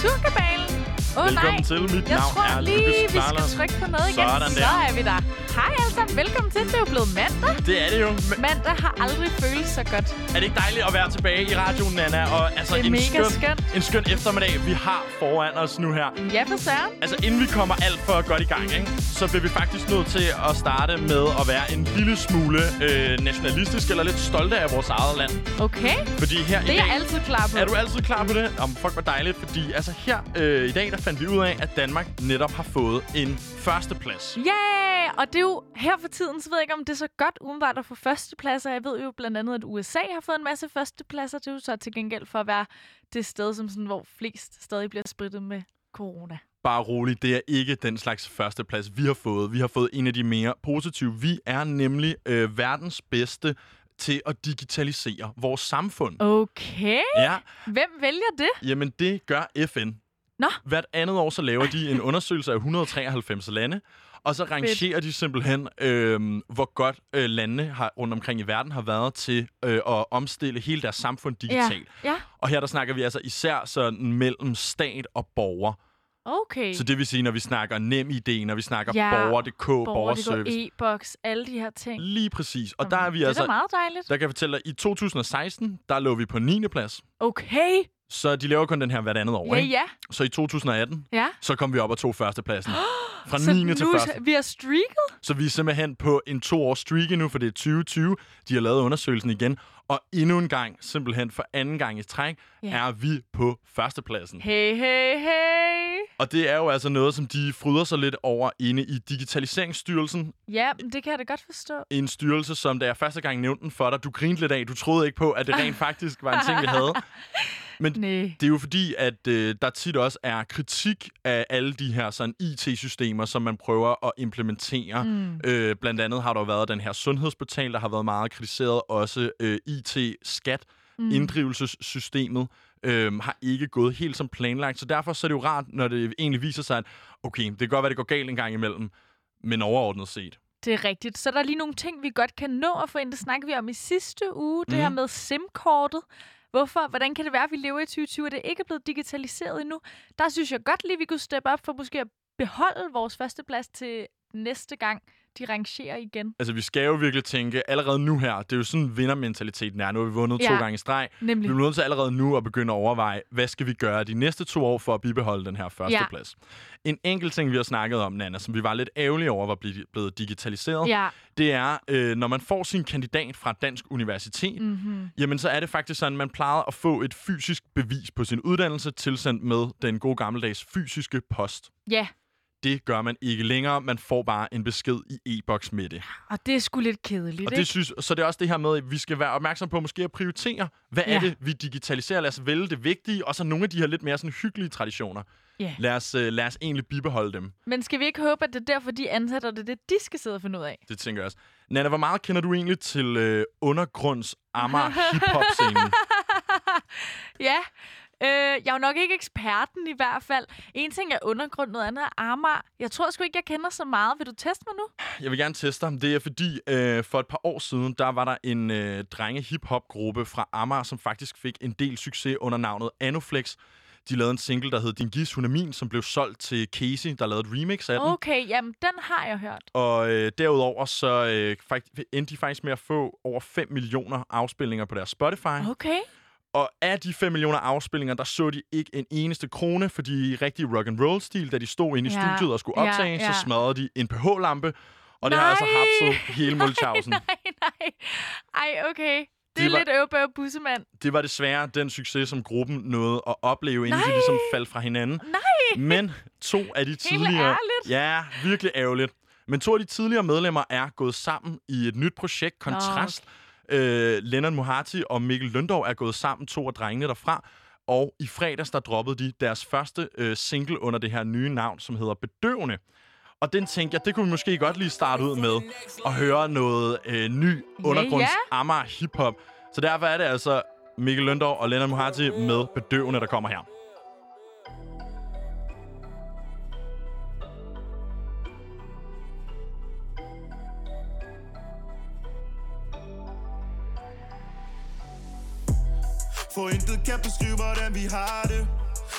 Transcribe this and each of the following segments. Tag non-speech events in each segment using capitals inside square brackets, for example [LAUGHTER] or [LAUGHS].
Kulturkabalen. Åh oh, Velkommen nej, til. Mit jeg navn tror er lige, Lucas vi skal trykke på noget igen. Sådan Så der. er vi der. Hej alle sammen, velkommen til. Det er jo blevet mandag. Det er det jo. Men Mandag har aldrig føles så godt. er det ikke dejligt at være tilbage i radioen, Nana? Og altså, Det er en mega skøn, skønt. En skøn eftermiddag, vi har foran os nu her. Ja, for søren. Altså, inden vi kommer alt for godt i gang, ikke, så bliver vi faktisk nødt til at starte med at være en lille smule øh, nationalistisk eller lidt stolte af vores eget land. Okay, Fordi her det er dag... jeg altid klar på. Er du altid klar på det? Om fuck, hvor dejligt, fordi altså her øh, i dag, der fandt vi ud af, at Danmark netop har fået en førsteplads. Yeah! Og det er jo her for tiden, så ved jeg ikke, om det er så godt udenbart at få førstepladser. Jeg ved jo blandt andet, at USA har fået en masse førstepladser. Det er jo så til gengæld for at være det sted, som sådan, hvor flest stadig bliver spritet med corona. Bare rolig, det er ikke den slags førsteplads, vi har fået. Vi har fået en af de mere positive. Vi er nemlig øh, verdens bedste til at digitalisere vores samfund. Okay. Ja, Hvem vælger det? jamen det gør FN. Nå. Hvert andet år så laver de en undersøgelse af 193 lande, og så rangerer de simpelthen, øh, hvor godt øh, landene har, rundt omkring i verden har været til øh, at omstille hele deres samfund digitalt. Ja. Og her der snakker vi altså især sådan mellem stat og borger. Okay. Så det vil sige, når vi snakker nem idé, når vi snakker Ja, borger.dk, Borger, det borgerservice. e-boks, alle de her ting. Lige præcis. Og der er vi det er altså... da meget dejligt. Der kan jeg fortælle dig, i 2016, der lå vi på 9. plads. Okay. Så de laver kun den her hvert andet år, Ja, ikke? ja. Så i 2018, Ja. så kom vi op og tog førstepladsen. [GASPS] Fra Så 9. til nu, første. vi har streaket? Så vi er simpelthen på en to års streak nu, for det er 2020. De har lavet undersøgelsen igen. Og endnu en gang, simpelthen for anden gang i træk, Ja. er vi på førstepladsen. Hey, hey, hey. Og det er jo altså noget, som de fryder sig lidt over inde i Digitaliseringsstyrelsen. Ja, det kan jeg da godt forstå. En styrelse, som da jeg første gang nævnte den for dig, du grinede lidt af. Du troede ikke på, at det rent [LAUGHS] faktisk var en ting, vi havde. [LAUGHS] Men Nej. det er jo fordi, at øh, der tit også er kritik af alle de her sådan IT-systemer, som man prøver at implementere. Mm. Øh, blandt andet har der jo været den her sundhedsportal, der har været meget kritiseret. Også øh, IT-skat, mm. inddrivelsessystemet, øh, har ikke gået helt som planlagt. Så derfor så er det jo rart, når det egentlig viser sig, at okay, det kan godt være, det går galt en gang imellem, men overordnet set. Det er rigtigt. Så der er lige nogle ting, vi godt kan nå at få ind. Det snakker vi om i sidste uge. Det Mhm. her med SIM-kortet. Hvorfor? Hvordan kan det være, at vi lever i 2020, og det ikke er blevet digitaliseret endnu? Der synes jeg godt lige, vi kunne steppe op for måske at beholde vores førsteplads til næste gang, de rangerer igen. Altså, vi skal jo virkelig tænke allerede nu her, det er jo sådan vindermentaliteten er. Nu har vi vundet to Ja. gange i streg. Nemlig. Vi er nødt til allerede nu at begynde at overveje, hvad skal vi gøre de næste to år for at bibeholde den her første Ja. En enkelt ting, vi har snakket om, Nana, som vi var lidt ærgerlige over, var blevet digitaliseret, Ja. det er, øh, når man får sin kandidat fra et dansk universitet, Mm-hmm. jamen så er det faktisk sådan, man plejede at få et fysisk bevis på sin uddannelse, tilsendt med den gode gammeldags fysiske post. Ja, Det gør man ikke længere. Man får bare en besked i e-boks med det. og det er sgu lidt kedeligt, Og ikke? det synes, så det er også det her med, at vi skal være opmærksom på måske at prioritere, hvad ja. Er det, vi digitaliserer. Lad os vælge det vigtige, og så nogle af de her lidt mere sådan hyggelige traditioner. Ja. Lad os, uh, lad os egentlig bibeholde dem. Men skal vi ikke håbe, at det er derfor, de ansætter det, er det de skal sidde og finde ud af? Det tænker jeg også. Nana, hvor meget kender du egentlig til uh, undergrunds Amager [LAUGHS] hip-hop-scenen? ja, øh, jeg er jo nok ikke eksperten i hvert fald. En ting er undergrund, noget andet er Amager. Jeg tror sgu ikke, jeg kender så meget. Vil du teste mig nu? Jeg vil gerne teste ham. Det er fordi, uh, for et par år siden, der var der en uh, drenge hip-hop-gruppe fra Amager, som faktisk fik en del succes under navnet Anoflex. De lavede en single, der hed Din Gis, Hun er Min, som blev solgt til Casey, der lavede et remix af den. Okay, jamen den har jeg hørt. Og øh, derudover så øh, fakt- endte de faktisk med at få over 5 millioner afspilninger på deres Spotify. Okay. Og af de 5 millioner afspilninger, der så de ikke en eneste krone, fordi i rigtig rock and roll stil, da de stod inde i Ja, studiet og skulle ja, optage, ja. så smadrede de en pH-lampe. Og det har altså Nej! hapset hele [LAUGHS] Mulchausen. nej, nej. Ej, okay. Det, Det er var- lidt øvbøv bussemand. Det var desværre den succes, som gruppen nåede at opleve, inden de Nej! ligesom faldt fra hinanden. Nej! Men to af de tidligere... Ja, virkelig ærgerligt. Men to af de tidligere medlemmer er gået sammen i et nyt projekt, Kontrast. Øh, Lennon Mohati og Mikkel Løndorf er gået sammen, to af drengene derfra. Og i fredags, der droppede de deres første øh, single under det her nye navn, som hedder Bedøvende. Og den tænkte jeg, det kunne vi måske godt lige starte ud med at høre noget øh, ny undergrunds ja. Amager hiphop. Så derfor er det altså Mikkel Løndorf og Lennon Mohati med Bedøvende, der kommer her. For intet kan beskrive, hvordan vi har det.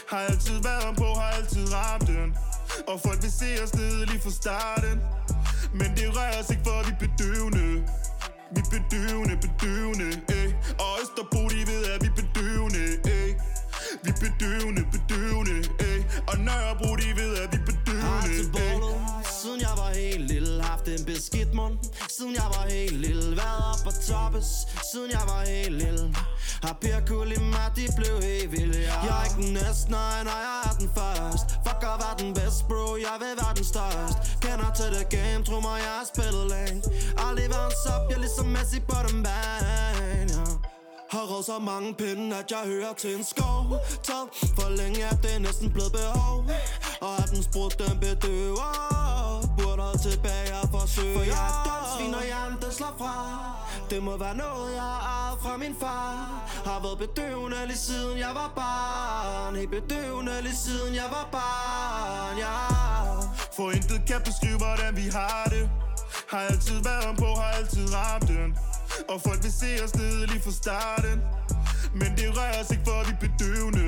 Har altid været på, har altid ramt den. Og folk vil se os ned lige fra starten. Men det rører os ikke, for vi bedøvende. Vi bedøvende, bedøvende, ey. Og Østerbro, de ved, at vi bedøvende, ey. Vi bedøvende, bedøvende, ey. Og Nørrebro, de ved, at vi bedøvende, ey. siden jeg var helt lille Haft en beskidt mund, siden jeg var helt lille Været op og toppes, siden jeg var helt lille har pirkul i mig, de blev helt vilde Jeg er ikke den næste, nej, nej, jeg er den først Fuck at være den bedste, bro, jeg vil være den størst Kender til det game, tro mig, jeg har spillet længe. Aldrig været en sub, jeg er ligesom Messi på den bane, ja. Har råd så mange pinde, at jeg hører til en skov. Taget for længe, at det er næsten blevet behov. Og at den sprudt, den bedøver Burde holde tilbage og forsøge. For jeg er dum svin, og hjernen den slår fra. Det må være noget, jeg har fra min far. Har været bedøvende lige siden jeg var barn. Helt bedøvende lige siden jeg var barn, ja. For intet kan beskrive, hvordan vi har det har altid været på, har altid ramt den. Og folk vil se os nede lige fra starten. Men det rører os ikke, for vi bedøvende.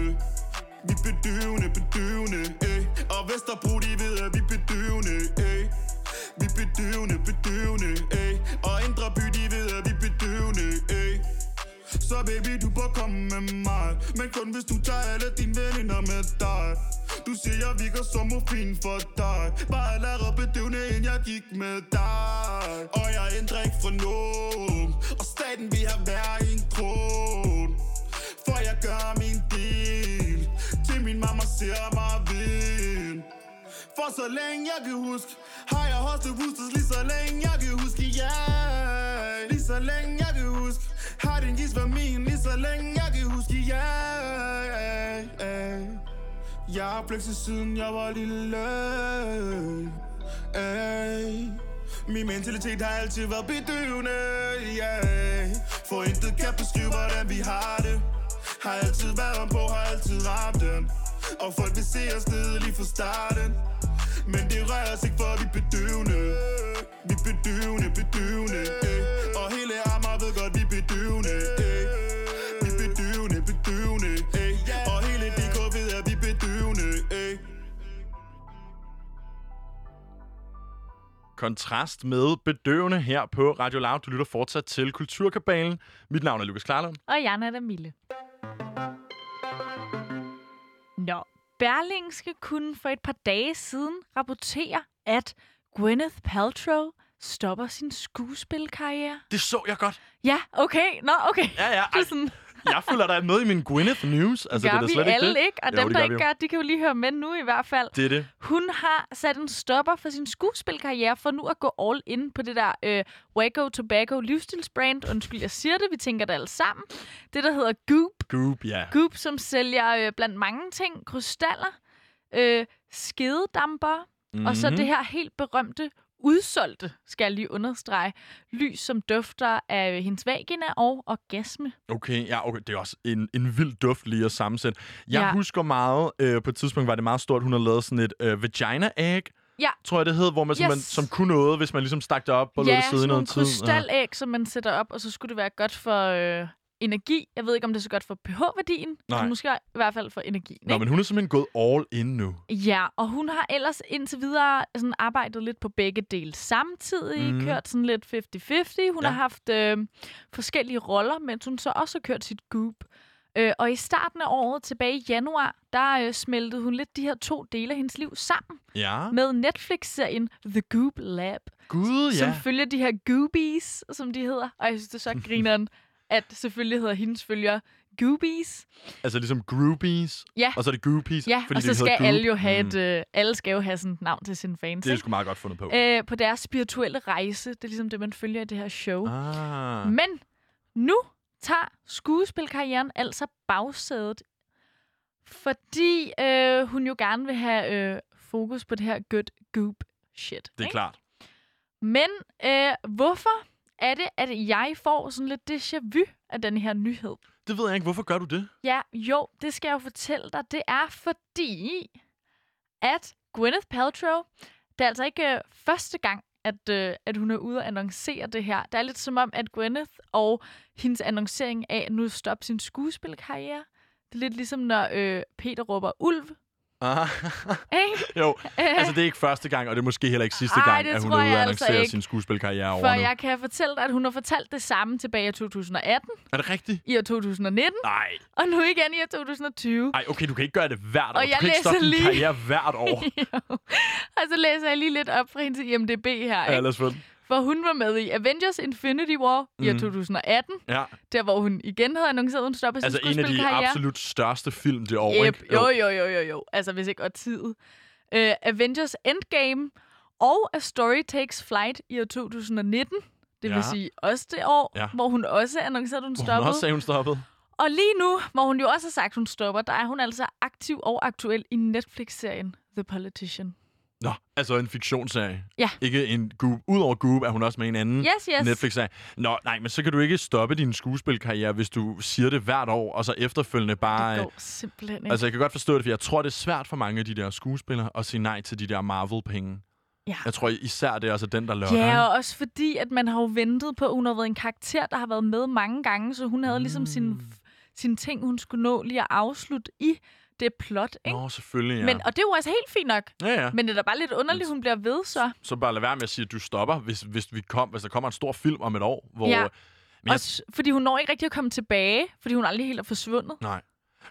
Vi bedøvende, bedøvende, ey. Og Vesterbro, de ved, at vi bedøvende, ey. Vi bedøvende, bedøvende, ey. Og Indre By, de ved, at vi bedøvende, ey så baby, du bør komme med mig. Men kun hvis du tager alle dine veninder med dig. Du siger, jeg virker som morfin for dig. Bare allerede bedøvende, inden jeg gik med dig. Og jeg ændrer ikke fra nogen Og staten vil have hver en kron For jeg gør min del. Til min mamma ser mig vind. For så længe jeg kan huske Har jeg hostet boosters lige så længe jeg kan huske Yeah Lige så længe jeg kan din gis været min lige så længe jeg kan huske Yeah Jeg har flexet siden jeg var lille Ay. Min mentalitet har altid været bedøvende yeah. For intet kan beskrive hvordan vi har det Har altid været om på, har altid ramt den Og folk vil se os nede lige fra starten Men det rører os ikke for vi bedøvende Vi bedøvende, bedøvende yeah. Og hele Amager ved godt Kontrast med bedøvende her på Radio Loud. Du lytter fortsat til Kulturkabalen. Mit navn er Lukas Klarlund. Og jeg er Mille. Nå, Berlingske kunne for et par dage siden rapportere, at Gwyneth Paltrow stopper sin skuespilkarriere. Det så jeg godt. Ja, okay. Nå, okay. Ja, ja. Er sådan, Jeg føler, der er noget i min Gwyneth News. Altså, gør det er vi slet alle, ikke det. ikke? Og Jo, dem, det der gør ikke gør, de kan jo lige høre med nu i hvert fald. Det er det. Hun har sat en stopper for sin skuespilkarriere for nu at gå all in på det der øh, Waco Tobacco livsstilsbrand. Undskyld, jeg siger det. Vi tænker det alle sammen. Det, der hedder Goop. Goop, ja. Goop, som sælger øh, blandt mange ting. Krystaller, øh, skededamper, mm-hmm. og så Mhm. det her helt berømte udsolgte, skal jeg lige understrege, lys, som dufter af hendes vagina og orgasme. Okay, ja, okay. Det er også en, en vild duft lige at sammensætte. Jeg Ja. ja. husker meget, øh, på et tidspunkt var det meget stort, hun har lavet sådan et øh, vagina egg, Ja. tror jeg det hed, hvor man, yes. man, Yes. som kunne noget, hvis man ligesom stak det op og ja, det sidde i sådan nogle noget tid. krystalæg, som man sætter op, og så skulle det være godt for øh, energi. Jeg ved ikke, om det er så godt for pH-værdien, Nej. men måske i hvert fald for energi. Nå, men hun er simpelthen gået all in nu. Ja, og hun har ellers indtil videre sådan arbejdet lidt på begge dele samtidig, mm. kørt sådan lidt 50-50. Hun Ja. har haft øh, forskellige roller, mens hun så også har kørt sit goop. Øh, og i starten af året, tilbage i januar, der øh, smeltede hun lidt de her to dele af hendes liv sammen Ja. med Netflix-serien The Goop Lab, Gud, som ja. følger de her goobies, som de hedder. Og jeg synes, det er så grineren, [LAUGHS] at selvfølgelig hedder hendes følger goobies. Altså ligesom groupies, Ja. og så er det groupies. Ja, fordi og så skal alle jo have Mm. et, øh, alle skal jo have sådan et navn til sine fans. Det er sgu meget godt fundet på. øh, på deres spirituelle rejse. Det er ligesom det, man følger i det her show. Ah. Men nu tager skuespilkarrieren altså bagsædet, fordi øh, hun jo gerne vil have øh, fokus på det her good goop shit. Det er ikke? klart. Men øh, hvorfor er det, at jeg får sådan lidt déjà vu af den her nyhed? Det ved jeg ikke. Hvorfor gør du det? Ja, jo, det skal jeg jo fortælle dig. Det er fordi, at Gwyneth Paltrow, det er altså ikke øh, første gang, at, øh, at hun er ude og annoncere det her. Det er lidt som om, at Gwyneth og hendes annoncering af at nu stoppe sin skuespilkarriere, Det er lidt ligesom, når øh, Peter råber ulv. Ah. [LAUGHS] Jo, altså det er ikke første gang, og det er måske heller ikke sidste Ej, gang, at hun jeg og altså sin skuespilkarriere For over nu. jeg kan fortælle dig, at hun har fortalt det samme tilbage i 2018, Er det rigtigt? i år 2019, Nej. og nu igen i år 2020. Ej, okay, du kan ikke gøre det hvert år. Og Du jeg kan ikke stoppe læser din lige- karriere hvert år. [LAUGHS] Jo. og så læser jeg lige lidt op fra hendes IMDB her. ja, Ikke? lad os. For hun var med i Avengers Infinity War i år Mm. 2018, Ja, der hvor hun igen havde annonceret, at hun stopper sin altså en af de absolut største film det år, Yep. ikke? Jo, jo, jo, jo, jo. Altså, hvis ikke årtiet. Uh, Avengers Endgame og A Story Takes Flight i år 2019. Det vil Ja. sige også det år, Ja. hvor hun også annoncerede, at hun Hvor hun stoppede. også sagde, hun stoppede. Og lige nu, hvor hun jo også har sagt, hun stopper, der er hun altså aktiv og aktuel i Netflix-serien The Politician. Nå, altså en fiktionsserie. Ja. Ikke en Goop. Udover Goop er hun også med en anden Yes, yes. Netflix-serie. Nå, nej, men så kan du ikke stoppe din skuespilkarriere, hvis du siger det hvert år, og så efterfølgende bare... Det går simpelthen ikke. Altså, jeg kan godt forstå det, for jeg tror, det er svært for mange af de der skuespillere at sige nej til de der Marvel-penge. ja. Jeg tror især, det er altså den, der lokker. Ja, og også fordi, at man har jo ventet på, at hun har været en karakter, der har været med mange gange, så hun havde ligesom Mm. sin, sin ting, hun skulle nå lige at afslutte i det plot, ikke? Nå, selvfølgelig, ja. Men, og det er jo også helt fint nok. ja, ja. Men det er da bare lidt underligt, hun bliver ved så. Så bare lad være med at sige, at du stopper, hvis, hvis, vi kom, hvis der kommer en stor film om et år, hvor... Ja. Men jeg, Også fordi hun når ikke rigtig at komme tilbage, fordi hun aldrig helt er forsvundet. nej.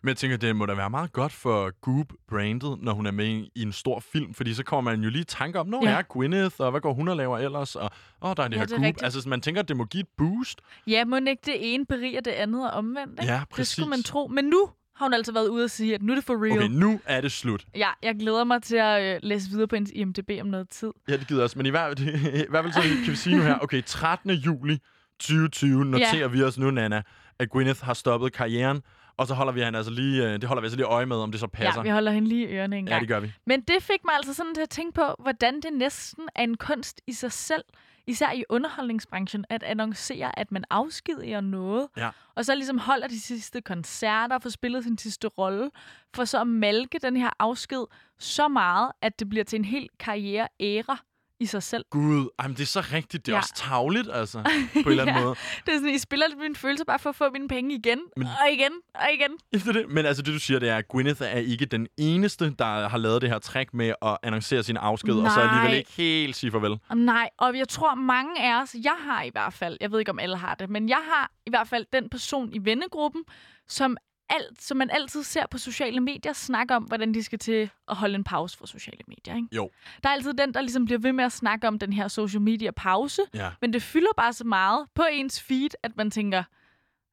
Men jeg tænker, det må da være meget godt for Goop-brandet, når hun er med i, en stor film, fordi så kommer man jo lige i tanke om, nå Ja. ja, Gwyneth, og hvad går hun og laver ellers, og åh, der er det Ja, her det er Goop. rigtigt. Altså, man tænker, at det må give et boost. Ja, må ikke det ene beriger det andet og omvendt, ikke? Ja, Det præcis. skulle man tro. Men nu har hun altså været ude og sige, at nu er det for real. Okay, nu er det slut. Ja, jeg glæder mig til at øh, læse videre på hendes IMDb om noget tid. Ja, det gider også. Men i hvert, [LAUGHS] i hvert fald så kan vi sige nu her, okay, 13. juli 2020 noterer Ja. vi os nu, Nana, at Gwyneth har stoppet karrieren, og så holder vi hende altså lige, øh, det holder vi altså lige øje med, om det så passer. Ja, vi holder hende lige i ørerne en ja, gang. det gør vi. Men det fik mig altså sådan til at tænke på, hvordan det næsten er en kunst i sig selv, især i underholdningsbranchen, at annoncere, at man afskediger noget, Ja. og så ligesom holder de sidste koncerter, får spillet sin sidste rolle, for så at malke den her afsked så meget, at det bliver til en helt karriereæra i sig selv. Gud, ej, men det er så rigtigt. Det er Ja. også tavligt, altså, [LAUGHS] på en eller anden Ja. måde. Det er sådan, I spiller lidt mine følelser bare for at få mine penge igen, Men- og igen, og igen. Efter det. Men altså, det du siger, det er, at Gwyneth er ikke den eneste, der har lavet det her trick med at annoncere sin afsked, og så Nej. alligevel ikke helt sige farvel. Nej, og jeg tror mange af os, jeg har i hvert fald, jeg ved ikke om alle har det, men jeg har i hvert fald den person i vennegruppen, som alt, som man altid ser på sociale medier, snakke om, hvordan de skal til at holde en pause fra sociale medier. Ikke? Jo. Der er altid den, der ligesom bliver ved med at snakke om den her social media pause, Ja, men det fylder bare så meget på ens feed, at man tænker,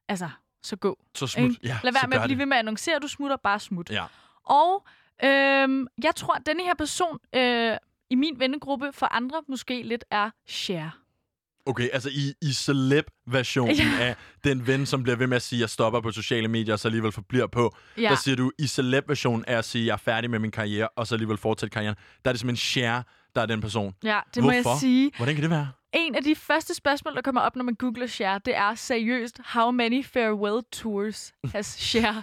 altså, så gå. så smut. Ikke? Ja, Lad være med at blive det. ved med at annoncere, du smutter, bare smut. Ja. Og øhm, jeg tror, at denne her person øh, i min vennegruppe for andre måske lidt er share. Okay, altså i, i celeb-versionen Ja. af den ven, som bliver ved med at sige, at jeg stopper på sociale medier, og så alligevel forbliver på. Ja. Der siger du, i celeb-versionen af at sige, at jeg er færdig med min karriere, og så alligevel fortsætte karrieren. Der er det simpelthen share, der er den person. Ja, det må jeg Hvorfor? sige. Hvordan kan det være? En af de første spørgsmål, der kommer op, når man googler Cher, det er seriøst, how many farewell tours has [LAUGHS] Cher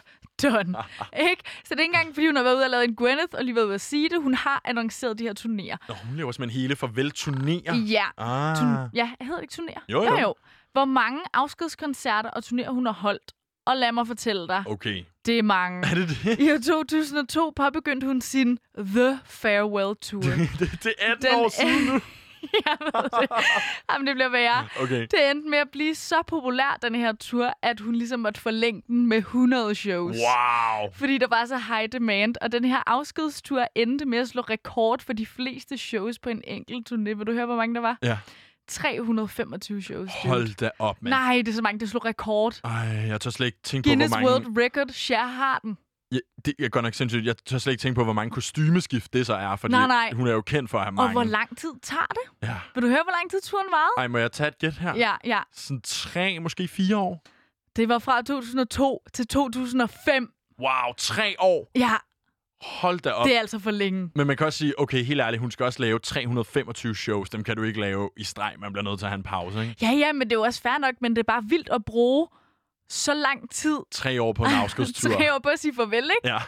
done? ikke? Så det er ikke engang, fordi hun har været ude og lavet en Gwyneth, og lige været ude at sige det. Hun har annonceret de her turnéer. Nå, hun lever simpelthen hele farvel-turnéer. Ja. Ah. Turn- ja, hedder det ikke turnéer? Jo, jo. jo, jo. Hvor mange afskedskoncerter og turnéer hun har holdt. Og lad mig fortælle dig, Okay. det er mange. Er det det? I år 2002 påbegyndte hun sin The Farewell Tour. [LAUGHS] det, det er 18 Den år siden nu. [LAUGHS] [LAUGHS] jeg ved det. Jamen, det bliver værre. Okay. Det endte med at blive så populær, den her tur, at hun ligesom måtte forlænge den med 100 shows. Wow. Fordi der var så high demand, og den her afskedstur endte med at slå rekord for de fleste shows på en enkelt turné. Vil du høre, hvor mange der var? Ja. 325 shows. dude. Hold da op, mand. Nej, det er så mange, det slog rekord. Ej, jeg tør slet ikke tænke Guinness på, hvor mange... World Record, Cher har den. Ja, det er godt nok sindssygt. Jeg tør slet ikke tænke på, hvor mange kostymeskift det så er, fordi Nej, nej. hun er jo kendt for at have mange. Og hvor lang tid tager det? Ja. Vil du høre, hvor lang tid turen varede? Ej, må jeg tage et gæt her? Ja, ja. Sådan tre, måske fire år? Det var fra 2002 til 2005. Wow, tre år! Ja, Hold da op. det er altså for længe. Men man kan også sige, okay, helt ærligt, hun skal også lave 325 shows. Dem kan du ikke lave i streg. Man bliver nødt til at have en pause, ikke? Ja, ja, men det er jo også fair nok, men det er bare vildt at bruge så lang tid Tre år på en [LAUGHS] afskedstur. tre år på at sige farvel, ikke? Ja.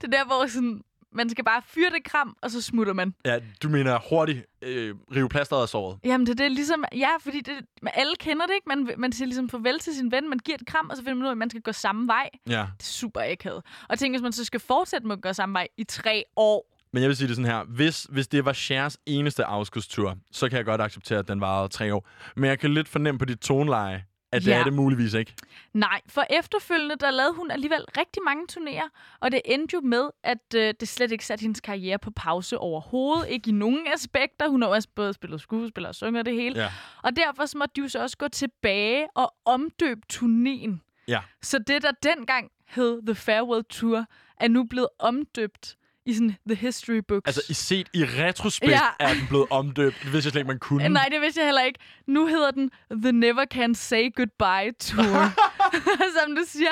Det er der, hvor sådan, Man skal bare fyre det kram, og så smutter man. Ja, du mener hurtigt øh, rive plasteret af såret. Jamen, det, det er ligesom... Ja, fordi det, alle kender det, ikke? Man, man siger ligesom farvel til sin ven, man giver et kram, og så finder man ud af, at man skal gå samme vej. Ja. Det er super akavet. Og tænk, hvis man så skal fortsætte med at gå samme vej i tre år. Men jeg vil sige det sådan her. Hvis, hvis det var Chers eneste afskudstur, så kan jeg godt acceptere, at den varede tre år. Men jeg kan lidt fornemme på dit toneleje, at det Ja. er det muligvis ikke. Nej, for efterfølgende, der lavede hun alligevel rigtig mange turnéer, og det endte jo med, at øh, det slet ikke satte hendes karriere på pause overhovedet. Ikke i nogen aspekter. Hun har også både spillet skuespil og sunget det hele. Ja. Og derfor så måtte de jo så også gå tilbage og omdøbe turnéen. Ja. Så det, der dengang hed The Farewell Tour, er nu blevet omdøbt i sådan The History Books. Altså, i set i retrospekt Ja. er den blevet omdøbt. Det vidste jeg slet ikke, man kunne. Nej, det vidste jeg heller ikke. Nu hedder den The Never Can Say Goodbye Tour. [LAUGHS] Som du siger,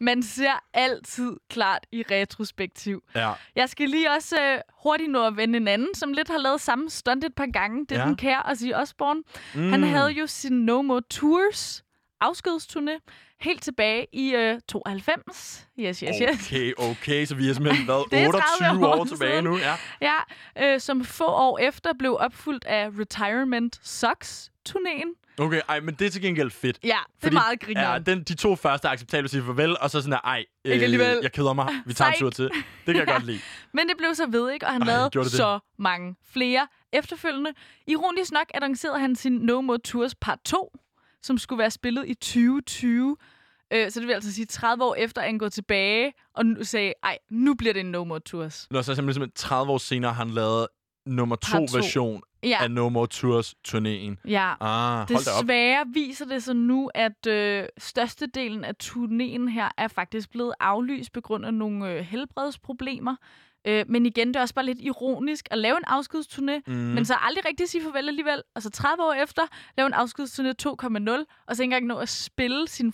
man ser altid klart i retrospektiv. Ja. Jeg skal lige også øh, hurtigt nå at vende en anden, som lidt har lavet samme stunt et par gange. Det er ja. den kære Ozzy Osbourne. Mm. Han havde jo sin No More Tours afskedsturné helt tilbage i øh, 92. Yes, yes, yes. Okay, okay, så vi har simpelthen [LAUGHS] været Det er 28 30 år år tilbage nu. Ja. Ja, øh, som få år efter blev opfulgt af Retirement Sucks turnéen. Okay, ej, men det er til gengæld fedt. Ja, det er meget grineren. Ja, den, de to første er acceptable at sige farvel, og så sådan der, ej, øh, Ikke alligevel. jeg keder mig, vi tager en tur til. Det kan jeg godt [LAUGHS] lide. Men det blev så ved, ikke? Og han Ej, lavede det det? så mange flere efterfølgende. Ironisk nok annoncerede han sin No More Tours part 2, som skulle være spillet i 2020. Øh, så det vil altså sige 30 år efter, at han går tilbage og nu sagde, ej, nu bliver det en No More Tours. Nå, så simpelthen 30 år senere har han lavet nummer to to. version Ja, af No More Tours turnéen. ja. Ah, hold da op. Desværre viser det sig nu, at øh, størstedelen af turnéen her er faktisk blevet aflyst på grund af nogle øh, helbredsproblemer. Øh, men igen, det er også bare lidt ironisk at lave en afskedsturné, Mm. men så aldrig rigtig sige farvel alligevel. Og så 30 år efter, lave en afskedsturné 2.0, og så ikke engang nå at spille sin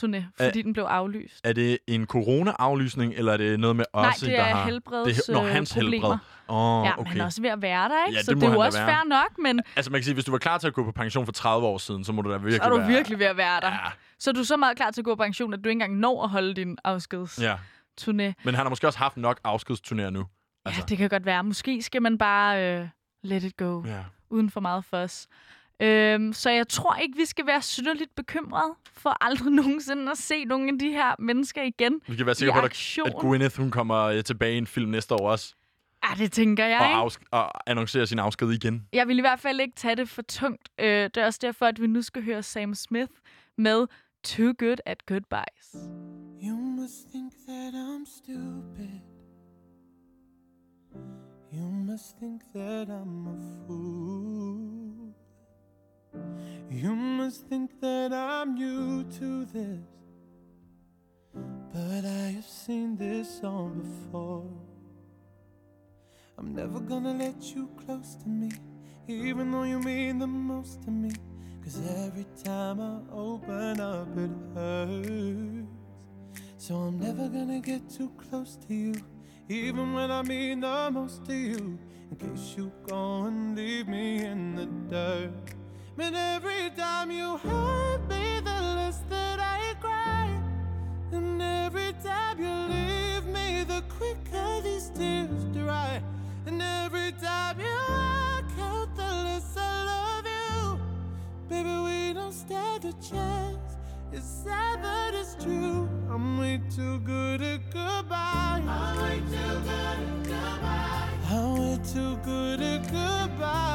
farvel-turné, fordi den blev aflyst. Er det en corona-aflysning, eller er det noget med Nej, Ozzy, det der er har... helbreds, det er, når hans øh, problemer. helbred. Oh, Ja, men okay. han er også ved at være der, ikke? Ja, så det det må er jo også være. fair nok, men Altså, man kan sige, hvis du var klar til at gå på pension for 30 år siden, så må du da virkelig så er du være... virkelig ved at være der. Ja, Så er du så meget klar til at gå på pension, at du ikke engang når at holde din afskedsturné. ja. Men han har måske også haft nok afskedsturnéer nu. Altså. Ja, det kan godt være. Måske skal man bare øh, let it go. Ja. uden for meget fuss. Øhm, så jeg tror ikke, vi skal være synderligt bekymrede for aldrig [LAUGHS] nogensinde at se nogle af de her mennesker igen Vi kan være i sikre på, at, at Gwyneth hun kommer øh, tilbage i en film næste år også, Ja, det tænker jeg, og, ikke? afsk- og annoncerer sin afsked igen. Jeg vil i hvert fald ikke tage det for tungt. Øh, det er også derfor, at vi nu skal høre Sam Smith med Too Good at Goodbyes. You must think that I'm stupid. You must think that I'm a fool. You must think that I'm new to this. But I have seen this song before. I'm never gonna let you close to me, even though you mean the most to me. Cause every time I open up, it hurts. So I'm never gonna get too close to you, even when I mean the most to you. In case you go and leave me in the dirt. But every time you hurt me, the less that I cry. And every time you leave me, the quicker these tears dry. And every time you walk out, the less I love you. Baby, we don't stand a chance. It's sad, but it's true. I'm way too good at goodbye. I'm way too good at goodbye. I'm way too good at goodbye.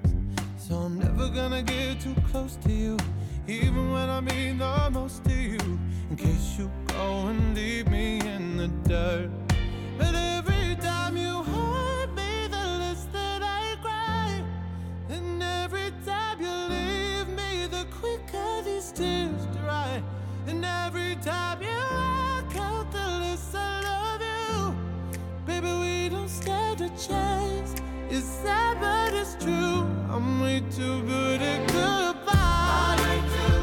So I'm never gonna get too close to you, even when I mean the most to you. In case you go and leave me in the dirt. But every time you hurt me, the less that I cry. And every time you leave me, the quicker these tears dry. And every time you walk out, the less I love you. Baby, we don't stand a chance. It's sad, but it's true. I'm way too good at goodbye.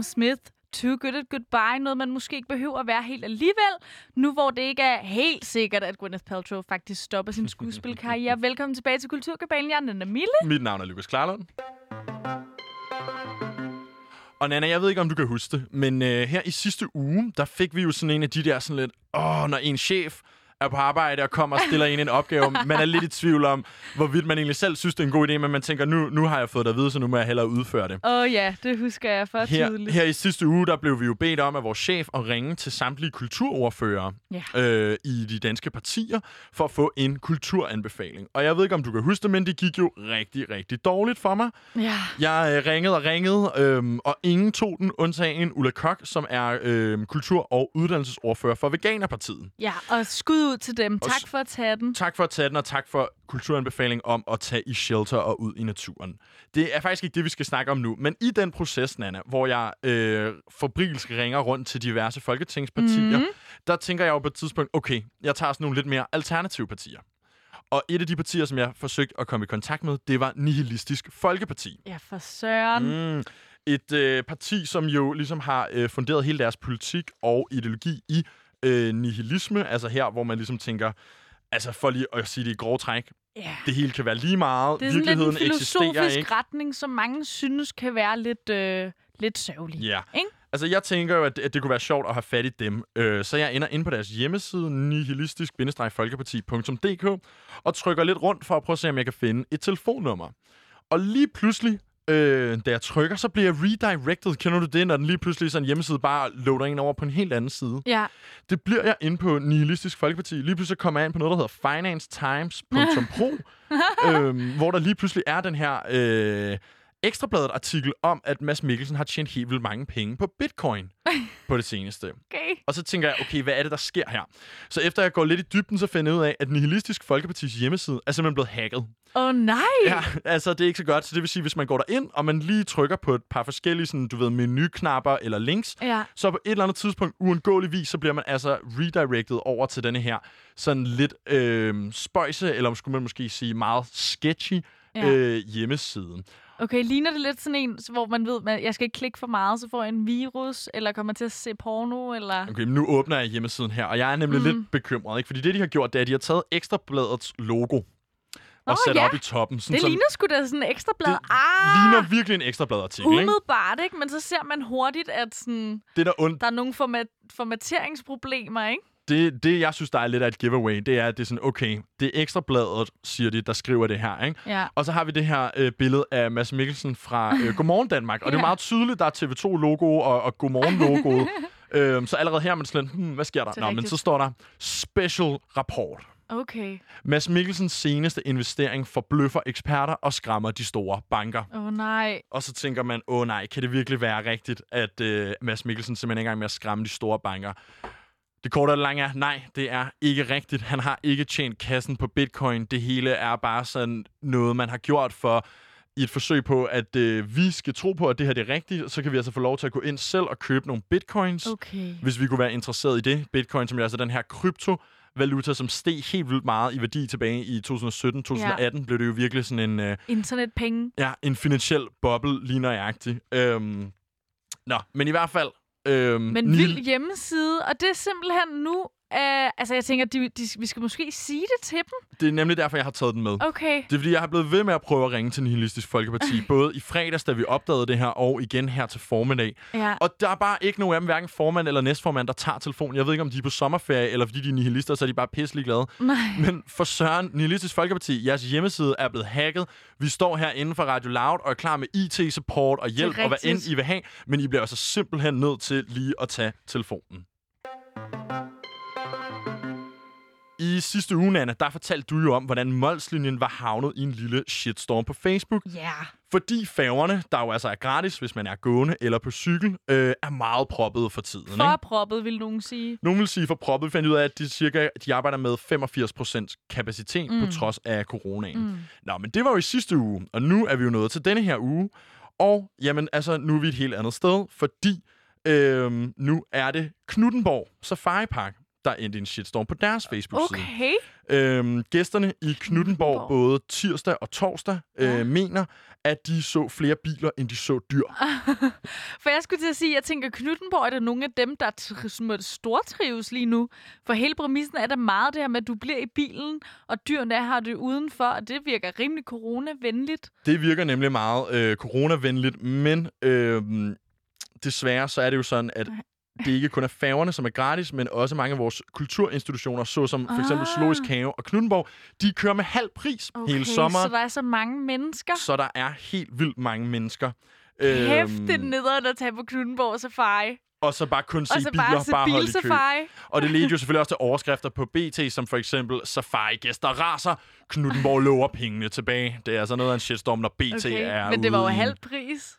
Sam Smith, Too Good at Goodbye, noget man måske ikke behøver at være helt alligevel, nu hvor det ikke er helt sikkert, at Gwyneth Paltrow faktisk stopper sin [LAUGHS] skuespilkarriere. Velkommen tilbage til Kulturkabalen. Jeg er Nana Mille. Mit navn er Lukas Klarlund. Og Nana, jeg ved ikke, om du kan huske det, men øh, her i sidste uge, der fik vi jo sådan en af de der sådan lidt, åh, når en chef er på arbejde og kommer og stiller en en opgave, man er lidt i tvivl om, hvorvidt man egentlig selv synes, det er en god idé, men man tænker, nu, nu har jeg fået det at vide, så nu må jeg hellere udføre det. Åh oh, ja, det husker jeg for Her, tydeligt. her i sidste uge, der blev vi jo bedt om af vores chef at ringe til samtlige kulturordfører Ja. øh, i de danske partier for at få en kulturanbefaling. Og jeg ved ikke, om du kan huske det, men det gik jo rigtig, rigtig dårligt for mig. Ja. Jeg øh, ringede og ringede, øhm, og ingen tog den, undtagen Ulla Kok, som er øhm, kultur- og uddannelsesordfører for Veganerpartiet. ja, og skud ud til dem. Og Tak for at tage den. Tak for at tage den, og tak for kulturanbefaling om at tage i shelter og ud i naturen. Det er faktisk ikke det, vi skal snakke om nu, men i den proces, Nana, hvor jeg øh, fabrilsk ringer rundt til diverse folketingspartier, mm. der tænker jeg jo på et tidspunkt, okay, jeg tager sådan nogle lidt mere alternative partier. Og et af de partier, som jeg forsøgte at komme i kontakt med, det var Nihilistisk Folkeparti. Ja, for søren. Mm. Et øh, parti, som jo ligesom har øh, funderet hele deres politik og ideologi i øh, nihilisme. Altså her, hvor man ligesom tænker, altså for lige at sige det i grove træk, Ja. det hele kan være lige meget. Det er sådan lidt en Virkeligheden filosofisk ikke. retning, som mange synes kan være lidt, øh, lidt sørgelig. Ja. Ikke? Altså, jeg tænker jo, at det, at det kunne være sjovt at have fat i dem. Øh, så jeg ender ind på deres hjemmeside, nihilistisk-folkeparti.dk, og trykker lidt rundt for at prøve at se, om jeg kan finde et telefonnummer. Og lige pludselig, øh, da jeg trykker, så bliver jeg redirected. Kender du det, når den lige pludselig sådan en hjemmeside bare loader en over på en helt anden side? Ja. Det bliver jeg inde på Nihilistisk Folkeparti. Lige pludselig kommer jeg ind på noget, der hedder financetimes.pro, [LAUGHS] øhm, hvor der lige pludselig er den her øh, ekstrabladet artikel om, at Mads Mikkelsen har tjent helt vildt mange penge på bitcoin [LAUGHS] på det seneste. Okay. Og så tænker jeg, okay, hvad er det, der sker her? Så efter jeg går lidt i dybden, så finder jeg ud af, at Nihilistisk Folkepartis hjemmeside er simpelthen blevet hacket. Åh oh, nej! Ja, altså det er ikke så godt. Så det vil sige, hvis man går derind, og man lige trykker på et par forskellige, sådan, du ved, menuknapper eller links, Ja. så på et eller andet tidspunkt, uundgåeligvis, så bliver man altså redirected over til denne her sådan lidt øh, spøjse, eller skulle man måske sige meget sketchy Ja. øh, hjemmeside. Okay, ligner det lidt sådan en, hvor man ved, at jeg skal ikke klikke for meget, så får jeg en virus, eller kommer til at se porno, eller... Okay, men nu åbner jeg hjemmesiden her, og jeg er nemlig mm. Lidt bekymret, ikke? fordi det, de har gjort, det er, at de har taget Ekstrabladets logo og Åh, sat ja. op i toppen. Sådan, Det ligner sgu da sådan en ekstra blad. det ah! ligner virkelig en ekstrabladartikel, ikke? Umiddelbart, ikke? Men så ser man hurtigt, at sådan, Det, der und- der er nogle format formateringsproblemer, ikke? Det, det, jeg synes, der er lidt af et giveaway, det er, at det er sådan, okay, det er ekstrabladet, siger de, der skriver det her, ikke? Ja. Og så har vi det her øh, billede af Mads Mikkelsen fra øh, [LAUGHS] Godmorgen Danmark. Og det er Ja. meget tydeligt, der er TV2-logo og, og Godmorgen-logoet. [LAUGHS] øhm, så allerede her er man sådan, hmm, hvad sker der? Er Nå, men så står der Special Rapport. Okay. Mads Mikkelsens seneste investering forbløffer eksperter og skræmmer de store banker. Åh oh, nej. Og så tænker man, åh nej, kan det virkelig være rigtigt, at øh, Mads Mikkelsen simpelthen er i gang med at skræmme de store banker? Det korte og det lange er, nej, det er ikke rigtigt. Han har ikke tjent kassen på bitcoin. Det hele er bare sådan noget, man har gjort for i et forsøg på, at øh, vi skal tro på, at det her det er rigtigt. Så kan vi altså få lov til at gå ind selv og købe nogle bitcoins, Okay. hvis vi kunne være interesseret i det. Bitcoin, som er altså den her krypto valuta, som steg helt vildt meget i værdi tilbage i 2017-2018, ja. blev det jo virkelig sådan en, øh, Internetpenge. ja, en finansiel boble lige nøjagtigt. Øhm, nå, men i hvert fald... Øhm, Men vild hjemmeside, og det er simpelthen nu øh, altså jeg tænker, de, de, vi skal måske sige det til dem. Det er nemlig derfor, jeg har taget den med. Okay. Det er fordi, jeg har blevet ved med at prøve at ringe til Nihilistisk Folkeparti, [LAUGHS] både i fredags, da vi opdagede det her, og igen her til formiddag. Ja. Og der er bare ikke nogen af dem, hverken formand eller næstformand, der tager telefonen. Jeg ved ikke, om de er på sommerferie, eller fordi de er nihilister, så er de bare pisselig glade. Nej. Men for Søren, Nihilistisk Folkeparti, jeres hjemmeside er blevet hacket. Vi står her inden for Radio Loud og er klar med IT-support og hjælp, og hvad end. I vil have. Men I bliver altså simpelthen nødt til lige at tage telefonen. I sidste uge, Anna, der fortalte du jo om, hvordan Molslinjen var havnet i en lille shitstorm på Facebook. Ja. Fordi færgerne, der jo altså er gratis, hvis man er gående eller på cykel, øh, er meget proppet for tiden. For Ikke? proppet, vil nogen sige. Nogle vil sige for proppet. Vi fandt ud af, at de, cirka, de arbejder med 85% kapacitet mm. på trods af coronaen. Mm. Nå, men det var jo i sidste uge, og nu er vi jo nået til denne her uge. Og jamen, altså, nu er vi et helt andet sted, fordi øh, nu er det Knuttenborg Safari Park, der endte en shitstorm på deres Facebook-side. Okay. Øhm, gæsterne i Knuttenborg, både tirsdag og torsdag, Ja. øh, mener, at de så flere biler, end de så dyr. [LAUGHS] For jeg skulle til at sige, at jeg tænker, at Knuttenborg er der nogle af dem, der måtte stortrives lige nu. For hele præmissen er der meget det her med, at du bliver i bilen, og dyrene her det udenfor, og det virker rimelig coronavenligt. Det virker nemlig meget øh, coronavenligt, men øh, desværre så er det jo sådan, at det ikke kun er færgerne, som er gratis, men også mange af vores kulturinstitutioner, såsom for eksempel Ah. Zoologisk Have og Knuttenborg, de kører med halv pris Okay, hele sommeren, så der er så mange mennesker. så der er helt vildt mange mennesker. Hæft, det er Øhm, nederen at tage på Knuttenborg Safari. og så bare kun så biler, bare se bare holde i kø. Og det ledte jo selvfølgelig også til overskrifter på BT, som for eksempel Safari-gæster raser, Knuttenborg lover pengene tilbage. Det er altså noget af en shitstorm, når BT Okay, er men det var ude jo halv pris.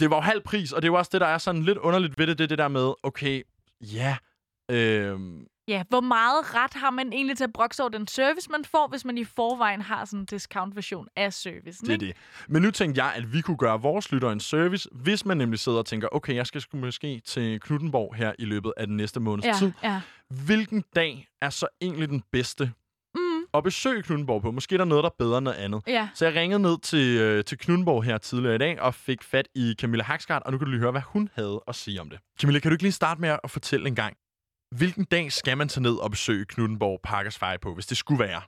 Det var jo halv pris, og det er jo også det, der er sådan lidt underligt ved det, det det der med, okay, ja, øhm, Ja, hvor meget ret har man egentlig til at brokse over den service, man får, hvis man i forvejen har sådan en discount-version af servicen? det er det. Men nu tænkte jeg, at vi kunne gøre vores lytter en service, hvis man nemlig sidder og tænker, okay, jeg skal måske til Knuttenborg her i løbet af den næste måneds Ja, tid. ja. Hvilken dag er så egentlig den bedste at besøge Knuttenborg på? Måske er der noget, der er bedre end noget andet. ja. Så jeg ringede ned til, øh, til Knuttenborg her tidligere i dag og fik fat i Camilla Haksgaard, og nu kan du lige høre, hvad hun havde at sige om det. Camilla, kan du ikke lige starte med at fortælle en gang, hvilken dag skal man tage ned og besøge Knuttenborg Parkers Fire på, hvis det skulle være?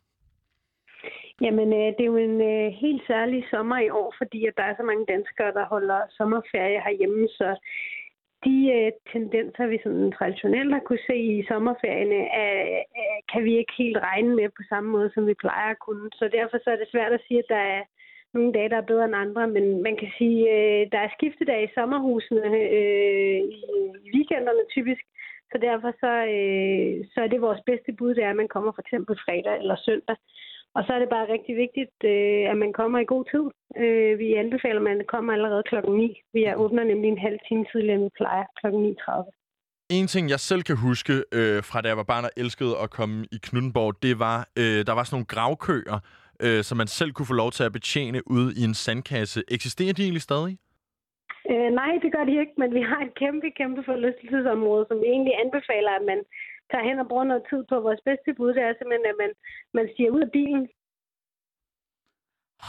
Jamen, øh, det er jo en øh, helt særlig sommer i år, fordi at der er så mange danskere, der holder sommerferie herhjemme, så de øh, tendenser, vi sådan traditionelt har kunne se i sommerferierne, er, er, kan vi ikke helt regne med på samme måde, som vi plejer at kunne. Så derfor så er det svært at sige, at der er nogle dage, der er bedre end andre, men man kan sige, øh, der er skiftedage i sommerhusene øh, i, i weekenderne typisk, så derfor så, øh, så er det vores bedste bud, det er, at man kommer for eksempel fredag eller søndag. Og så er det bare rigtig vigtigt, øh, at man kommer i god tid. Øh, vi anbefaler, at man kommer allerede klokken 9. Vi er åbner nemlig en halv time tidligere, end vi plejer, klokken 9.30. En ting, jeg selv kan huske øh, fra da jeg var barn og elskede at komme i Knuttenborg, det var, øh, der var sådan nogle gravkøer, øh, som man selv kunne få lov til at betjene ude i en sandkasse. Eksisterer de egentlig stadig? Øh, nej, det gør de ikke, men vi har et kæmpe, kæmpe forlystelsesområde, som vi egentlig anbefaler, at man tager hen og bruger noget tid på. Vores bedste bud det er simpelthen, at man, man stiger ud af bilen,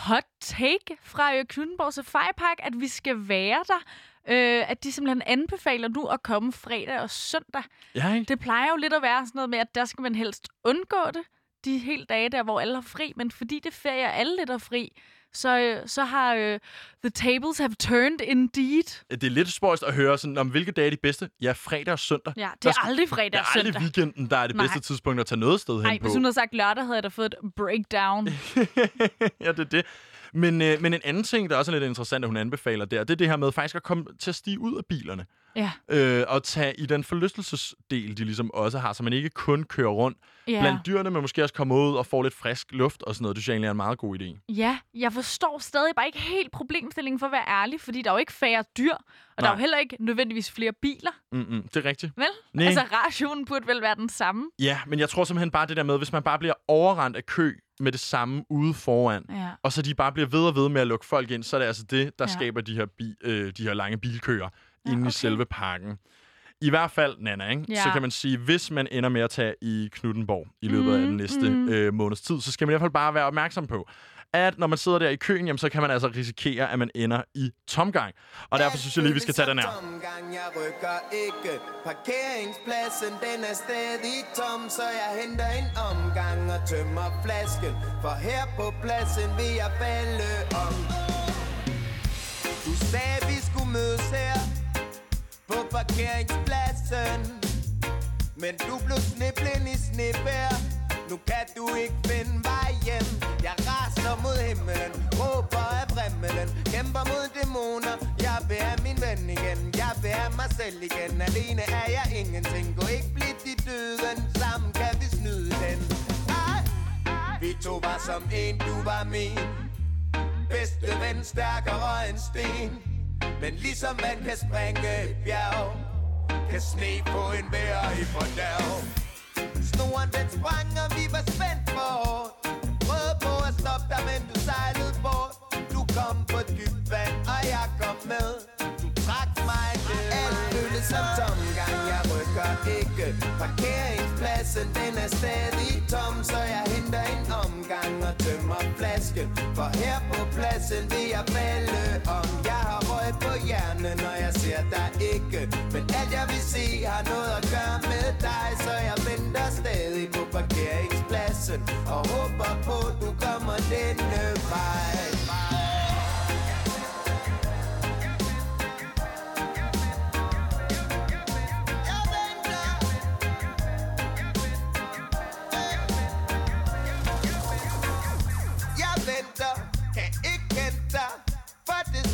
Hot take fra Knuttenborg Safari Park, at vi skal være der. Øh, at de simpelthen anbefaler nu at komme fredag og søndag. Ja, ikke? Det plejer jo lidt at være sådan noget med, at der skal man helst undgå det. De helt dage der, hvor alle har fri. Men fordi det er ferie, og alle lidt er fri, så, øh, så har øh, the tables have turned indeed. Det er lidt spøjst at høre, sådan, om hvilke dage er de bedste. Ja, fredag og søndag. Ja, det Der er skal- aldrig fredag Det og er søndag. aldrig weekenden, der er det Nej. bedste tidspunkt at tage noget sted hen Nej, på. hvis hun havde sagt lørdag, havde jeg da fået et breakdown. [LAUGHS] ja, det er det. Men, øh, men en anden ting, der også er lidt interessant, at hun anbefaler der, det er det her med faktisk at komme til at stige ud af bilerne. Ja. Øh, og tage i den forlystelsesdel, de ligesom også har, så man ikke kun kører rundt Ja. blandt dyrene, men måske også kommer ud og får lidt frisk luft og sådan noget. Det synes jeg egentlig er en meget god idé. Ja, jeg forstår stadig bare ikke helt problemstillingen for at være ærlig, fordi der er jo ikke færre dyr, og der er Nej. jo heller ikke nødvendigvis flere biler, Mm-mm, det er rigtigt. vel? Nej. Altså, rationen burde vel være den samme. Ja, men jeg tror simpelthen bare det der med, hvis man bare bliver overrendt af kø med det samme ude foran, Ja. og så de bare bliver ved og ved med at lukke folk ind, så er det altså det, der ja. skaber de her, bi, øh, de her lange bilkøer Ja, inde okay. i selve parken. I hvert fald, Nana, ikke? Ja. så kan man sige, hvis man ender med at tage i Knuttenborg i løbet af Mm, den næste mm. øh, måneds tid, så skal man i hvert fald bare være opmærksom på, at når man sidder der i køen, jamen, så kan man altså risikere, at man ender i tomgang. Og derfor synes jeg lige, vi skal tage den her. Tomgang, jeg rykker ikke Parkeringspladsen, den er stadig tom Så jeg henter en omgang og tømmer flasken For her på pladsen vil jeg falde om parkeringspladsen Men du blev sniblen i snibær Nu kan du ikke finde vej hjem Jeg raser mod himlen Råber af vrimmelen Kæmper mod dæmoner. Jeg vil have min ven igen Jeg vil have mig selv igen. Alene er jeg ingenting Gå ikke blidt i døden. Sammen kan vi snyde den. Ej. Vi to var som en, du var min. Bedste ven stærkere end sten. Men ligesom man kan springe et bjerg Kan sne på en vejr i fordærv Snoren den sprang, og vi var spændt for. Hårdt Prøvede på at stoppe dig, men du sejlede bort. Du kom på dybt vand, og jeg kom med. Du trak mig ned Alt føles som tomgang, jeg rykker ikke Parkeringspladsen, den er stadig tom Så jeg henter en omgang og tømmer flasken For her på pladsen vil jeg falde om. Jeg har røg på hjernen, når jeg ser dig ikke. Men alt jeg vil se har noget at gøre med dig. Så jeg venter stadig på parkeringspladsen Og håber på, du kommer denne vej.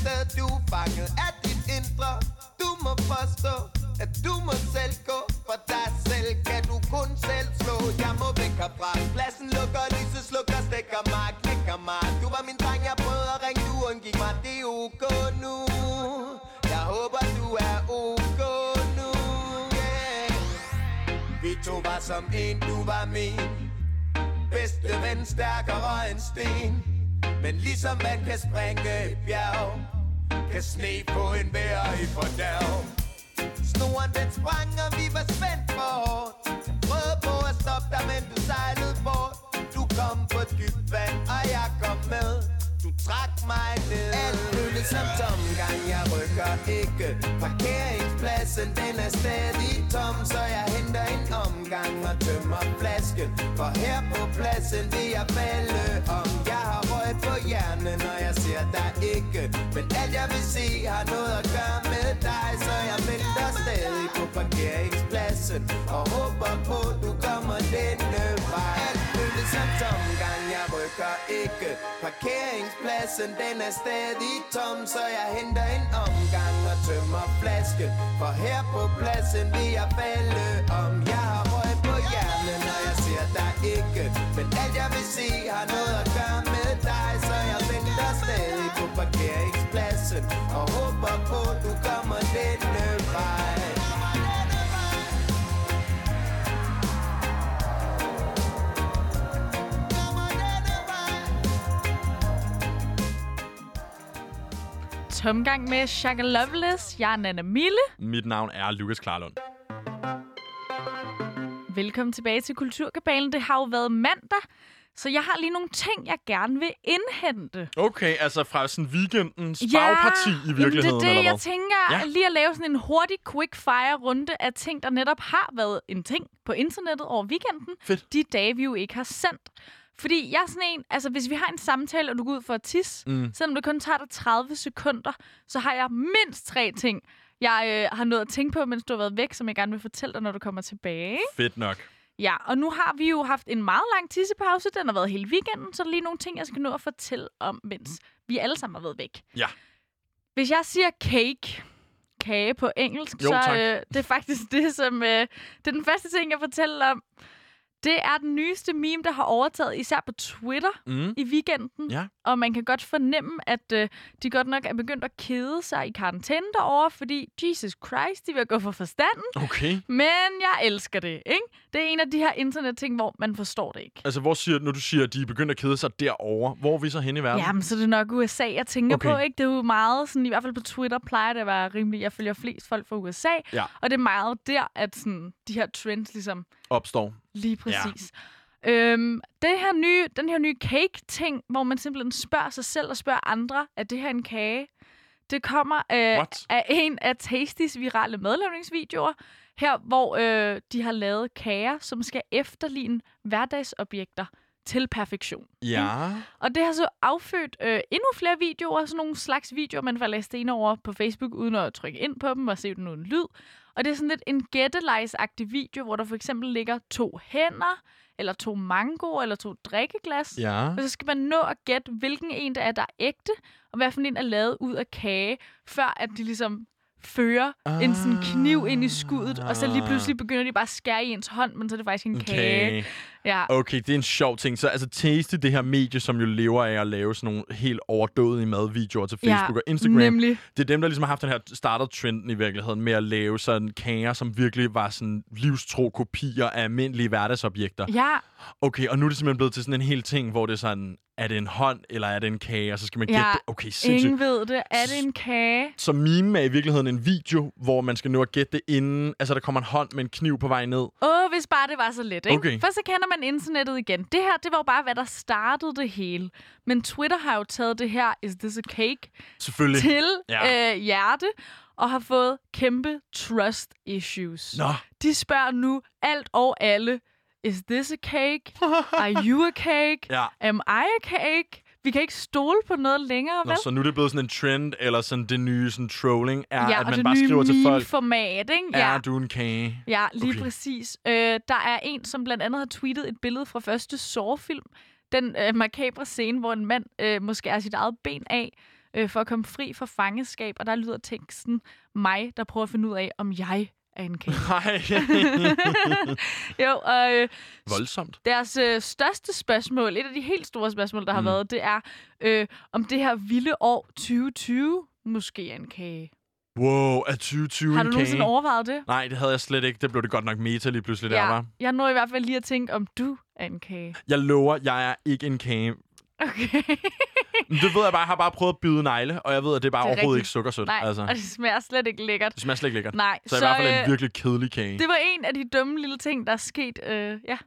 For du er fanget af dit indre Du må forstå, at du må selv gå. For dig selv kan du kun selv slå. Jeg må væk herfra. Pladsen lukker, lyset slukker, stikker mig, knækker mig. Du var min dreng, jeg prøvede at ringe, du undgik mig. Det er ok nu. Jeg håber du er ok nu. Yeah. Vi to var som en, du var min Bedste ven stærkere end sten. Men ligesom man kan springe et bjerg Kan sne på en vejr i fordærv Snoren den sprang, og vi var spændt for hårdt. Prøvede på at stoppe dig, men du sejlede bort. Du kom på dybt vand, og jeg kom med. Du trak mig ned. Alt føles som tomgang, jeg rykker ikke. Parkeringspladsen, den er stadig tom Så jeg henter en omgang og tømmer flasken. For her på pladsen vil jeg falde om hjerne, når jeg ser dig ikke. Men alt jeg vil se har noget at gøre med dig. Så jeg venter stadig på parkeringspladsen Og håber på, du kommer denne vej. Alt føles som tomgang, jeg rykker ikke. Parkeringspladsen, den er stadig tom Så jeg henter en omgang og tømmer flasken. For her på pladsen vil jeg falde om. Jeg har røg på hjernen, når jeg ser dig ikke. Men alt jeg vil se har noget at Tomgang med Shaka Loveless. Jeg er Nana Mille. Mit navn er Lukas Klarlund. Velkommen tilbage til Kulturkabalen. Det har jo været mandag, så jeg har lige nogle ting, jeg gerne vil indhente. Okay, altså fra sådan weekendens bagparti i virkeligheden, det er det, eller jeg hvad? tænker. Ja. Ja. Lige at lave sådan en hurtig quick-fire-runde af ting, der netop har været en ting på internettet over weekenden. Fedt. De dage, vi jo ikke har sendt. Fordi jeg er sådan en, altså hvis vi har en samtale, og du går ud for at tisse, Mm. selvom det kun tager dig 30 sekunder, så har jeg mindst tre ting, jeg øh, har nået at tænke på, mens du har været væk, som jeg gerne vil fortælle dig, når du kommer tilbage. Fedt nok. Ja, og nu har vi jo haft en meget lang tissepause. Den har været hele weekenden, så der er lige nogle ting, jeg skal nå at fortælle om, mens vi alle sammen har været væk. Ja. Hvis jeg siger cake, kage på engelsk, Jo, så tak. øh, det er faktisk det, som... Øh, det er den første ting, jeg fortæller om. Det er den nyeste meme, der har overtaget, især på Twitter Mm. i weekenden. Ja. Og man kan godt fornemme, at øh, de godt nok er begyndt at kede sig i karantæne derovre, fordi Jesus Christ, de vil gå for forstanden. Okay. Men jeg elsker det, ikke? Det er en af de her internetting, hvor man forstår det ikke. Altså, hvor siger, når du siger, at de er begyndt at kede sig derovre, hvor er vi så henne i verden? Jamen, så er det nok USA, jeg tænker Okay. på, ikke? Det er jo meget, sådan, i hvert fald på Twitter plejer det at være rimelig, jeg følger flest folk fra USA, Ja. og det er meget der, at sådan, de her trends ligesom Opstår. lige præcis. Øhm, det her nye, den her nye cake-ting, hvor man simpelthen spørger sig selv og spørger andre, er det her en kage? Det kommer øh, What? af en af Tasties virale madlavningsvideoer, her hvor øh, de har lavet kager, som skal efterligne hverdagsobjekter til perfektion. Ja. Og det har så affødt øh, endnu flere videoer, sådan nogle slags videoer, man får læst ind over på Facebook, uden at trykke ind på dem og se den uden lyd. Og det er sådan lidt en gættelejsagtig video, hvor der for eksempel ligger to hænder, eller to mangoer, eller to drikkeglas. Ja. Og så skal man nå at gætte, hvilken en der er, der er ægte, og hvad for en er lavet ud af kage, før at de ligesom fører ah. en sådan kniv ind i skuddet, og så lige pludselig begynder de bare at skære i ens hånd, men så er det faktisk en En kage. Ja. Okay, det er en sjov ting. Så altså Tasty, det her medie, som jo lever af at lave sådan nogle helt overdådige madvideoer til Facebook ja, og Instagram. Nemlig. Det er dem, der ligesom har haft den her startet trenden i virkeligheden med at lave sådan kager, som virkelig var sådan livstro kopier af almindelige hverdagsobjekter. Ja, Okay, og nu er det simpelthen blevet til sådan en hel ting, hvor det er sådan, er det en hånd, eller er det en kage? Og så skal man gætte Ja, det. Okay, sindssygt. ingen ved det. Er det en kage? Så meme er i virkeligheden en video, hvor man skal nå at gætte det inden, altså der kommer en hånd med en kniv på vej ned. Åh, oh, hvis bare det var så let, ikke? Okay. Først så kender man internettet igen. Det her, det var jo bare, hvad der startede det hele. Men Twitter har jo taget det her, is this a cake, Selvfølgelig. til Ja. øh, hjerte, og har fået kæmpe trust issues. Nå, De spørger nu alt og alle, is this a cake? [LAUGHS] Are you a cake? ja. Am I a cake? Vi kan ikke stole på noget længere, Nå, vel? så nu er det blevet sådan en trend, eller sådan det nye sådan trolling, er, ja, at man bare skriver til folk, format, ikke? er du en kage? Ja, lige Okay. præcis. Øh, der er en, som blandt andet har tweetet et billede fra første Saw-film. Den øh, makabre scene, hvor en mand øh, måske er sit eget ben af øh, for at komme fri fra fangeskab. Og der lyder teksten mig, der prøver at finde ud af, om jeg er en kage. Nej. [LAUGHS] jo, og øh, Voldsomt. deres øh, største spørgsmål, et af de helt store spørgsmål, der har Mm. været, det er, øh, om det her vilde år 2020 måske er en kage. Wow, er 2020 har du nogensinde overvejet det? Nej, det havde jeg slet ikke. Det blev det godt nok meta lige pludselig der, var. jeg når i hvert fald lige at tænke, om du er en kage. Jeg lover, jeg er ikke en kage. Okay. Det ved jeg bare. Jeg har bare prøvet at byde negle, og jeg ved, at det er bare Det er overhovedet rigtigt. ikke sukkersødt. Nej, altså. og det smager slet ikke lækkert. Det smager slet ikke lækkert. Nej, Så, så i hvert fald en øh, virkelig kedelig kage. det var en af de dumme lille ting, der er sket. Øh, ja.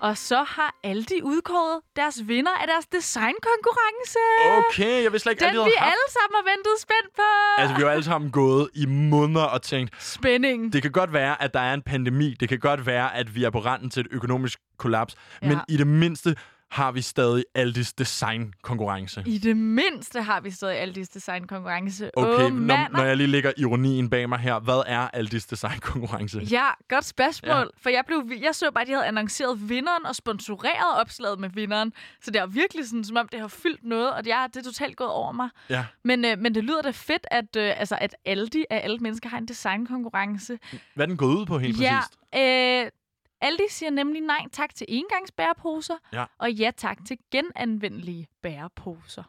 Og så har Aldi udkåret deres vinder af deres designkonkurrence. Okay, jeg vidste slet ikke, Den de vi haft. alle sammen har ventet spændt på. Altså, vi har alle sammen gået i måneder og tænkt, Spænding. det kan godt være, at der er en pandemi. Det kan godt være, at vi er på randen til et økonomisk kollaps. Men Ja. i det mindste har vi stadig Aldis designkonkurrence. I det mindste har vi stadig Aldis designkonkurrence. Okay, Åh, når, når jeg lige lægger ironien bag mig her, hvad er Aldis designkonkurrence? Ja, godt spørgsmål. Ja. For jeg, blev, jeg så bare, at de havde annonceret vinderen og sponsoreret opslaget med vinderen. Så det er virkelig sådan, som om det har fyldt noget, og ja, det er totalt gået over mig. Ja. Men, øh, men det lyder da fedt, at, øh, altså, at Aldi af alle mennesker har en designkonkurrence. Hvad er den gået ud på helt ja, præcist? øh, Aldi siger nemlig nej tak til engangsbæreposer, Ja. og ja tak til genanvendelige bæreposer.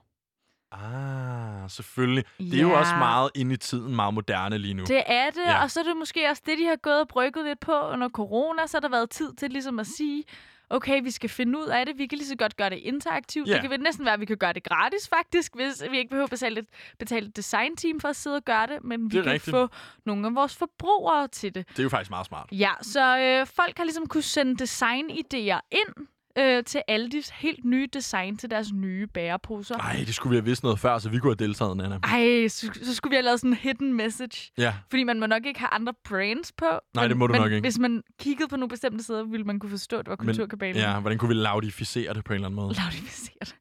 Ah, selvfølgelig. Det er jo også meget inde i tiden, meget moderne lige nu. Det er det, ja. og så er det måske også det, de har gået og brygget lidt på under corona. Så har der været tid til ligesom at sige, okay, vi skal finde ud af det. Vi kan lige så godt gøre det interaktivt. Ja. Det kan næsten være, at vi kan gøre det gratis faktisk, hvis vi ikke behøver at betale et, betale et designteam for at sidde og gøre det. Men vi Det kan rigtigt. få nogle af vores forbrugere til det. Det er jo faktisk meget smart. Ja, så øh, folk har ligesom kunne sende designidéer ind øh, til Aldis helt nye design til deres nye bæreposer. Nej, det skulle vi have vidst noget før, så vi kunne have deltaget, Nana. Ej, så, så skulle vi have lavet sådan en hidden message. Ja, Fordi man må nok ikke have andre brands på. Nej, det må du men nok ikke. hvis man kiggede på nogle bestemte steder, ville man kunne forstå, at det var kulturkabalen. ja, hvordan kunne vi laudificere det på en eller anden måde? Laudificeret.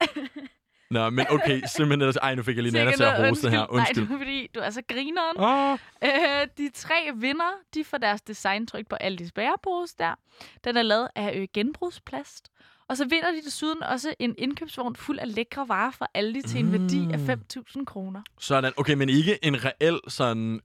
[LAUGHS] Nå, men okay, simpelthen ellers... Ej, nu fik jeg lige Nana til at hoste her. Undskyld. Nej, det er fordi, du er så grineren. Åh, Øh, de tre vinder, de får deres designtryk på Aldis bærepose der. Den er lavet af øh, genbrugsplast. Og så vinder de desuden også en indkøbsvogn fuld af lækre varer fra Aldi til en værdi Mm. af 5.000 kroner. sådan. Okay, men ikke en reel sådan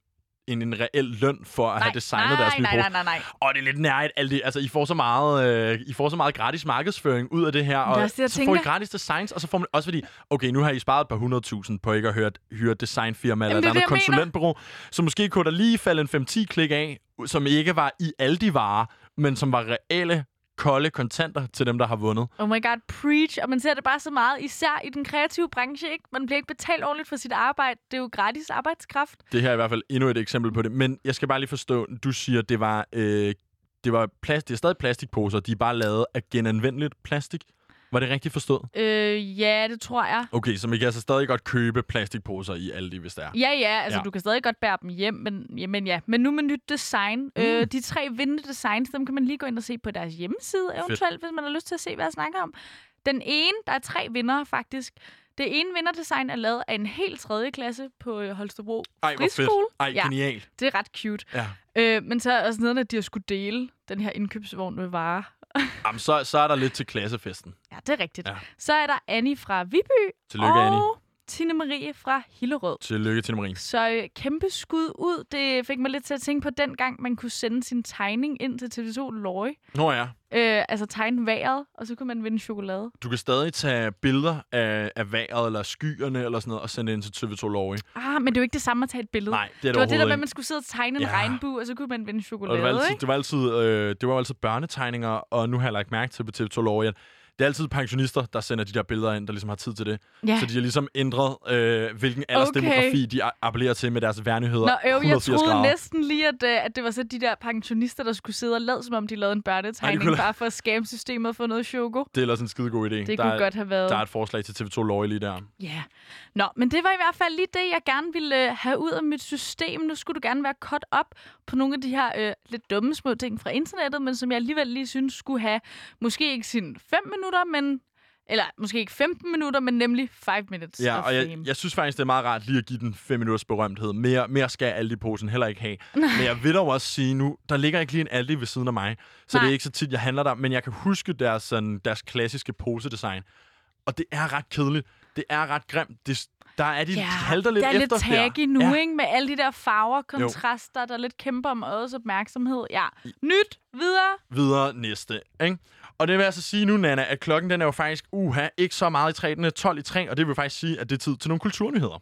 en, en reel løn for at have designet nej, deres nye nej, nej, nej, nej. Og det er lidt nærigt, alt det. Altså, I får, så meget, øh, I får så meget gratis markedsføring ud af det her. Og det, så får I tænker. gratis designs, og så får man også fordi, okay, nu har I sparet et par hundredtusind på ikke at høre, hyre et designfirma eller et det andet konsulentbureau. Så måske kunne der lige falde en 5-10 klik af, som ikke var i alle de varer, men som var reelle kolde kontanter til dem, der har vundet. Oh my god, preach. Og man ser det bare så meget, især i den kreative branche, ikke? Man bliver ikke betalt ordentligt for sit arbejde. Det er jo gratis arbejdskraft. Det her er i hvert fald endnu et eksempel på det. Men jeg skal bare lige forstå, du siger, det var øh, det, var plast, det er stadig plastikposer, de er bare lavet af genanvendeligt plastik. Var det rigtigt forstået? Øh, ja, det tror jeg. Okay, så man kan altså stadig godt købe plastikposer i Aldi, hvis det er. Ja, ja, altså Ja. du kan stadig godt bære dem hjem, men, ja, men ja. Men nu med nyt design. Mm. Øh, de tre vindende designs, dem kan man lige gå ind og se på deres hjemmeside eventuelt, hvis man har lyst til at se, hvad jeg snakker om. Den ene, der er tre vinder faktisk. Det ene vinderdesign er lavet af en helt tredje klasse på øh, Holstebro Ej, fedt. Friskole. Ej, Ja. genialt. Det er ret cute. Ja. Øh, men så er også noget, at de har skulle dele den her indkøbsvogn med varer. Jamen, så, så er der lidt til klassefesten. Ja, det er rigtigt. Ja. Så er der Annie fra Viby. Tillykke, og Annie. Tine Marie fra Hillerød. Tillykke til Marie. Så øh, kæmpe skud ud. Det fik mig lidt til at tænke på den gang, man kunne sende sin tegning ind til TV2 Løje. Nå ja, Øh, altså tegne vejret, og så kunne man vinde chokolade. du kan stadig tage billeder af, af vejret eller skyerne eller sådan noget og sende ind til TV2 Lorry. Ah, men det er jo ikke det samme at tage et billede. Nej, det er det, det var det der med, at man skulle sidde og tegne en Ja. regnbue, og så kunne man vinde Og chokolade, det var altid, ikke? det var altid, øh, det var altid børnetegninger, og nu har jeg lagt mærke til på TV2 Lorry, at det er altid pensionister, der sender de der billeder ind, der ligesom har tid til det. Ja. Så de har ligesom ændret, øh, hvilken aldersdemografi de a- appellerer til med deres værnyheder. Nå, øv, jeg 180 troede grader. næsten lige, at, øh, at det var så de der pensionister, der skulle sidde og lade, som om de lavede en børnetegning, kunne- bare for at skabe systemet og få noget choko. Det er ellers en skide god idé. Det der kunne er, godt have været. Der er et forslag til TV2 Lorry lige der. Ja. Nå, men det var i hvert fald lige det, jeg gerne ville øh, have ud af mit system. Nu skulle du gerne være cut op på nogle af de her øh, lidt dumme små ting fra internettet, men som jeg alligevel lige synes skulle have måske ikke sin 5 minutter, men eller måske ikke 15 minutter, men nemlig 5 minutes Ja, og jeg, jeg synes faktisk, det er meget rart lige at give den 5 minutters berømthed. Mere, mere skal Aldi-posen heller ikke have. [LAUGHS] Men jeg vil dog også sige nu, der ligger ikke lige en Aldi ved siden af mig. Så Nej. det Nej. er ikke så tit, jeg handler der. Men jeg kan huske deres, sådan, deres klassiske posedesign. Og det er ret kedeligt. Det er ret grimt. Det, der er de, Ja, de halter lidt det er efter lidt taggy nu, Ja. ikke? Med alle de der farver, kontraster, der lidt kæmper om øjets opmærksomhed. Ja. Nyt, videre. videre næste. Ikke? Og det vil altså sige nu, Nana, at klokken den er jo faktisk uha, ikke så meget i 3, den er 12 i 3, og det vil faktisk sige, at det er tid til nogle kulturnyheder.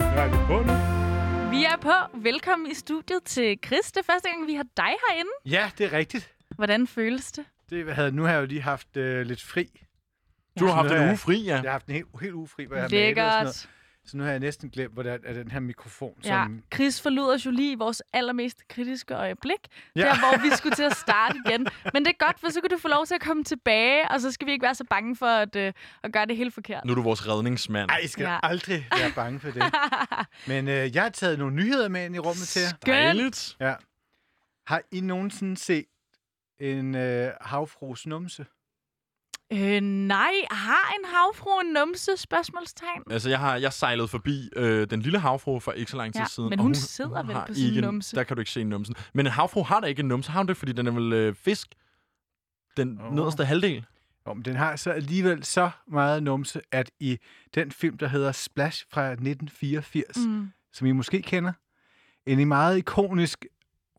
Er vi er på. Velkommen i studiet til Chris. Det er første gang, vi har dig herinde. Ja, det er rigtigt. Hvordan føles det? Det havde, nu har jeg jo lige haft øh, lidt fri. Du har haft en uge jeg- fri, ja. Jeg har haft en helt, helt uge fri, hvor jeg har malet og sådan noget. Så nu har jeg næsten glemt, hvor der er den her mikrofon, Ja, som... Chris forlod os jo lige i vores allermest kritiske øjeblik. Ja. Der, hvor vi skulle til at starte igen. Men det er godt, for så kan du få lov til at komme tilbage, og så skal vi ikke være så bange for at, øh, at gøre det helt forkert. Nu er du vores redningsmand. Ej, I skal Ja. ja. aldrig være bange for det. [LAUGHS] Men øh, jeg har taget nogle nyheder med ind i rummet til jer. Dejligt. Ja. Har I nogensinde set en øh, havfrus numse? Øh, nej, har en havfru en numse? Spørgsmålstegn. Altså, jeg har jeg sejlet forbi øh, den lille havfru for ikke så lang tid Ja, siden. men og hun sidder vel har på sin numse. Der kan du ikke se numsen. Men en havfru har da ikke en numse. Har hun det, fordi den er vel øh, fisk? Den Åh. nederste halvdel. Jo, men den har så alligevel så meget numse, at i den film, der hedder Splash fra 1984, mm. Som I måske kender, en meget ikonisk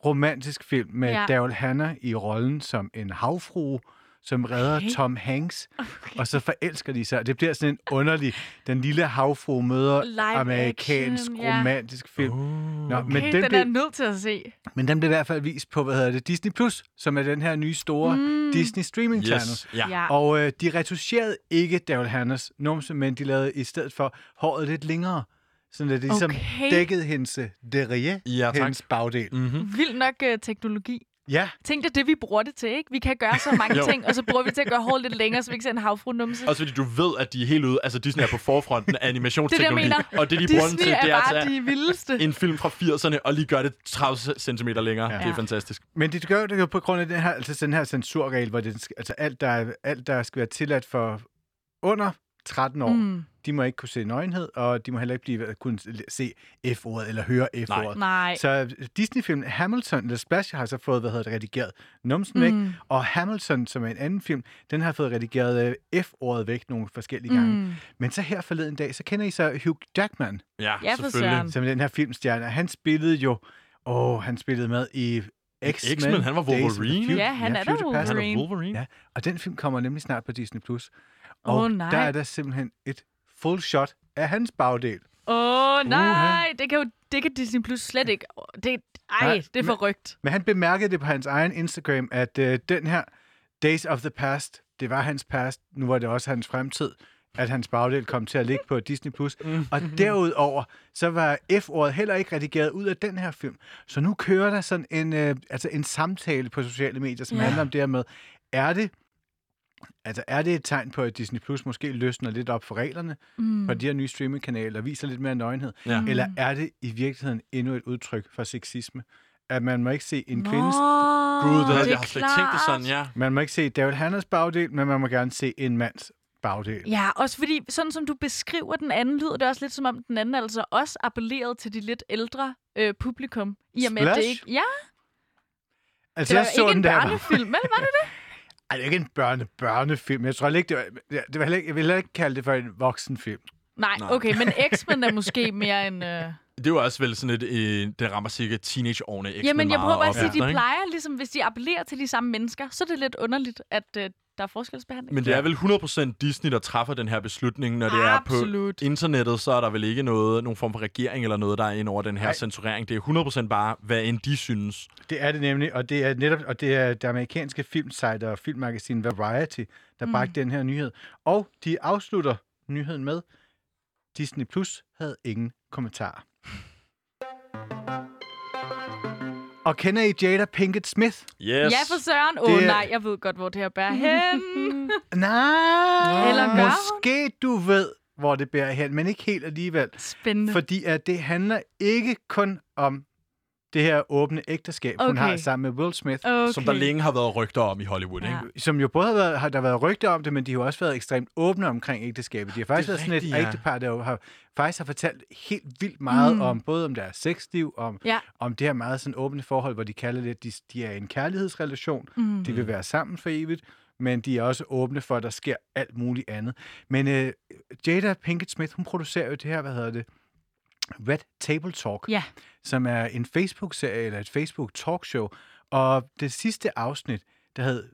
romantisk film med ja. Daryl Hannah i rollen som en havfrue, som redder Okay. Tom Hanks, [LAUGHS] og så forelsker de sig. Det bliver sådan en underlig, den lille havfrue møder Live amerikansk action, ja. romantisk film. Oh. Nå, Okay, men, den, den blev, er nødt til at se. men den blev i hvert fald vist på, hvad hedder det, Disney+, Plus, som er den her nye store mm. Disney streaming channel. Yes, ja. Ja. Og øh, de retuscherede ikke Daryl Hannahs numse, men de lavede i stedet for håret lidt længere. Sådan at det ligesom Okay. dækkede hendes derrière, Ja, tak. hendes bagdel. Mm-hmm. Vild nok øh, teknologi. Ja, Tænk dig det, vi bruger det til, ikke? Vi kan gøre så mange [LAUGHS] ting, og så bruger vi til at gøre håret lidt længere, så vi ikke ser en havfru numse. Også fordi du ved, at de er helt ude. Altså, Disney er på forfronten af animationsteknologi. Det er det, jeg mener. Og det, de bruger den Disney til, er det er at bare tage de vildeste. en film fra 80'erne og lige gøre det 30 cm længere. Ja. Det er fantastisk. men de gør det jo på grund af den her, altså den her censurregel, hvor det, altså alt der, alt, der skal være tilladt for under 13 år, mm. De må ikke kunne se nøgenhed, og de må heller ikke blive, kunne se F-ordet eller høre F-ordet. Nej. Så Disney-filmen Hamilton, eller Splash, har så fået, hvad hedder det, redigeret numsen væk, Mm. og Hamilton, som er en anden film, den har fået redigeret øh, F-ordet væk nogle forskellige gange. Mm. Men så her forleden dag, så kender I så Hugh Jackman, Ja, Ja, selvfølgelig. som er den her filmstjerne. Han spillede jo, åh, han spillede med i X-Men. X-Men, han var Wolverine. Ja, han er da Future Past. Han er Wolverine. Wolverine. Ja, og den film kommer nemlig snart på Disney+. Plus. Og nej. der er der simpelthen et full shot af hans bagdel. Åh, oh, nej. Det kan jo det kan Disney Plus slet ikke. Det, ej, Nej, det er for rygt. Men han bemærkede det på hans egen Instagram, at øh, den her Days of the Past, det var hans past, nu var det også hans fremtid. at hans bagdel kom til at ligge på Disney+. Plus. Mm. Og derudover, så var F-ordet heller ikke redigeret ud af den her film. Så nu kører der sådan en, øh, altså en samtale på sociale medier, som ja. handler om det her med, er det, altså er det et tegn på, at Disney Plus måske løsner lidt op for reglerne Mm. på de her nye streamingkanaler og viser lidt mere nøgenhed? Ja. Eller er det i virkeligheden endnu et udtryk for sexisme? At man må ikke se en Nå, kvindes Gud, det, er jeg har slet ikke tænkt det sådan, ja. Man må ikke se Daryl Hannahs bagdel, men man må gerne se en mands bagdel. Ja, også fordi, sådan som du beskriver den anden, lyder det også lidt som om, den anden altså også appellerede til de lidt ældre øh, publikum. I og med, det ikke... Ja, Altså, det var jeg så ikke den en der. børnefilm, vel? Var det det? [LAUGHS] Ej, det er ikke en børne børnefilm. Jeg tror ikke, det var, det var heller ikke, jeg vil heller ikke kalde det for en voksenfilm. Nej, Nej. okay, men [LAUGHS] X-Men er måske mere en... Øh... Det er jo også vel sådan et, øh, det rammer sikkert teenageårene X-Men Jamen, jeg prøver bare at sige, efter, de plejer ligesom, hvis de appellerer til de samme mennesker, så er det lidt underligt, at øh, der er forskelsbehandling. Men det er vel 100% Disney, der træffer den her beslutning, når det er Absolut. på internettet, så er der vel ikke noget, nogen form for regering eller noget, der er ind over den her Nej. censurering. Det er 100% bare, hvad end de synes. Det er det nemlig, og det er netop og det er det amerikanske filmsite og filmmagasin Variety, der Mm. bragte den her nyhed. Og de afslutter nyheden med, Disney Plus havde ingen kommentar. Og kender I Jada Pinkett Smith? Yes. Ja, for søren. Åh oh, Det nej, jeg ved godt, hvor det her bærer hen. [LAUGHS] Nej, Eller gør måske du ved, hvor det bærer hen, men ikke helt alligevel. Spændende. Fordi at det handler ikke kun om det her åbne ægteskab, okay. hun har sammen med Will Smith. okay. Som der længe har været rygter om i Hollywood, Ja. ikke? Som jo både har været, har der været rygter om det, men de har også været ekstremt åbne omkring ægteskabet. De har faktisk været sådan et ja. ægtepar, der jo har, faktisk har fortalt helt vildt meget Mm. mm. om, både om deres sexliv, om, Ja. om det her meget sådan åbne forhold, hvor de kalder det, at de, de er i en kærlighedsrelation. Mm. De vil være sammen for evigt, men de er også åbne for, at der sker alt muligt andet. Men øh, Jada Pinkett Smith, hun producerer jo det her, hvad hedder det, Red Table Talk, Ja. som er en Facebook-serie eller et Facebook-talkshow. Og det sidste afsnit, der hed,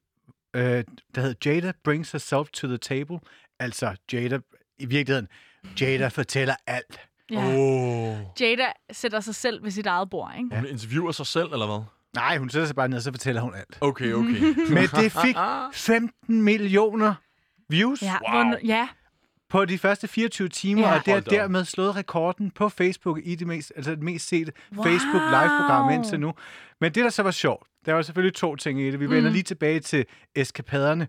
øh, der hed Jada Brings Herself to the Table, altså Jada, i virkeligheden, Jada fortæller alt. Ja. Oh. Jada sætter sig selv ved sit eget bord, ikke? Hun interviewer sig selv, eller hvad? Nej, hun sætter sig bare ned, og så fortæller hun alt. Okay, okay. Men det fik 15 millioner views. Ja, Wow. hvor, ja. På de første 24 timer, Ja. og det har dermed slået rekorden på Facebook i det mest, altså det mest sete Wow. Facebook live-program indtil nu. Men det, der så var sjovt, der var selvfølgelig to ting i det. Vi vender Mm. lige tilbage til eskapaderne.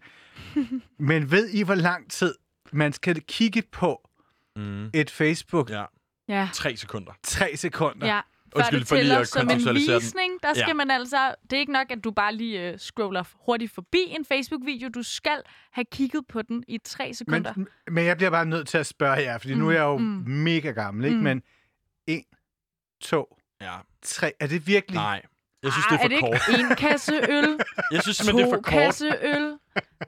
[LAUGHS] Men ved I, hvor lang tid man skal kigge på Mm. et Facebook? Ja, Ja. tre sekunder. Tre sekunder. Ja. Før Undskyld, det lige tæller at som en visning, der skal Ja. man altså... Det er ikke nok, at du bare lige uh, scroller hurtigt forbi en Facebook-video. Du skal have kigget på den i tre sekunder. Men, men jeg bliver bare nødt til at spørge jer, fordi mm, nu er jeg jo mm. mm. mega gammel, ikke? Mm. Mm. Men en, to, Ja, tre, er det virkelig... nej. Jeg synes, Ah, det er for er det kort. ikke en kasse øl, [LAUGHS] Jeg synes simpelthen, det er for kort. kasse øl,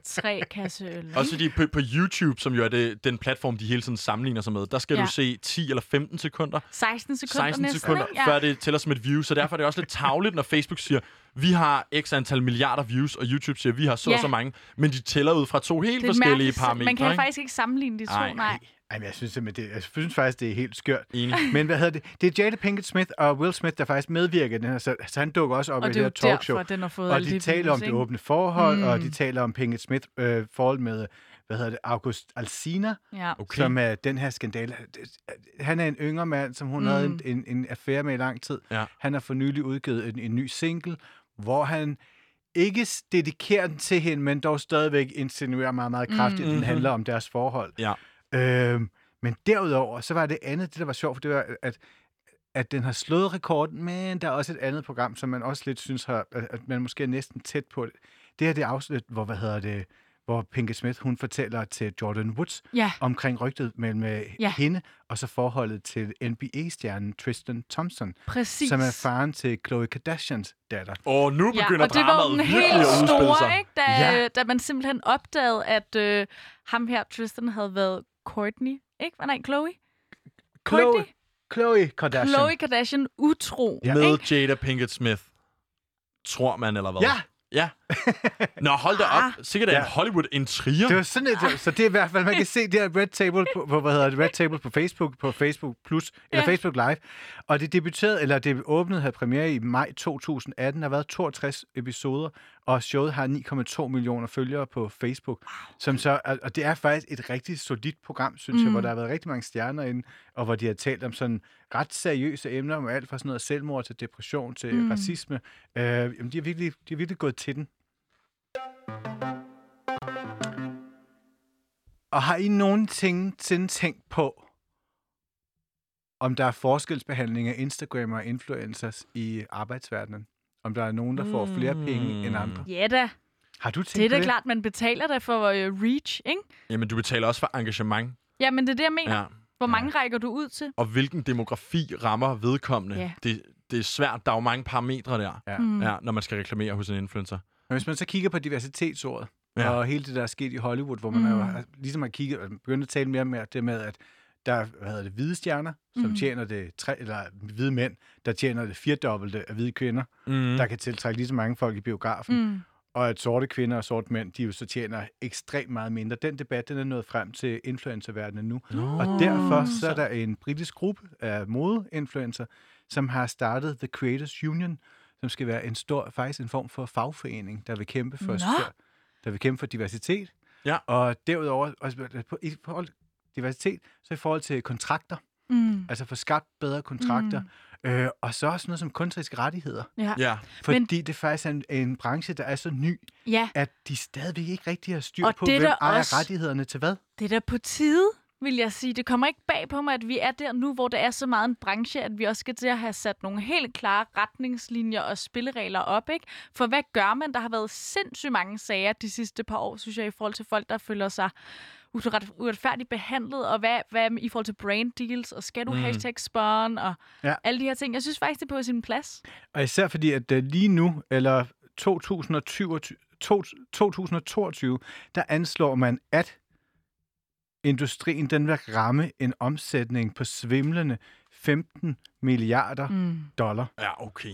tre kasse øl? Også fordi på, på YouTube, som jo er det, den platform, de hele tiden sammenligner sig med, der skal Ja. du se 10 eller 15 sekunder, 16 sekunder 16 næsten, sekunder, ikke? før det tæller som et view. Så derfor er det også lidt tavligt, når Facebook siger, vi har x antal milliarder views, og YouTube siger, vi har så Ja. og så mange. Men de tæller ud fra to helt forskellige mærkeligt. parametre. Man kan ikke? faktisk ikke sammenligne de to, Ej, nej. Ej, men jeg synes simpelthen, det, jeg synes faktisk, det er helt skørt. Enig. Men hvad hedder det? Det er Jada Pinkett Smith og Will Smith, der faktisk medvirker i den her, så, så han dukker også op Og i det det er her talkshow. derfor, den har fået Og de de taler om det åbne forhold, mm. og Mm. de taler om Pinkett Smith øh, forhold med, hvad hedder det, August Alsina, Ja. Okay. som er den her skandale. Han er en yngre mand, som hun mm. havde en, en, en affære med i lang tid. Ja. Han har for nylig udgivet en, en ny single, hvor han ikke dedikerer den til hende, men dog stadigvæk insinuerer meget, meget kraftigt, mm. at den Mhm. handler om deres forhold. Ja. Øhm, men derudover, så var det andet, det der var sjovt, for det var, at, at den har slået rekorden, men der er også et andet program, som man også lidt synes har, at man måske er næsten tæt på det. Det her det er afsnit, hvor, hvad hedder det, hvor Pinkett Smith, hun fortæller til Jordan Woods Ja. omkring rygtet mellem ja. Ja. hende og så forholdet til NBA-stjernen Tristan Thompson, Præcis. som er faren til Khloe Kardashians datter. Og nu Ja, begynder og det var den helt store, ikke? Da, Ja. da man simpelthen opdagede, at øh, ham her, Tristan, havde været Courtney, ikke? Hvad nej, Chloe? Courtney? Khloe Kardashian. Khloe Kardashian utro. Ja. Med ikke? Jada Pinkett Smith. Tror man, eller hvad? Ja, Ja, [LAUGHS] Nå, hold da op. Sikkert er en Ja. Hollywood-intriger. Det var sådan et, så det er i hvert fald, man kan se det her Red Table på, på hvad hedder det, Red Table på Facebook, på Facebook Plus, eller Ja. Facebook Live. Og det debuterede, eller det åbnede her premiere i maj 2018. Der har været 62 episoder, og showet har 9,2 millioner følgere på Facebook. Som så, og det er faktisk et rigtig solidt program, synes mm. jeg, hvor der har været rigtig mange stjerner inde, og hvor de har talt om sådan ret seriøse emner, om alt fra sådan noget selvmord til depression til mm. racisme. Øh, jamen, de, har virkelig, de har virkelig gået til den. Og har I nogensinde tænkt på, om der er forskelsbehandling af Instagram og influencers i arbejdsverdenen? Om der er nogen, der får flere penge end andre? Ja da. Har du tænkt Det er på da det? klart, man betaler da for uh, reach, ikke? Jamen, du betaler også for engagement. Ja, men det er det, jeg mener. Ja. Hvor mange rækker du ud til? Og hvilken demografi rammer vedkommende. Ja. Det, det er svært. Der er jo mange parametre der, Ja. Mm. ja, når man skal reklamere hos en influencer. Men hvis man så kigger på diversitetsordet, Ja. og hele det, der er sket i Hollywood, hvor man Mm. har- ligesom har kigget, og begyndt at tale mere med det med, at der er, hvad hedder det, hvide stjerner, som Mm. tjener det, tre, eller hvide mænd, der tjener det firedobbelte af hvide kvinder, Mm. mm. der kan tiltrække lige så mange folk i biografen. Mm. og at sorte kvinder og sorte mænd, de jo så tjener ekstremt meget mindre. Den debat, den er nået frem til influencerverdenen nu. Nå. Og derfor så er der en britisk gruppe af modeinfluencer, som har startet The Creators Union, som skal være en stor, faktisk en form for fagforening, der vil kæmpe for, Nå. der vil kæmpe for diversitet. Ja. Og derudover, også på, i forhold til diversitet, så i forhold til kontrakter, Mm. altså få skabt bedre kontrakter, mm. øh, og så også noget som kunstneriske rettigheder. Ja. Ja. Fordi Men- det faktisk er en, en branche, der er så ny, ja, at de stadigvæk ikke rigtig har styr Og på, det er hvem der ejer også- rettighederne til hvad. det er da på tide, vil jeg sige. Det kommer ikke bag på mig, at vi er der nu, hvor det er så meget en branche, at vi også skal til at have sat nogle helt klare retningslinjer og spilleregler op. Ikke? For hvad gør man? Der har været sindssygt mange sager de sidste par år, synes jeg, i forhold til folk, der føler sig uret, uretfærdigt behandlet, og hvad, hvad i forhold til brand deals, og skal du mm. hashtag spawn, og Ja. alle de her ting. Jeg synes faktisk, det er på sin plads. Og især fordi, at uh, lige nu, eller 2020, to- 2022, der anslår man, at industrien den vil ramme en omsætning på svimlende 15 milliarder mm. Dollar. Ja, okay.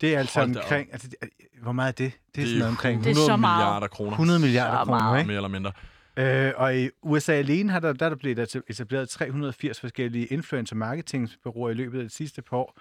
Det er altså Hold omkring... Altså, det er- hvor meget er det? Det er, Det sådan noget omkring Det er 100 så meget. milliarder kroner. 100 milliarder Så kroner, meget. ikke? Mere eller mindre. Øh, og i USA alene har der, der er der blevet etableret 380 forskellige influencer marketingsbureauer i løbet af de sidste par år.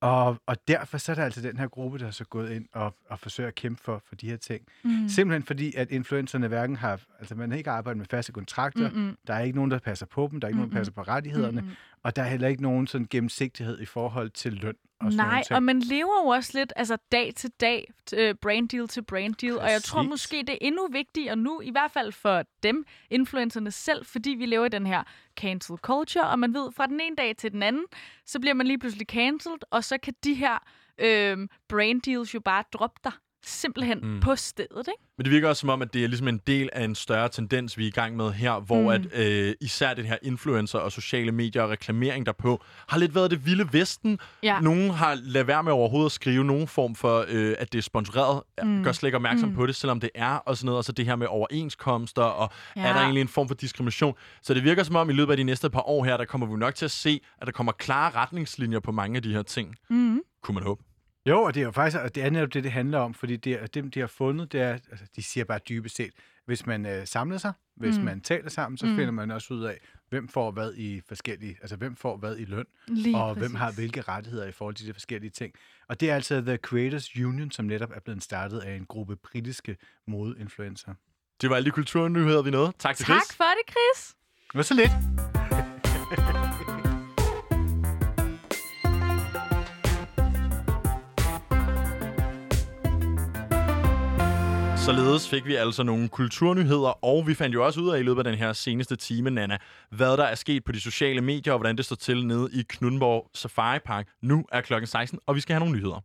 Og, og derfor så er der altså den her gruppe, der er så gået ind og, og forsøger at kæmpe for, for de her ting. Mm. Simpelthen fordi, at influencerne hverken har, altså man har ikke arbejdet med faste kontrakter, Mm-mm. der er ikke nogen, der passer på dem, der er ikke nogen, der passer på rettighederne, Mm-mm. Og der er heller ikke nogen sådan gennemsigtighed i forhold til løn. Og Nej, og man lever jo også lidt altså dag til dag, øh, brand deal til brand deal, og jeg tror Præcis. måske, det er endnu vigtigere nu, i hvert fald for dem, influencerne selv, fordi vi lever i den her cancel culture, og man ved, fra den ene dag til den anden, så bliver man lige pludselig cancelled, og så kan de her øh, brand deals jo bare droppe dig simpelthen mm. på stedet, ikke? Men det virker også som om, at det er ligesom en del af en større tendens, vi er i gang med her, hvor mm. at øh, især den her influencer og sociale medier og reklamering derpå har lidt været det vilde vesten. Ja. Nogen har ladet være med overhovedet at skrive nogen form for, øh, at det er sponsoreret. Mm. Gør slet ikke opmærksom mm. på det, selvom det er, og sådan noget. Og så det her med overenskomster, og. Ja. er der egentlig en form for diskrimination? Så det virker som om, i løbet af de næste par år her, der kommer vi nok til at se, at der kommer klare retningslinjer på mange af de her ting. Mm. Kunne man håbe. Jo, og det er jo faktisk og det er netop det, det handler om, fordi det, er- dem, de har fundet, det er, altså, de siger bare dybest set, hvis man øh, samler sig, hvis mm. man taler sammen, så mm. finder man også ud af, hvem får hvad i forskellige, altså hvem får hvad i løn, Lige og præcis. hvem har hvilke rettigheder i forhold til de forskellige ting. Og det er altså The Creators Union, som netop er blevet startet af en gruppe britiske modeinfluencer. Det var alle de kulturnyheder, vi nåede. Tak til Chris. Tak for det, Chris. Det var så lidt. [LAUGHS] Således fik vi altså nogle kulturnyheder, og vi fandt jo også ud af i løbet af den her seneste time, Nana, hvad der er sket på de sociale medier, og hvordan det står til nede i Knuddenborg Safari Park. Nu er klokken 16, og vi skal have nogle nyheder.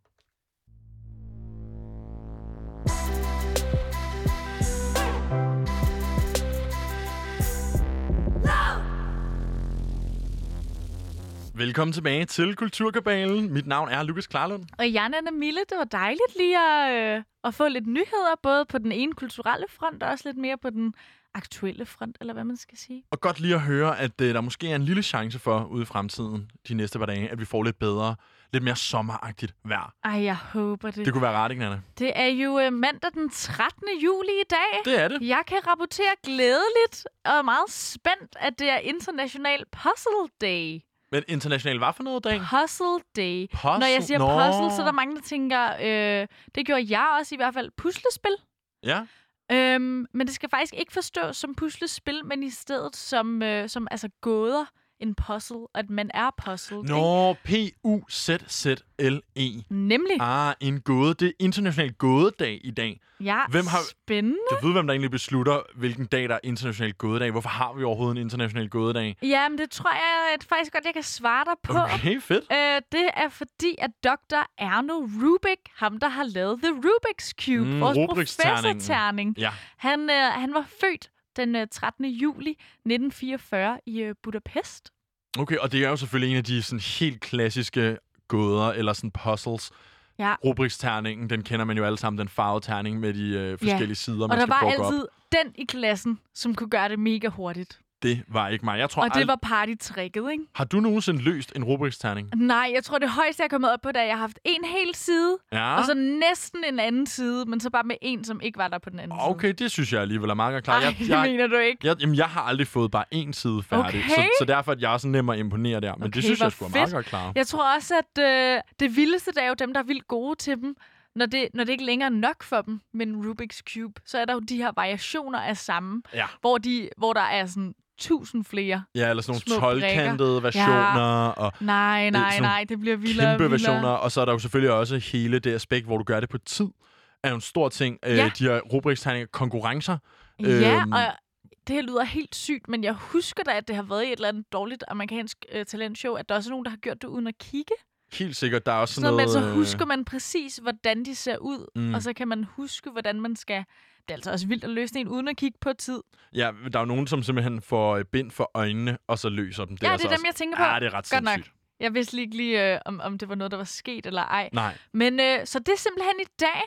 Velkommen tilbage til Kulturkabalen. Mit navn er Lukas Klarlund. Og Jan Anna Mille, det var dejligt lige at, øh, at få lidt nyheder, både på den ene kulturelle front, og også lidt mere på den aktuelle front, eller hvad man skal sige. Og godt lige at høre, at øh, der måske er en lille chance for ude i fremtiden, de næste par dage, at vi får lidt bedre lidt mere sommeragtigt vejr. Ej, jeg håber det. Det kunne være rart, ikke, Nana? Det er jo øh, mandag den 13. juli i dag. Det er det. Jeg kan rapportere glædeligt og er meget spændt, at det er International Puzzle Day. Men international hvad for noget dag? Puzzle Day. Puzzle? Når jeg siger Nå. puzzle, så er der mange, der tænker, øh, det gjorde jeg også i hvert fald, puslespil. Ja. Øhm, men det skal faktisk ikke forstås som puslespil, men i stedet som, øh, som altså gåder en puzzle, at man er puzzled. Ikke? Nå, P-U-Z-Z-L-E. Nemlig. Ah, en gåde. Det er international gådedag i dag. Ja, Hvem har- spændende. Jeg ved, hvem der egentlig beslutter, hvilken dag, der er international gådedag. Hvorfor har vi overhovedet en international gådedag? Ja, men det tror jeg at faktisk godt, jeg kan svare dig på. Okay, fedt. Øh, det er fordi, at Dr. Erno Rubik, ham der har lavet The Rubik's Cube, Mm, vores professorterning, Ja. han, øh, han var født den øh, 13. juli 1944 i øh, Budapest. Okay, og det er jo selvfølgelig en af de sådan helt klassiske gåder, eller sådan puzzles. Ja. Rubriksterningen, den kender man jo alle sammen, den farvede terning med de øh, forskellige sider, Og man der skal var gå op. altid den i klassen, som kunne gøre det mega hurtigt. Det var ikke mig. Jeg tror, Og det var partytricket, ikke? Har du nogensinde løst en rubriksterning? Nej, jeg tror, det højeste, jeg er kommet op på, da jeg har haft en hel side, Ja. og så næsten en anden side, men så bare med en, som ikke var der på den anden side. Okay, det synes jeg alligevel er meget klart. Ej, Jeg, mener du ikke. jeg, jamen, jeg har aldrig fået bare én side færdig, Okay. så, så derfor er jeg også nem at imponere der. Men Okay, det synes jeg skulle meget godt klare. Jeg tror også, at øh, det vildeste, det er jo dem, der er vildt gode til dem. Når det, når det ikke længere er nok for dem med en Rubik's Cube, så er der jo de her variationer af samme, Ja. hvor, de, hvor der er sådan tusind flere. Ja, eller sådan nogle brikker. 12-kantede versioner, og Nej, nej, sådan nej, det bliver vildere kæmpe vildere. versioner. Og så er der jo selvfølgelig også hele det aspekt, hvor du gør det på tid, er jo en stor ting. Øh, Ja. de her rubriksterninger, konkurrencer. Ja, Øhm. og det her lyder helt sygt, men jeg husker da, at det har været i et eller andet dårligt amerikansk øh, talentshow, at der også er nogen, der har gjort det uden at kigge. Helt sikkert, der er også Så, sådan men noget... så øh, husker man præcis, hvordan de ser ud, mm. og så kan man huske, hvordan man skal... Det er altså også vildt at løse en uden at kigge på tid. Ja, der er jo nogen, som simpelthen får bind for øjnene, og så løser dem. ja, altså det er dem, også... jeg tænker på. Ja, det er ret Godt nok. Jeg vidste ikke lige øh, om, om det var noget, der var sket eller ej. Nej. Men øh, så det er simpelthen i dag.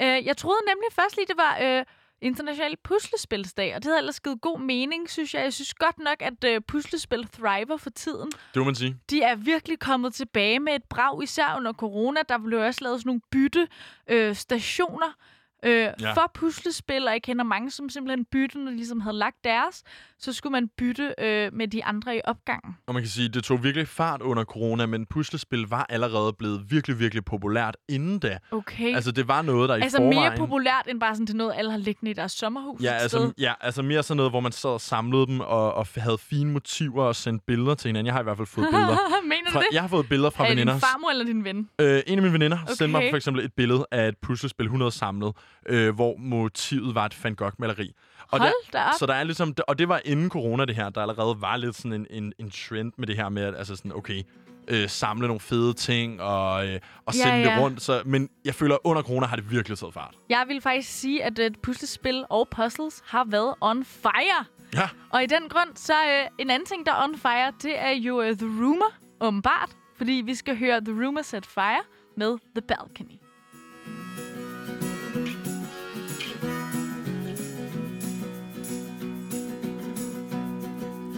Øh, jeg troede nemlig først lige, det var øh, international puslespilsdag, og det havde ellers givet god mening, synes jeg. Jeg synes godt nok, at øh, puslespil thriver for tiden. Det må man sige. De er virkelig kommet tilbage med et brag, især under corona. Der blev også lavet sådan nogle bytte øh, stationer øh, Ja. for puslespil, og jeg kender mange, som simpelthen byttede, når de ligesom havde lagt deres, så skulle man bytte øh, med de andre i opgangen. Og man kan sige, det tog virkelig fart under corona, men puslespil var allerede blevet virkelig, virkelig populært inden da. Okay. Altså, det var noget, der i altså forvejen... mere populært end bare sådan til noget, alle har liggende i deres sommerhus Ja altså, sted. ja, altså mere sådan noget, hvor man sad og samlede dem og, og havde fine motiver og sendte billeder til hinanden. Jeg har i hvert fald fået billeder. [LAUGHS] Mener du Fra, det? jeg har fået billeder fra er veninder. din farmor eller din ven? Øh, en af mine veninder okay. sendte mig for eksempel et billede af et puslespil, hun havde samlet, øh, hvor motivet var et Van Gogh-maleri. Og Hold der, da op. Så der er ligesom, og det var inden corona det her, der allerede var lidt sådan en, en, en trend med det her med, at altså sådan, okay, øh, samle nogle fede ting og, øh, og Ja, sende det ja. rundt. Så, men jeg føler, at under corona har det virkelig taget fart. Jeg vil faktisk sige, at øh, puslespil og puzzles har været on fire. Ja, Og i den grund, så øh, en anden ting, der er on fire, det er jo uh, The Rumor, åbenbart. Fordi vi skal høre The Rumor Set Fire med The Balcony.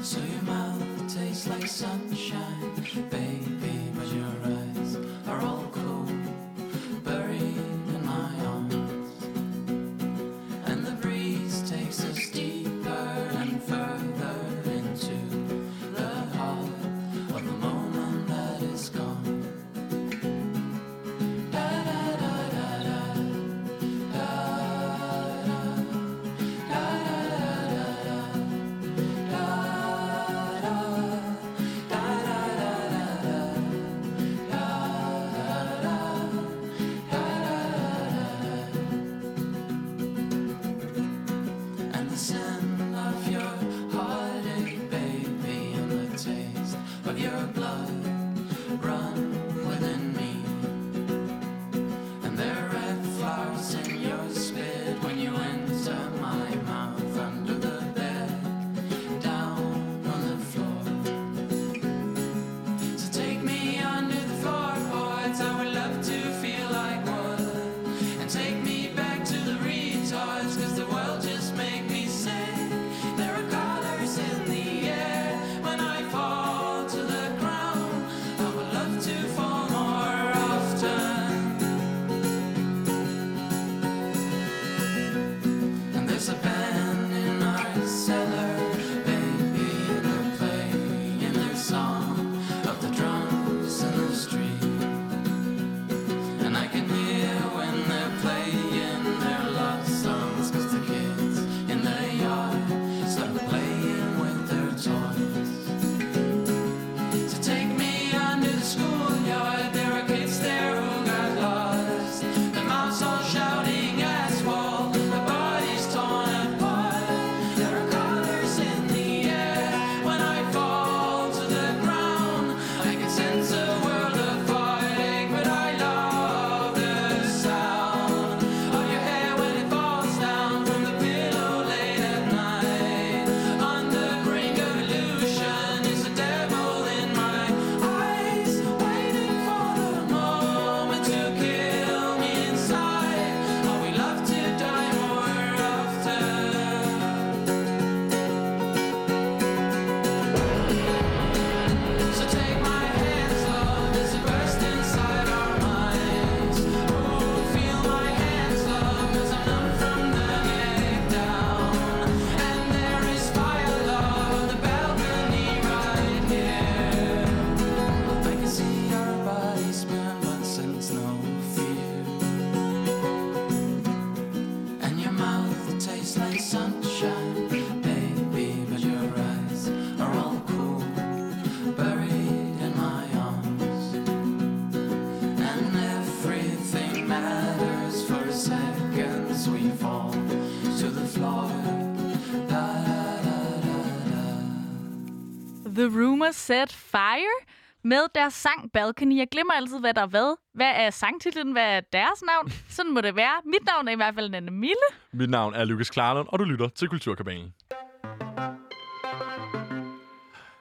So your mouth tastes like sunshine, baby, Set Fire med deres sang Balcony. Jeg glemmer altid, hvad der er hvad. Hvad er sangtitlen? Hvad er deres navn? Sådan må det være. Mit navn er i hvert fald Nanne Mille. Mit navn er Lukas Klarlund, og du lytter til Kulturkabalen.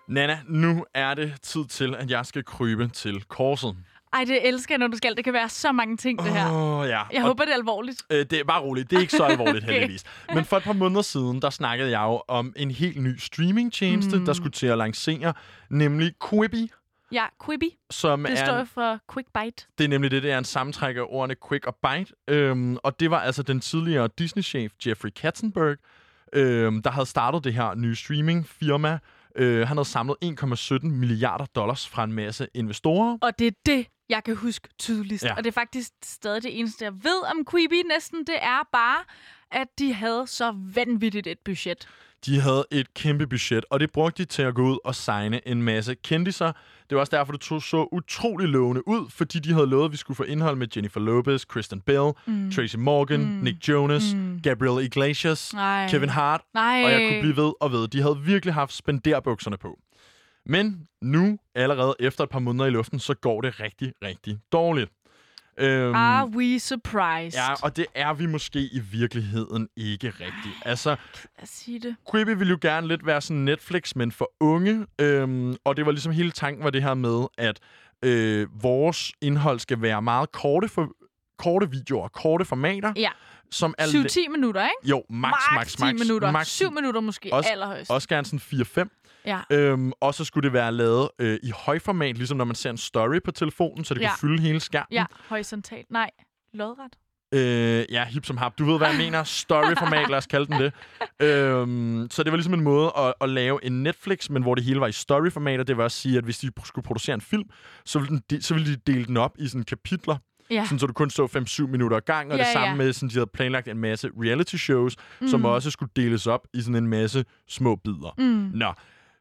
Nana, nu er det tid til, at jeg skal krybe til korset. Ej, det elsker jeg, når du skal. Det kan være så mange ting, det her. Oh, ja. Jeg Og håber, det er alvorligt. Øh, det er bare roligt. Det er ikke så alvorligt, [LAUGHS] Okay. heldigvis. Men for et par måneder siden, der snakkede jeg jo om en helt ny streamingtjeneste, mm. der skulle til at lancere, nemlig Quibi, Ja, Quibi. som Det er... står jo for Quick Bite. Det er nemlig det, det er en sammentræk af ordene Quick og Bite. Øhm, og det var altså den tidligere Disney-chef Jeffrey Katzenberg, øhm, der havde startet det her nye streaming-firma. Øh, han havde samlet 1,17 milliarder dollars fra en masse investorer. Og det er det, jeg kan huske tydeligst. Ja. Og det er faktisk stadig det eneste, jeg ved om Quibi næsten. Det er bare, at de havde så vanvittigt et budget. De havde et kæmpe budget, og det brugte de til at gå ud og signe en masse kendiser. Det var også derfor, det tog så utrolig lovende ud, fordi de havde lovet, at vi skulle få indhold med Jennifer Lopez, Kristen Bell, mm. Tracy Morgan, mm. Nick Jonas, mm. Gabriel Iglesias, Nej. Kevin Hart, Nej. og jeg kunne blive ved og ved. De havde virkelig haft spenderbukserne på. Men nu, allerede efter et par måneder i luften, så går det rigtig, rigtig dårligt. Øhm, Are we surprised? ja, og det er vi måske i virkeligheden ikke rigtigt. Altså, os sige det. Quibi ville jo gerne lidt være sådan Netflix, men for unge. Øhm, og det var ligesom hele tanken var det her med, at øh, vores indhold skal være meget korte, for, korte videoer, korte formater, Ja, som er... 7-10 minutter, ikke? Jo, max, max, 10 max. minutter. max 7 minutter måske Også- allerhøjst. Også gerne sådan 4-5. Ja. Øhm, og så skulle det være lavet øh, i højformat, ligesom når man ser en story på telefonen, så det Ja. kunne fylde hele skærmen. ja, horisontalt. Nej, lodret. Øh, ja, hip som hap. Du ved, hvad jeg mener. Storyformat, lad os kalde den det. [LAUGHS] Øhm, så det var ligesom en måde at, at lave en Netflix, men hvor det hele var i storyformat, og det var at sige, at hvis de skulle producere en film, så ville, den, de, så ville de dele den op i sådan kapitler, Ja. sådan, så du kun så 5-7 minutter ad gang, og Ja, det samme ja. med, sådan, de havde planlagt en masse reality shows, mm. som også skulle deles op i sådan en masse små bidder. Mm. Nå,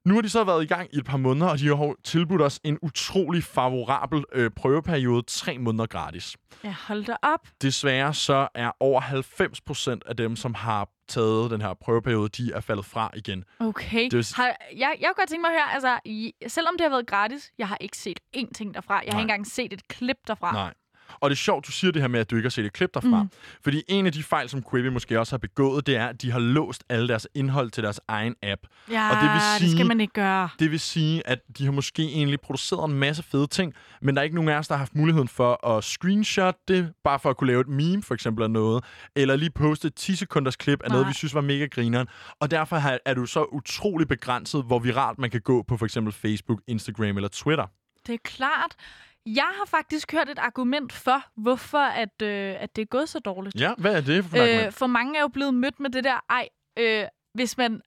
nu har de så været i gang i et par måneder, og de har tilbudt os en utrolig favorabel øh, prøveperiode, tre måneder gratis. Ja, hold da op. Desværre så er over 90% af dem, som har taget den her prøveperiode, de er faldet fra igen. Okay. Det vil Har, jeg, jeg kunne godt tænke mig at høre, altså, i, selvom det har været gratis, jeg har ikke set én ting derfra. Jeg har Nej. ikke engang set et klip derfra. Nej. Og det er sjovt, du siger det her med, at du ikke har set et klip derfra. Mm. Fordi en af de fejl, som Quibi måske også har begået, det er, at de har låst alle deres indhold til deres egen app. Ja, Og det vil det sige- skal man ikke gøre. Det vil sige, at de har måske egentlig produceret en masse fede ting, men der er ikke nogen af os, der har haft muligheden for at screenshot det, bare for at kunne lave et meme for eksempel af noget, eller lige poste et 10 sekunders klip af noget, Nej. vi synes var mega grineren. Og derfor er du så utrolig begrænset, hvor viralt man kan gå på for eksempel Facebook, Instagram eller Twitter. Det er klart. Jeg har faktisk hørt et argument for, hvorfor at, øh, at det er gået så dårligt. Ja, hvad er det for øh, for mange er jo blevet mødt med det der, ej, øh, hvis man...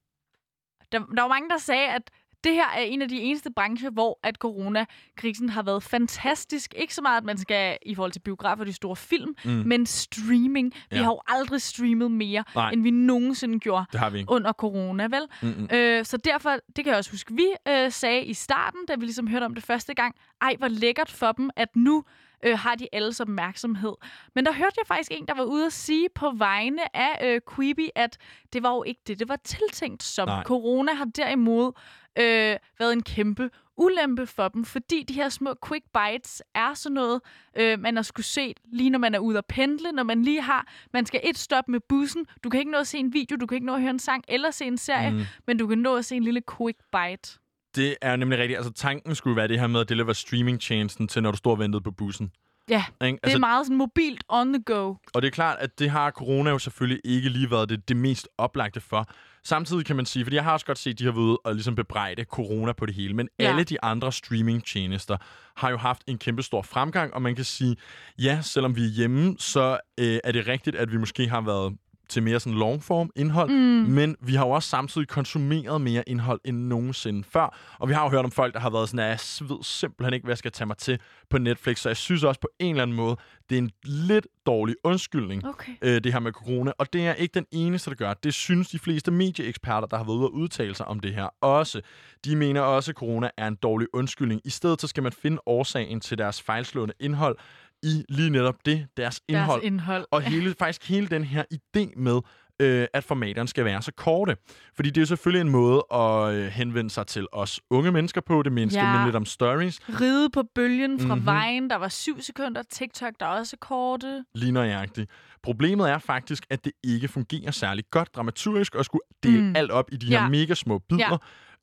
Der, der var mange, der sagde, at det her er en af de eneste brancher, hvor at coronakrisen har været fantastisk. Ikke så meget, at man skal i forhold til biografer og de store film, Mm. men streaming. Vi Ja. har jo aldrig streamet mere, Nej. end vi nogensinde gjorde Det har vi ikke. under corona, vel? Mm-mm. Øh, så derfor, det kan jeg også huske, vi øh, sagde i starten, da vi ligesom hørte om det første gang, ej, hvor lækkert for dem, at nu øh, har de alles opmærksomhed. Men der hørte jeg faktisk en, der var ude at sige på vegne af øh, Quibi, at det var jo ikke det, det var tiltænkt som. Nej. Corona har derimod øh, været en kæmpe ulempe for dem, fordi de her små quick bites er sådan noget, øh, man har skulle se lige når man er ude at pendle, når man lige har, man skal et stop med bussen, du kan ikke nå at se en video, du kan ikke nå at høre en sang eller se en serie, Mm. men du kan nå at se en lille quick bite. Det er nemlig rigtigt. Altså, tanken skulle være det her med at deliver streamingtjenesten til, når du står og ventede på bussen. Ja, Ikke? det er Altså, meget sådan mobilt on the go. Og det er klart, at det har corona jo selvfølgelig ikke lige været det, det mest oplagte for. Samtidig kan man sige, fordi jeg har også godt set, at de har været ude og ligesom bebrejde corona på det hele, men Ja. ja. alle de andre streamingtjenester har jo haft en kæmpe stor fremgang, og man kan sige, ja, selvom vi er hjemme, så øh, er det rigtigt, at vi måske har været til mere sådan longform indhold, Mm. men vi har jo også samtidig konsumeret mere indhold end nogensinde før. Og vi har jo hørt om folk, der har været sådan, at jeg ved simpelthen ikke, hvad jeg skal tage mig til på Netflix. Så jeg synes også på en eller anden måde, det er en lidt dårlig undskyldning, Okay. øh, det her med corona. Og det er ikke den eneste, der gør. det. Synes de fleste medieeksperter, der har været ude og udtale sig om det her også. De mener også, at corona er en dårlig undskyldning. I stedet så skal man finde årsagen til deres fejlslående indhold i lige netop det, deres indhold. Deres indhold. Og hele, [LAUGHS] faktisk hele den her idé med øh, at formaterne skal være så korte. Fordi det er jo selvfølgelig en måde at øh, henvende sig til os unge mennesker på. Det mindste Ja. ja. lidt om stories. Ride på bølgen fra Mhm. mm-hmm. vejen, der var syv sekunder. TikTok, der er også korte. Lige nøjagtigt. Problemet er faktisk, at det ikke fungerer særlig godt dramaturgisk at skulle dele Mm. mm. alt op i de Ja. her mega små bidder. Ja.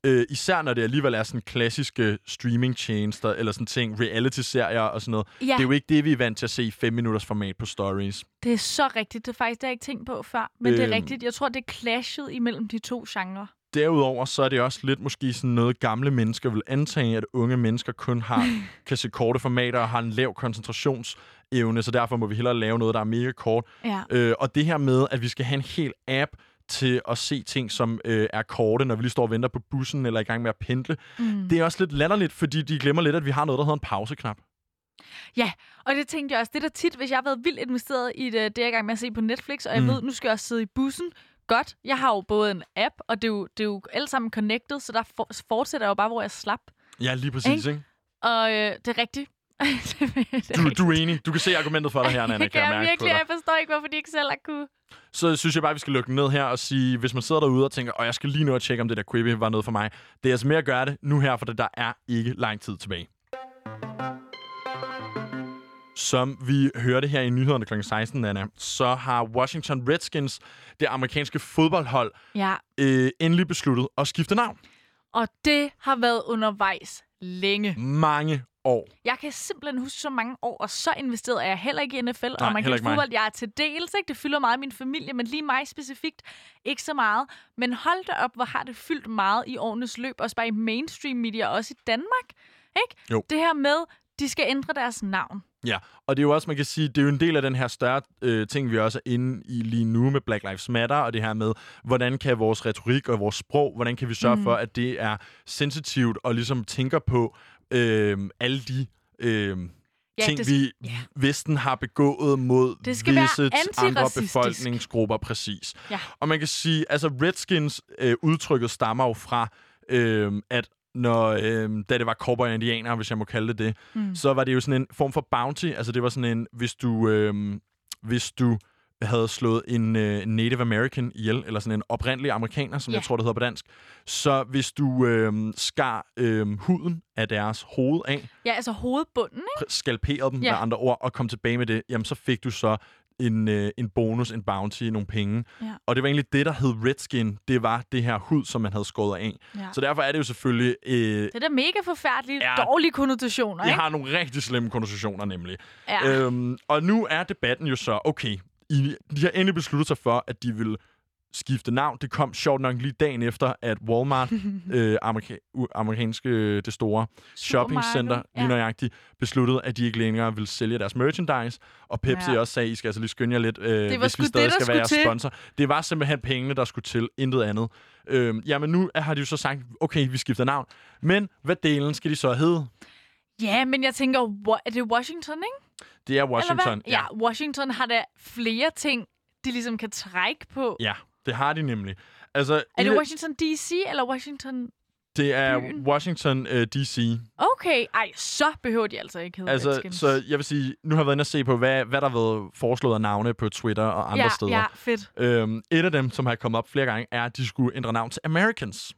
Øh, især når det alligevel er sådan klassiske streaming-tjenester, eller sådan ting, reality-serier og sådan noget. Ja, Det er jo ikke det, vi er vant til at se i 5 minutters format på stories. det er så rigtigt. Det er faktisk det, har jeg ikke tænkt på før. Men det er Øhm. rigtigt. Jeg tror, det er clashet imellem de to genrer. Derudover så er det også lidt måske sådan noget, gamle mennesker vil antage, at unge mennesker kun har, [LAUGHS] kan se korte formater og har en lav koncentrationsevne, så derfor må vi hellere lave noget, der er mega kort. Ja. Øh, og det her med, at vi skal have en hel app til at se ting, som øh, er korte, når vi lige står og venter på bussen eller er i gang med at pendle. Mm. Det er også lidt latterligt, fordi de glemmer lidt, at vi har noget, der hedder en pauseknap. Og det tænkte jeg også. Det er da tit, hvis jeg har været vildt investeret i det, det jeg er i gang med at se på Netflix, og jeg Mm. ved, nu skal jeg også sidde i bussen. Godt. Jeg har jo både en app, og det er jo, det er jo alt sammen connected, så der for, fortsætter jeg jo bare, hvor jeg slap. Ja, lige præcis, ikke? Og øh, det er rigtigt. [LAUGHS] Du, du er enig. Du kan se argumentet for dig her, Nana, [LAUGHS] det kan jeg jeg virkelig, jeg forstår ikke, hvorfor de ikke selv har kunne. så synes jeg bare, vi skal lukke ned her og sige, hvis man sidder derude og tænker, og jeg skal lige nå at tjekke, om det der Quibi var noget for mig. Det er altså med at gøre det nu her, for der er ikke lang tid tilbage. Som vi hørte her i nyhederne kl. 16, Anna, så har Washington Redskins, det amerikanske fodboldhold, Ja, øh, endelig besluttet at skifte navn. og det har været undervejs længe. Mange år. Jeg kan simpelthen huske så mange år, og så investeret er jeg heller ikke i NFL og heller amerikansk ikke fodbold. Jeg er til dels, ikke? Det fylder meget i min familie, men lige mig specifikt ikke så meget. Men hold da op, hvor har det fyldt meget i årenes løb, også bare i mainstream media, også i Danmark. Ikke? Jo. Det her med, de skal ændre deres navn. Ja, og det er jo også, man kan sige, det er jo en del af den her større øh, ting, vi også er inde i lige nu med Black Lives Matter, og det her med, hvordan kan vores retorik og vores sprog, hvordan kan vi sørge mm. for, at det er sensitivt og ligesom tænker på øh, alle de øh, Ja, ting, det, vi ja. Vesten har begået mod Det skal visse andre befolkningsgrupper, præcis. Ja. Og man kan sige, altså Redskins øh, udtrykket stammer jo fra, øh, at når, øh, da det var cowboy og indianere, hvis jeg må kalde det det, Mm. så var det jo sådan en form for bounty. Altså det var sådan en, hvis du, øh, hvis du havde slået en øh, Native American ihjel, eller sådan en oprindelig amerikaner, som Ja. jeg tror, det hedder på dansk. Så hvis du øh, skar øh, huden af deres hoved af, ja, altså hovedbunden, ikke? skalperede dem ja. med andre ord, og kom tilbage med det, jamen så fik du så en, øh, en bonus, en bounty, nogle penge. Ja. Og det var egentlig det, der hed Redskin. Det var det her hud, som man havde skåret af. Ja. Så derfor er det jo selvfølgelig... Øh, Det er da mega forfærdeligt. Ja. Dårlige konnotationer, det ikke? har nogle rigtig slemme konnotationer, nemlig. Ja. Øhm, og nu er debatten jo så, okay, I, de har endelig besluttet sig for, at de vil skifte navn. Det kom sjovt nok lige dagen efter, at Walmart, [LAUGHS] øh, amerika- amerikanske, øh, det store shoppingcenter, lige Ja. nøjagtigt, besluttede, at de ikke længere vil sælge deres merchandise. Og Pepsi Ja. også sagde, I skal altså lige skynde jer lidt, øh, hvis vi det, stadig der skal være jeres til. sponsor. Det var simpelthen pengene, der skulle til, intet andet. Øhm, jamen nu har de jo så sagt, okay, vi skifter navn. Men hvad delen skal de så hedde? Ja, men jeg tænker, er det Washington, ikke? Det er Washington. hvad? Ja, Washington har da flere ting, de ligesom kan trække på. ja, det har de nemlig. Altså, Er det Washington D.C. eller Washington... Det er byen? Washington uh, D.C. Okay, ej, så behøver de altså ikke hedde Altså, Redskins. så jeg vil sige, nu har jeg været inde og se på, hvad, hvad der har været foreslået af navne på Twitter og andre ja, steder. Ja, fedt. Øhm, et af dem, som har kommet op flere gange, er, at de skulle ændre navn til Americans.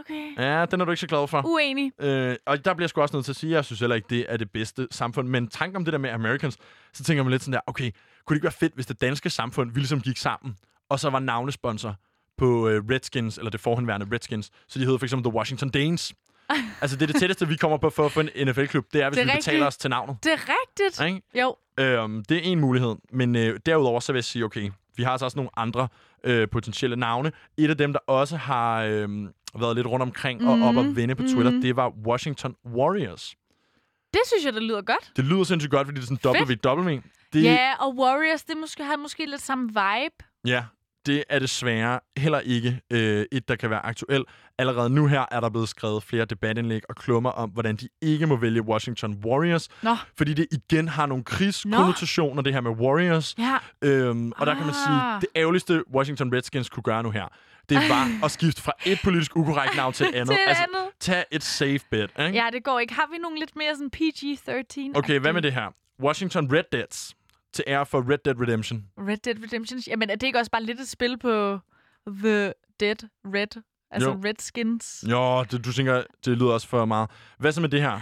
Okay. Ja, den er du ikke så glad for. Uenig. Øh, og der bliver jeg sgu også nødt til at sige, at jeg synes heller ikke, det er det bedste samfund. Men tanken om det der med Americans, så tænker man lidt sådan der, okay, kunne det ikke være fedt, hvis det danske samfund vi ligesom gik sammen, og så var navnesponsor på øh, Redskins, eller det forhenværende Redskins, så de hed for eksempel The Washington Danes. [LAUGHS] altså, det er det tætteste, vi kommer på for at få en NFL-klub. Det er, hvis Det er vi rigtigt. betaler os til navnet. Det er rigtigt. Ikke? Jo. Øhm, det er en mulighed. Men øh, derudover så vil jeg sige, okay, vi har altså også nogle andre øh, potentielle navne. Et af dem, der også har øh, været lidt rundt omkring og op og vende på Twitter, mhm. det var Washington Warriors. Det synes jeg, det lyder godt. Det lyder sindssygt godt, fordi det er sådan Fedt. WW. Det, Ja, og Warriors, det måske, har måske lidt samme vibe. ja, det er desværre heller ikke øh, et, der kan være aktuelt. Allerede nu her er der blevet skrevet flere debatindlæg og klummer om, hvordan de ikke må vælge Washington Warriors, Nå, fordi det igen har nogle krigskonnotationer, det her med Warriors. ja. Øhm, og der kan man sige, Ah. det ærgerligste Washington Redskins kunne gøre nu her, det var at skifte fra et politisk ukorrekt navn til [LAUGHS] et andet. Til et altså, andet. tag et safe bet, ikke? Ja, det går ikke. Har vi nogle lidt mere sådan PG-13? Okay, hvad med det her? Washington Red Deads. til ære for Red Dead Redemption. Red Dead Redemption. Jamen, er det ikke også bare lidt et spil på The Dead Red? Altså Jo. Redskins? Jo, det, du tænker, det lyder også for meget. Hvad så med det her?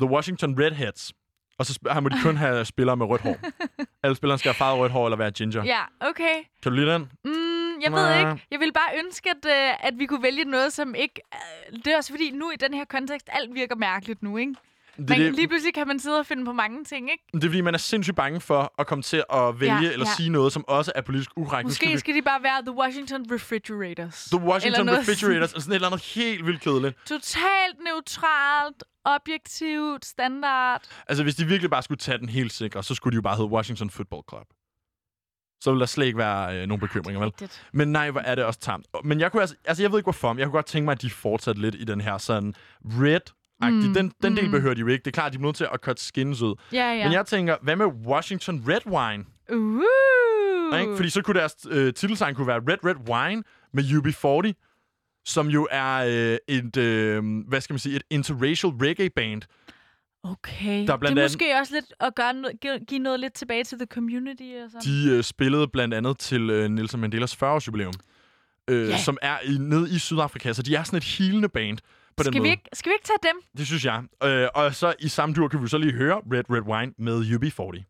The Washington Redheads. Og så her må de kun have spillere med rødt hår. [LAUGHS] Alle spillerne skal have farvet rødt hår eller være ginger. Ja, okay. Kan du lide den? Mm, jeg ved ikke. Jeg vil bare ønske, at, uh, at vi kunne vælge noget, som ikke... Uh, det er også fordi, nu i den her kontekst, alt virker mærkeligt nu, ikke? Det, Man, det, Lige pludselig kan man sidde og finde på mange ting, ikke? det er fordi, man er sindssygt bange for at komme til at vælge Ja, eller ja. sige noget, som også er politisk ukorrekt. Nu Måske skal de bare være The Washington Refrigerators. The Washington eller Refrigerators er sådan et eller andet helt vildt kedeligt. Totalt neutralt, objektivt, standard. Altså, hvis de virkelig bare skulle tage den helt sikre, så skulle de jo bare hedde Washington Football Club. Så ville der slet ikke være øh, nogen bekymringer, vel? Men nej, hvor er det også tamt. Men jeg kunne altså, altså jeg ved ikke hvorfor, men jeg kunne godt tænke mig, at de fortsatte lidt i den her sådan red mm, den, den del mm. behøver de jo ikke. Det er klart, de er nødt til at cut skins ud. Ja, ja. Men jeg tænker, hvad med Washington Red Wine? Uh. Ikke? Fordi så kunne deres øh, titelsang kunne være Red Red Wine med UB40, som jo er øh, et, øh, hvad skal man sige, et interracial reggae band. Okay. Der er blandt det er andet- måske også lidt at gøre noget, give, noget lidt tilbage til the community og sådan. De øh, spillede blandt andet til øh, Nelson Mandelas 40-års jubilæum, øh, Ja. som er i, nede i Sydafrika. Så de er sådan et healende band på den skal, vi måde. ikke, skal vi ikke tage dem? Det synes jeg. Øh, og så i samme dur kan vi så lige høre Red Red Wine med UB40.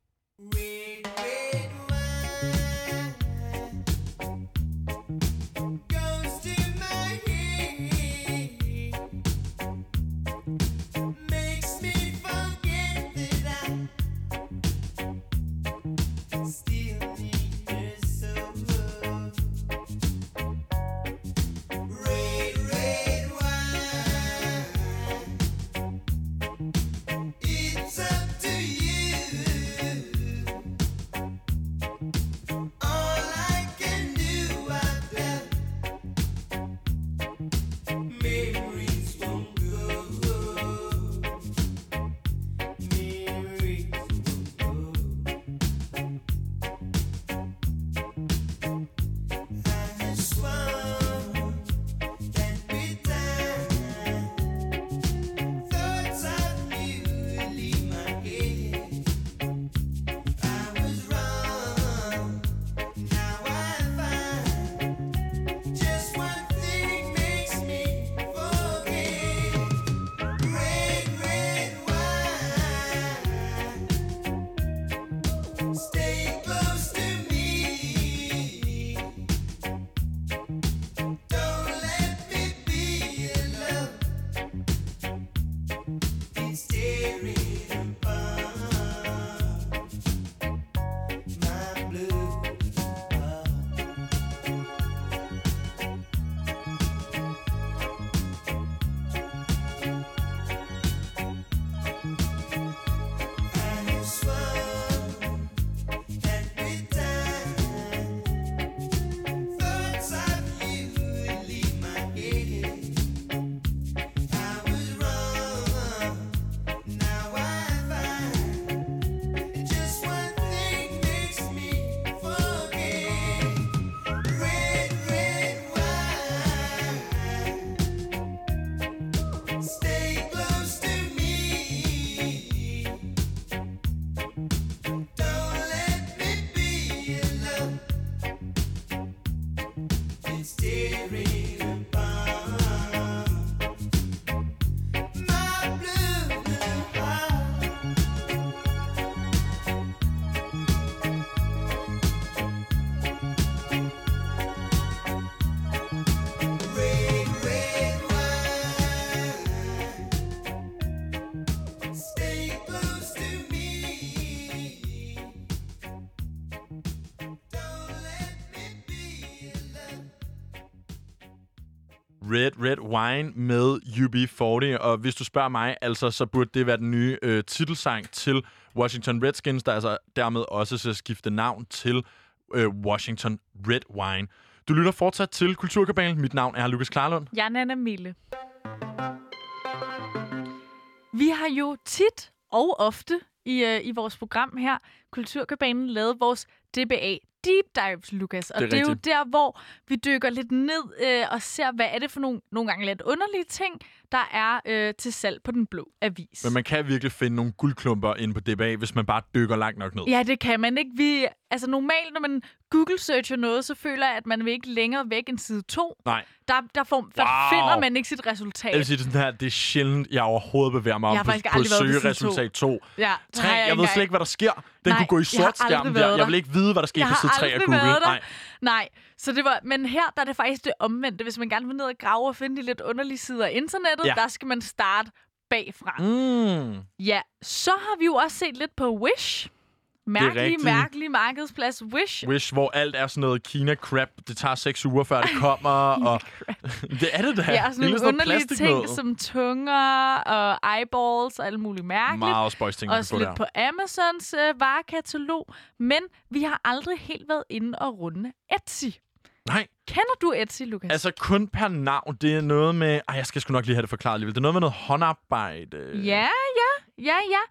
Red Red Wine med UB40. Og hvis du spørger mig, altså, så burde det være den nye øh, titelsang til Washington Redskins, der altså dermed også skal skifte navn til øh, Washington Red Wine. Du lytter fortsat til Kulturkabalen. Mit navn er Lukas Klarlund. Jeg er Nana Mille. Vi har jo tit og ofte i, øh, i vores program her, Kulturkabalen, lavet vores DBA deep dives, Lukas. Og Det er det er, jo der, hvor vi dykker lidt ned øh, og ser, hvad er det for nogle, nogle gange lidt underlige ting, der er øh, til salg på den blå avis. Men man kan virkelig finde nogle guldklumper inde på DBA, hvis man bare dykker langt nok ned. Ja, det kan man ikke. Vi, altså normalt, når man Google-searcher noget, så føler jeg, at man vil ikke længere væk end side 2. Nej. Der, der, får, der Wow. finder man ikke sit resultat. Jeg vil sige, det sådan her, det er sjældent, jeg overhovedet bevæger mig Jeg om på, på søgeresultat 2. ja, 3, jeg, ved slet ikke, hvad der sker. Den Nej, kunne gå i jeg sort skærm der. været Jeg vil ikke vide, hvad der sker Jeg på side 3 af Google. Nej. Nej, så det var, men her der er det faktisk det omvendte. Hvis man gerne vil ned og grave og finde de lidt underlige sider af internettet, Ja. der skal man starte bagfra. Mm. Ja, så har vi jo også set lidt på Wish. Mærkelig, mærkelig markedsplads Wish. Wish, hvor alt er sådan noget Kina-crap. Det tager seks uger, før det kommer. [LAUGHS] og [LAUGHS] det er det da. Ja, og sådan det er nogle sådan noget underlige ting noget. som tunger og eyeballs og alt muligt mærkeligt. Meget spøjs ting, Også lidt der. på Amazons øh, varekatalog. Men vi har aldrig helt været inde og runde Etsy. Nej, Kender du Etsy, Lukas? altså kun per navn. Det er noget med... Ej, jeg skal sgu nok lige have det forklaret alligevel. Det er noget med noget håndarbejde. Ja, ja, ja.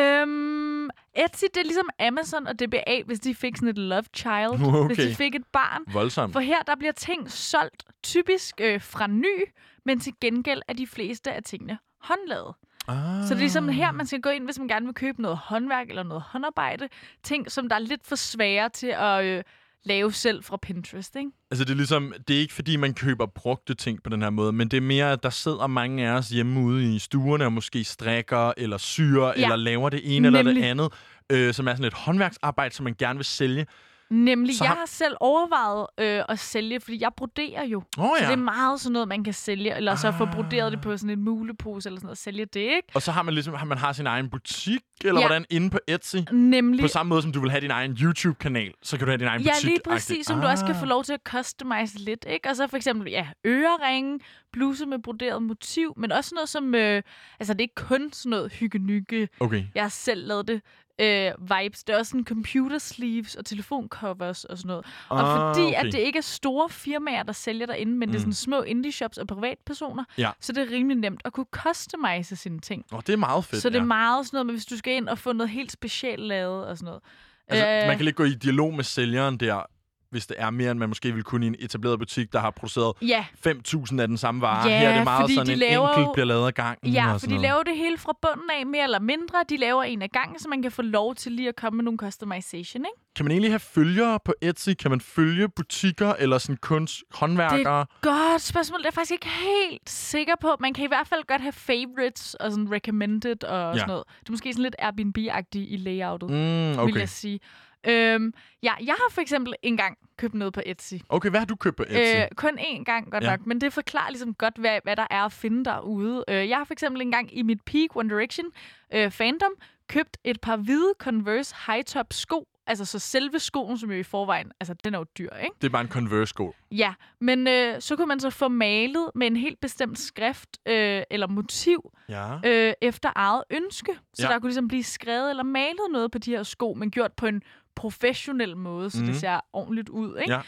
Øhm, Etsy, det er ligesom Amazon og DBA, hvis de fik sådan et love child. [LAUGHS] Hvis Okay. de fik et barn. Voldsomt. For her, der bliver ting solgt typisk øh, fra ny, men til gengæld er de fleste af tingene håndlavet. Ah. Så det er ligesom her, man skal gå ind, hvis man gerne vil købe noget håndværk eller noget håndarbejde. Ting, som der er lidt for svære til at øh, lave selv fra Pinterest, ikke? Altså, det er ligesom, det er ikke fordi, man køber brugte ting på den her måde, men det er mere, at der sidder mange af os hjemme ude i stuerne og måske strikker eller syr ja. eller laver det ene eller det Nemlig. andet, øh, som er sådan et håndværksarbejde, som man gerne vil sælge. Nemlig, Så jeg har- har selv overvejet øh, at sælge, fordi jeg broderer jo. Oh, Så ja. det er meget sådan noget, man kan sælge, eller så få broderet Ah. det på sådan en mulepose eller sådan noget, og sælge det, ikke? Og så har man ligesom, man har sin egen butik, eller ja. Ja. hvordan, inde på Etsy. Nemlig, På samme måde, som du vil have din egen YouTube-kanal, så kan du have din egen ja, butik. lige præcis, som du også kan Ah. få lov til at customize lidt, ikke? Og så for eksempel, ja, øreringe, bluse med broderet motiv, men også noget som, øh, altså det er ikke kun sådan noget hygge Okay. Jeg har selv lavet det. Øh, vibes. Det er også sådan computer sleeves og telefoncovers og sådan noget. Og Ah, fordi okay. at det ikke er store firmaer, der sælger derinde, men mm. det er Mm. sådan små indie shops og privatpersoner, Ja. så det er rimelig nemt at kunne customize sine ting. Oh, det er meget fedt, så det er ja. meget sådan noget med, hvis du skal ind og få noget helt specielt lavet og sådan noget. Altså, Øh, man kan lige gå i dialog med sælgeren der, hvis det er mere, end man måske vil kunne i en etableret butik, der har produceret Ja, 5.000 af den samme vare. Ja, Her er det meget fordi sådan, de en laver enkelt jo- bliver lavet af gangen. ja for de noget. laver det hele fra bunden af, mere eller mindre. De laver en af gangen, så man kan få lov til lige at komme med nogle customization, ikke? Kan man egentlig have følgere på Etsy? Kan man følge butikker eller sådan kunst, håndværkere? Godt spørgsmål. Det er jeg faktisk ikke helt sikker på. Man kan i hvert fald godt have favorites og sådan recommended og Ja. sådan noget. Det er måske sådan lidt Airbnb-agtigt i layoutet, Mm, vil okay. jeg sige. Øhm, ja, jeg har for eksempel engang købt noget på Etsy. Okay, hvad har du købt på Etsy? Øh, kun én gang, godt Ja. nok. Men det forklarer ligesom godt, hvad, hvad der er at finde derude. Øh, jeg har for eksempel engang i mit Peak One Direction øh, fandom købt et par hvide Converse high-top sko. Altså så selve skoen, som jo i forvejen, altså den er jo dyr, ikke? Det er bare en Converse-sko. Ja, men øh, så kunne man så få malet med en helt bestemt skrift øh, eller motiv Ja. øh, efter eget ønske. Så ja. der kunne ligesom blive skrevet eller malet noget på de her sko, men gjort på en professionel måde, så Mhm. det ser ordentligt ud. Ikke? Ja.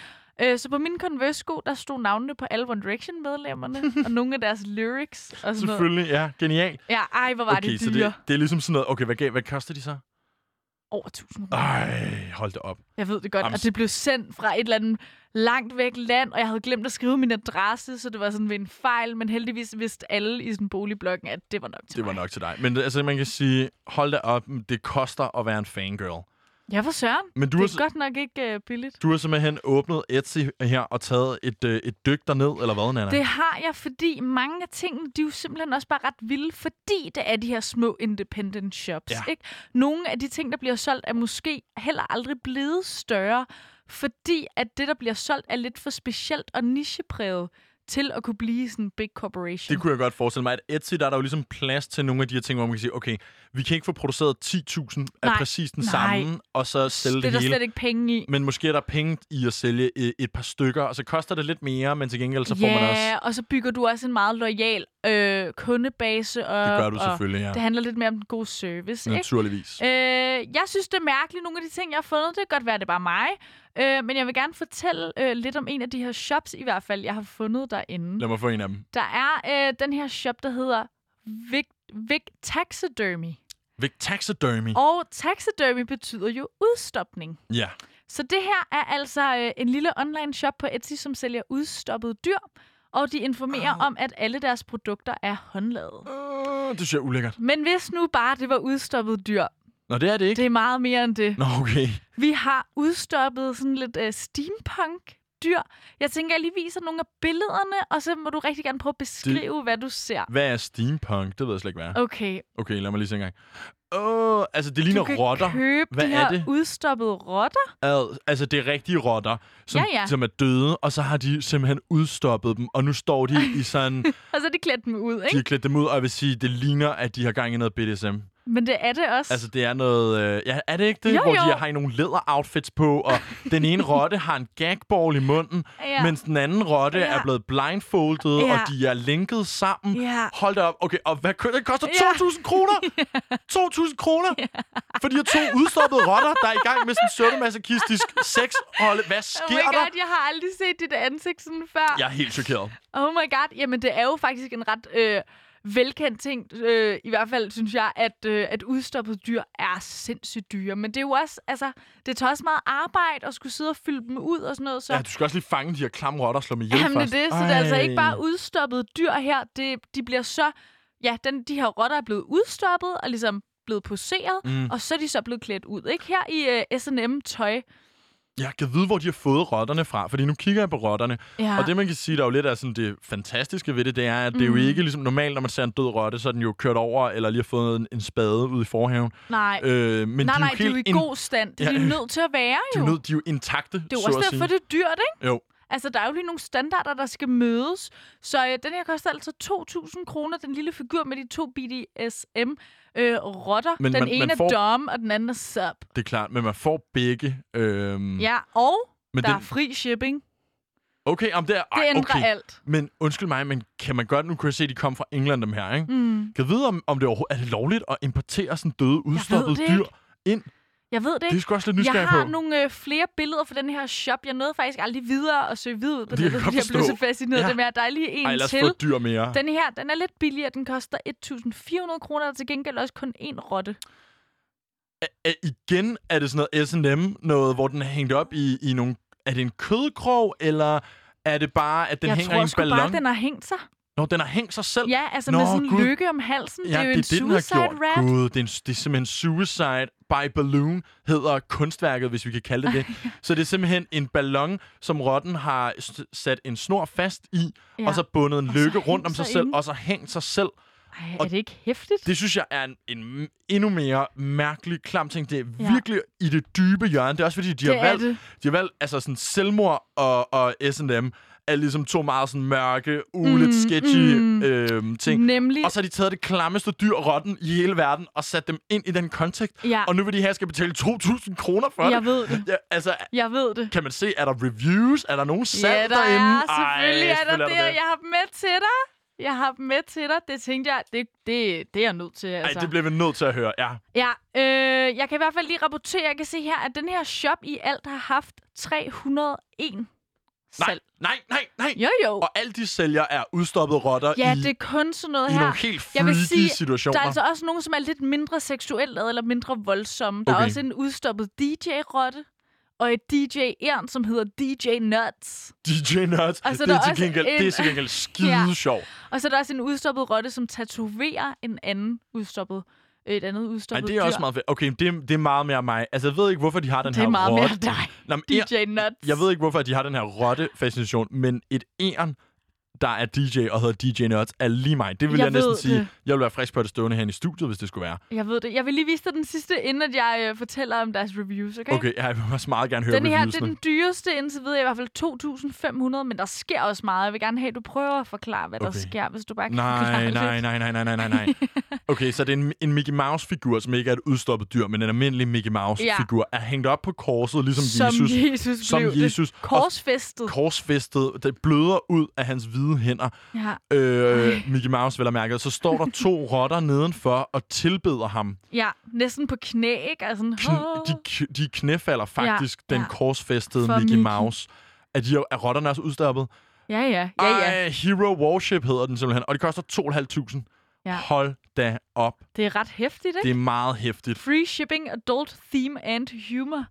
Øh, så på mine Converse-sko, der stod navnene på alle One Direction-medlemmerne, og [LAUGHS] nogle af deres lyrics og sådan noget. Selvfølgelig, ja. Genial. Ja, ej, hvor var okay, det så dyre. det, det er ligesom sådan noget... Okay, hvad, hvad koster de så? Over 1000 kroner. Ej, hold det op. Jeg ved det godt. Jamen, Og det blev sendt fra et eller andet langt væk land, og jeg havde glemt at skrive min adresse, så det var sådan ved en fejl, men heldigvis vidste alle i sådan boligblokken, at det var nok til Det var mig. nok til dig. Men det- altså, man kan sige, hold da op, det koster at være en fangirl. Ja, for søren. Men du det har, er s- godt nok ikke uh, billigt. du har simpelthen åbnet Etsy her og taget et, øh, et dyk derned, eller hvad, Nana? Det har jeg, fordi mange af tingene, de er jo simpelthen også bare ret vilde, fordi det er de her små independent shops. Ja. Ikke? Nogle af de ting, der bliver solgt, er måske heller aldrig blevet større, fordi at det, der bliver solgt, er lidt for specielt og nichepræget til at kunne blive sådan en big corporation. Det kunne jeg godt forestille mig. At Etsy, der er der jo ligesom plads til nogle af de her ting, hvor man kan sige, okay, vi kan ikke få produceret 10.000 af Nej, præcis den nej. samme, og så sælge det det, er der hele. slet ikke penge i. Men måske er der penge i at sælge et, et par stykker, og så koster det lidt mere, men til gengæld så får ja, man også... og så bygger du også en meget lojal øh, kundebase op. Det gør du og selvfølgelig, ja. Det handler lidt mere om den gode service. Ikke? Naturligvis. Øh, jeg synes, det er mærkeligt, nogle af de ting, jeg har fundet. Det kan godt være, det er bare mig. Øh, men jeg vil gerne fortælle øh, lidt om en af de her shops, i hvert fald, jeg har fundet derinde. Lad mig få en af dem. Der er øh, den her shop, der hedder Vic, Vic Taxidermy. Vic Taxidermy. Og taxidermy betyder jo udstopning. Ja. Så det her er altså øh, en lille online shop på Etsy, som sælger udstoppede dyr. Og de informerer Au. om, at alle deres produkter er håndlavet. Uh, det synes jeg er ulækkert. Men hvis nu bare det var udstoppede dyr, Nå, det er det ikke. det er meget mere end det. Nå, okay. Vi har udstoppet sådan lidt øh, steampunk-dyr. Jeg tænker, jeg lige viser nogle af billederne, og så må du rigtig gerne prøve at beskrive, det... hvad du ser. Hvad er steampunk? Det ved jeg slet ikke, hvad er. Okay, Okay, lad mig lige se en gang. Åh, oh, altså det ligner du kan rotter. købe Hvad de er det? udstoppede rotter. Ad, altså det er rigtige rotter, som, Ja, ja. som er døde, og så har de simpelthen udstoppet dem, og nu står de i [LAUGHS] sådan, Og så er de klædt dem ud, de ikke? har klædt dem ud, og jeg vil sige, det ligner, at de har gang i noget BDSM. Men det er det også. Altså det er noget, øh, ja, er det ikke det? Jo, Hvor jo. de har i nogle læder-outfits på, og den ene rotte har en gagball i munden, Ja. mens den anden rotte Ja. er blevet blindfoldet, Ja. og de er linket sammen. Ja. Hold da op. Okay, og hvad det koster Ja. 2.000 kroner? [LAUGHS] 2.000 kroner? For de har to udstoppede rotter, der er i gang med sådan en søvdemasochistisk sexholde. Hvad Oh sker my der? god, jeg har aldrig set dit ansigt sådan før. Jeg er helt chokeret. Oh my god, jamen det er jo faktisk en ret øh, velkendt ting, øh, i hvert fald synes jeg, at, øh, at udstoppede dyr er sindssygt dyre. Men det er jo også, altså, det tager også meget arbejde at skulle sidde og fylde dem ud og sådan noget. Så Ja, du skal også lige fange de her klamme rotter og slå dem ihjel Jamen det først. er det, så det er altså ikke Ej. bare udstoppede dyr her. Det, de bliver så... Ja, den, de her rotter er blevet udstoppet og ligesom blevet poseret, Mm. og så er de så blevet klædt ud. Ikke her i uh, S&M-tøj. Jeg kan vide, hvor de har fået rotterne fra, fordi nu kigger jeg på rotterne. Ja. Og det, man kan sige, der er jo lidt af sådan, det fantastiske ved det, det er, at mm. det er jo Mm. ikke ligesom normalt, når man ser en død rotte, så er den jo kørt over, eller lige har fået en, en spade ud i forhaven. Nej, Øh, men nej, de er nej, jo de er jo i in- god stand. Det er Ja. de nødt til at være, De jo. er, jo nødt, de er jo intakte, Det er jo så også derfor, det er dyrt, ikke? Jo. Altså, der er jo lige nogle standarder, der skal mødes. Så øh, den her koster altså 2.000 kroner, den lille figur med de to BDSM-rotter. Øh, Men den man- ene man får- er Dom, og den anden er Sub. Det er klart, men man får begge. Øhm, Ja, og men der den, er fri shipping. Okay, om det er... Det ej, ændrer okay. alt. Men undskyld mig, men kan man godt... Nu kunne jeg se, at de kom fra England, dem her, ikke? Mm. Kan vide, om, om det overhovedet er det lovligt at importere sådan døde, udstoppede det dyr ind? Jeg ved det Det er ikke. sgu også lidt nysgerrig Jeg har på. nogle øh, flere billeder fra den her shop. Jeg nåede faktisk aldrig videre at søge videre ud på Det det, jeg fordi jeg blev så fascineret Ja. med, at der er lige en Ej, lad os til. få dyr mere. Den her, den er lidt billigere. Den koster 1.400 kroner, og til gengæld også kun én rotte. Æ, igen er det sådan noget S&M, noget, hvor den er hængt op i, i nogle... Er det en kødkrog, eller er det bare, at den jeg hænger tror i en ballon? bare, den har hængt sig. Nå, den har hængt sig selv? Ja, altså Nå, med sådan en lykke om halsen. Ja, det er jo det en det, den har suicide gjort. Gud, det er, en, det er simpelthen Suicide by Balloon, hedder kunstværket, hvis vi kan kalde det det. [LAUGHS] Så det er simpelthen en ballon, som rotten har sat en snor fast i, ja. Og så bundet en Og lykke rundt om sig sig selv, og så hængt sig selv. Ej, Og er det ikke hæftigt? Det synes jeg er en, en endnu mere mærkelig, klam ting. Det er Ja. virkelig i det dybe hjørne. Det er også fordi, de det har valgt, det. de har valgt altså sådan selvmord og, og S&M er ligesom to meget sådan mørke, uh, lidt Mm, sketchy mm. øhm, ting. Nemlig, Og så har de taget det klammeste dyr, rotten, i hele verden, og sat dem ind i den kontekst. ja, Og nu vil de her skal betale 2.000 kroner for jeg det. ved det. Ja, altså, Jeg ved det. kan man se, er der reviews? Er der nogen salg Ja, der derinde? er. Selvfølgelig Ej, er der selvfølgelig det. Jeg har dem med til dig. Jeg har dem med til dig. Det tænkte jeg, det, det, det er jeg nødt til. Altså. Ej, det bliver vi nødt til at høre, ja. Ja, øh, jeg kan i hvert fald lige rapportere, jeg kan se her, at den her shop i alt har haft 301 Nej, salg. nej, nej, nej. Jo, jo. Og alle de sælger er udstoppede rotter Ja, i, det er kun sådan noget i her. nogle helt Jeg vil sige, situationer. Der er altså også nogle, som er lidt mindre seksuelt eller mindre voldsomme. Der Okay. er også en udstoppet DJ-rotte, og et DJ-ern, som hedder DJ Nuts. DJ Nuts. Og så det, er er der til gengæld, det er en- til gengæld [LAUGHS] skide Ja. sjov. Og så er der også en udstoppet rotte, som tatoverer en anden udstoppet, et andet Ej, udstoppet det er også dyr. meget fedt. Okay, det er, det er meget mere mig. Altså, jeg ved ikke, hvorfor de har den Det er her meget mere rotte. dig, Nå, men jeg, DJ Nuts. jeg ved ikke, hvorfor de har den her rotte-fascination, men et æren, der er DJ og hedder DJ Nuts, er lige mig. Det vil jeg, Jeg næsten ved sige. det. Jeg vil være frisk på det stående her i studiet, hvis det skulle være. Jeg ved det. Jeg vil lige vise dig den sidste, inden at jeg øh, fortæller om deres reviews, okay? Okay, jeg vil også meget gerne høre Den her, det er den dyreste indtil videre, i hvert fald 2.500, men der sker også meget. Jeg vil gerne have, at du prøver at forklare, hvad Okay. der sker, hvis du bare kan Nej, nej, nej, nej, nej, nej, nej, nej. Okay, så det er en, en Mickey Mouse-figur, som ikke er et udstoppet dyr, men en almindelig Mickey Mouse-figur, er hængt op på korset, ligesom Som Jesus. Jesus Som Jesus. Det. Korsfæstet. Korsfæstet. Det bløder ud af hans hvide hænder. Ja. Øh, Mickey Mouse, vel at mærke. Så står der to [LAUGHS] rotter nedenfor og tilbeder ham. ja, næsten på knæ, ikke? Altså, sådan, Kn- de, de knæfalder faktisk Ja, den ja. korsfæstede For Mickey Mickey. Mouse. Er, de, er rotterne også udstoppet? ja, ja, ja, ja. Ej, Hero Warship hedder den simpelthen, og det koster 2.500. Ja. Hold da op. Det er ret hæftigt, ikke? Det er meget hæftigt. Free shipping, adult theme and humor.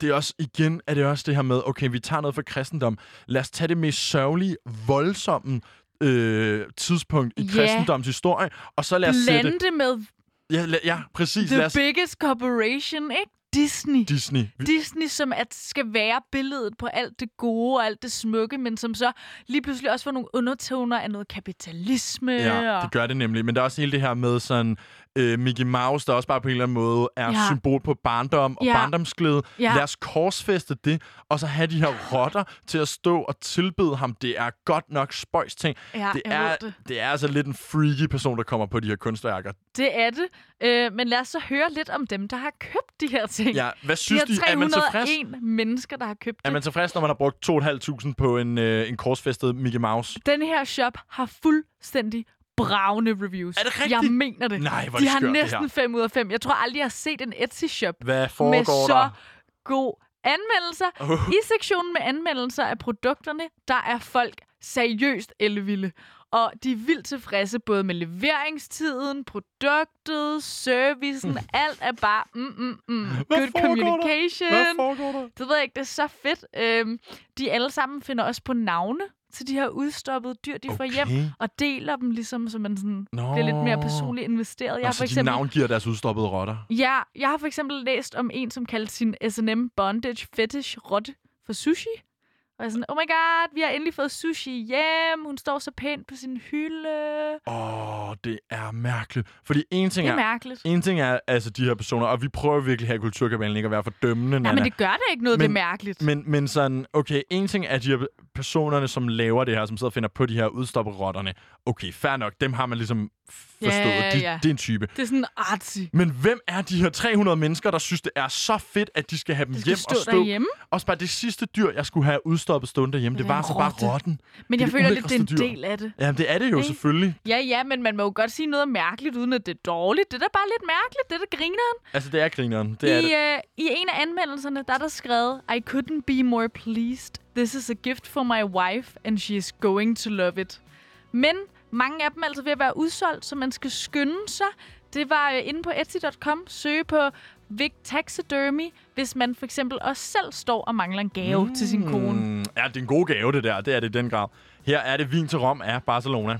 det er også, igen, er det også det her med, okay, vi tager noget fra kristendom. Lad os tage det mest sørgelige, voldsomme øh, tidspunkt i Ja. kristendoms historie, og så lad os sætte... Blande det med Ja, la, ja præcis. the Lad os, biggest corporation, ikke? Disney. Disney. Disney, som at skal være billedet på alt det gode og alt det smukke, men som så lige pludselig også får nogle undertoner af noget kapitalisme. ja, og... det gør det nemlig. Men der er også hele det her med sådan... Øh, Mickey Mouse, der også bare på en eller anden måde er Ja. symbol på barndom og Ja. barndomsglæde. Ja. Lad os korsfeste det, og så have de her rotter til at stå og tilbede ham. Det er godt nok spøjs ting. Ja, det, er, det. det er altså lidt en freaky person, der kommer på de her kunstværker. Det er det. Øh, men lad os så høre lidt om dem, der har købt de her ting. Ja, hvad de synes her de? Er man tilfreds? 301 mennesker, der har købt Er det. man tilfreds, når man har brugt 2.500 på en, øh, en korsfæstet Mickey Mouse? Den her shop har fuldstændig bravne reviews. Er det Jeg rigtigt? mener det. Nej, hvor De det har skørt, det næsten her. 5 ud af 5. Jeg tror aldrig, jeg har set en Etsy-shop Hvad med foregår så der? god anmeldelser. Uh. I sektionen med anmeldelser af produkterne, der er folk seriøst elvilde. Og de er vildt tilfredse både med leveringstiden, produktet, servicen. Mm. Alt er bare mm, mm, mm. Hvad good foregår der? communication. Hvad foregår der? Det ved jeg ikke, det er så fedt. Øhm, de alle sammen finder også på navne til de her udstoppede dyr, de får hjem, Okay. og deler dem ligesom, så man sådan Nå. bliver lidt mere personligt investeret. Jeg Nå, har for de eksempel, navngiver deres udstoppede rotter. ja, jeg har for eksempel læst om en, som kaldte sin S&M Bondage Fetish rotte for sushi. Og jeg er sådan, oh my god, vi har endelig fået sushi hjem. Hun står så pænt på sin hylde. Åh, oh, det er mærkeligt. Fordi en ting Det er er, mærkeligt. en ting er altså de her personer, og vi prøver virkelig her i Kulturkabalen ikke at være for dømmende, Ja, Nana. men det gør da ikke noget, det er Men- mærkeligt. Men, men sådan, okay, en ting er de her personerne, som laver det her, som sidder og finder på de her udstopperotterne. Okay, fair nok, dem har man ligesom forstået. Ja, de, ja. Det er en type. Det er sådan artsy. Men hvem er de her 300 mennesker, der synes, det er så fedt, at de skal have dem Det skal hjem stå og stå? derhjemme. Også bare det sidste dyr, jeg skulle have udstoppet stående derhjemme, det Ja, var så bare rotte. rotten. Men er jeg det føler lidt, det er en dyr. del af det. Jamen, det er det jo Ikke? selvfølgelig. Ja, ja, men man må jo godt sige noget mærkeligt, uden at det er dårligt. Det er da bare lidt mærkeligt, det er da grineren. Altså, det er grineren. Det er I, det. øh, I en af anmeldelserne, der er der skrevet, I couldn't be more pleased. This is a gift for my wife, and she is going to love it. Men mange af dem er altså ved at være udsolgt, så man skal skynde sig. Det var øh, inde på etsy.com. Søge på Vic Taxidermy, hvis man for eksempel også selv står og mangler en gave mm. til sin kone. Mm, ja, det er en god gave, det der. Det er det den grad. Her er det vin til Rom af Barcelona.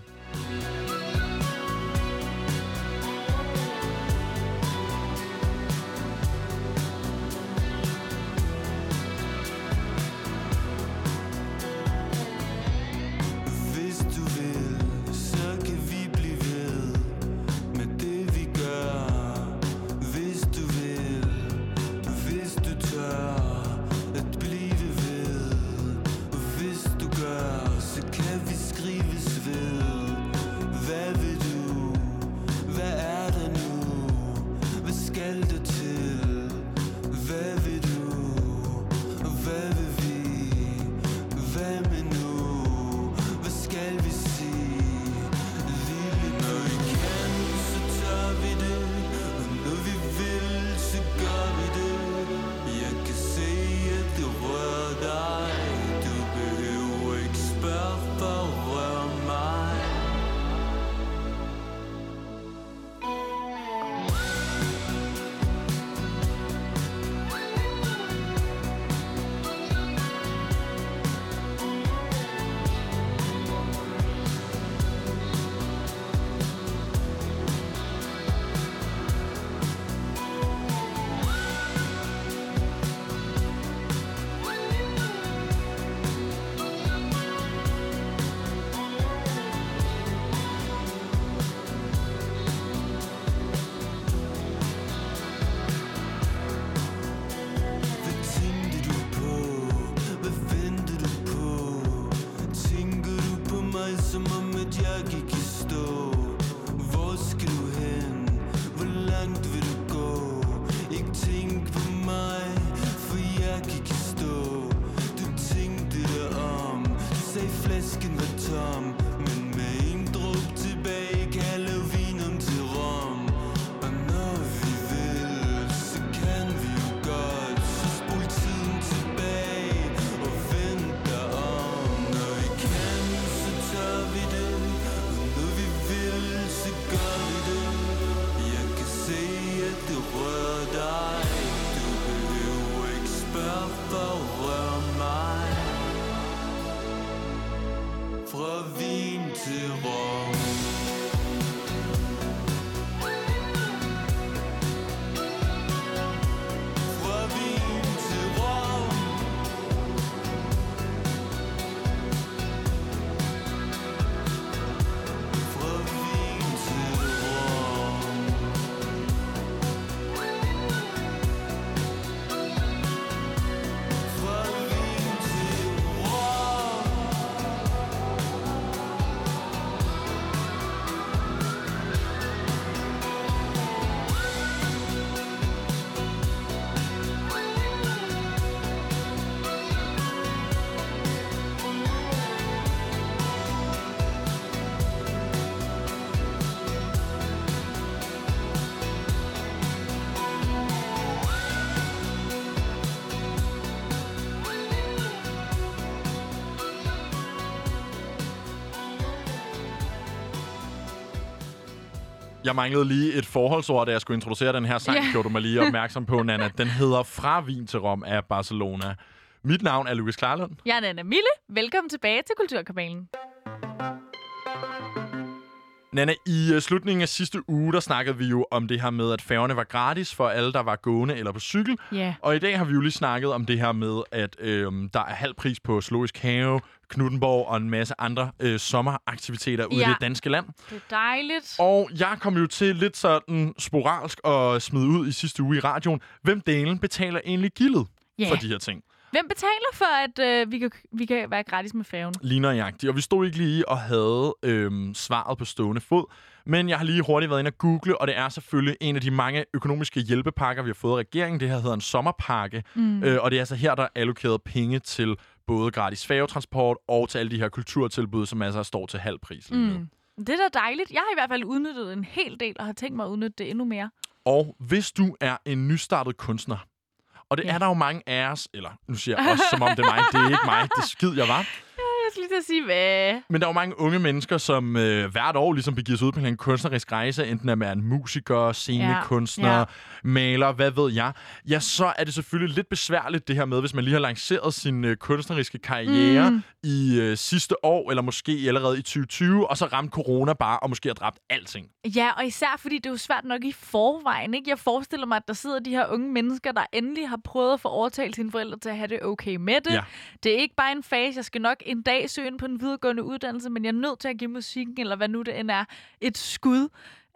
Jeg manglede lige et forholdsord, da jeg skulle introducere den her sang, yeah. gjorde du mig lige [LAUGHS] opmærksom på, Nana. Den hedder Fra Wien til Rom af Barcelona. Mit navn er Lukas Klarlund. Jeg er Nana Mille. Velkommen tilbage til Kulturkabalen. Nana, i uh, slutningen af sidste uge, der snakkede vi jo om det her med, at færgerne var gratis for alle, der var gående eller på cykel. Ja. Og i dag har vi jo lige snakket om det her med, at øhm, der er halv pris på Zoologisk Have, Knuttenborg og en masse andre øh, sommeraktiviteter ude Ja. i det danske land. Det er dejligt. Og jeg kom jo til lidt sådan sporalsk at smide ud i sidste uge i radioen. Hvem delen betaler egentlig gildet Ja. for de her ting? Hvem betaler for, at øh, vi, kan, vi kan være gratis med færgen? Lige nøjagtigt. Og vi stod ikke lige og havde øhm, svaret på stående fod. Men jeg har lige hurtigt været inde og google, og det er selvfølgelig en af de mange økonomiske hjælpepakker, vi har fået af regeringen. Det her hedder en sommerpakke. Mm. Øh, og det er altså her, der er allokeret penge til både gratis færgetransport og til alle de her kulturtilbud, som altså står til halv pris lige nu. Mm. Det er da dejligt. Jeg har i hvert fald udnyttet en hel del, og har tænkt mig at udnytte det endnu mere. Og hvis du er en nystartet kunstner, og det Ja. er der jo mange af os, eller nu siger jeg også, som om det er mig, det er ikke mig, det skid, jeg var. Jeg skal lige til at sige, hvad? Men der er jo mange unge mennesker, som øh, hvert år ligesom begiver sig ud på en kunstnerisk rejse, enten at man er en musiker, scenekunstner, Ja, ja. maler, hvad ved jeg. Ja, så er det selvfølgelig lidt besværligt det her med, hvis man lige har lanceret sin øh, kunstneriske karriere mm. i øh, sidste år, eller måske allerede i 2020, og så ramte corona bare, og måske har dræbt alting. Ja, og især fordi det er jo svært nok i forvejen. Ikke? Jeg forestiller mig, at der sidder de her unge mennesker, der endelig har prøvet at få overtalt sine forældre til at have det okay med det. Ja. Det er ikke bare en fase. Jeg skal nok en dag søge ind på en videregående uddannelse, men jeg er nødt til at give musikken, eller hvad nu det end er, et skud.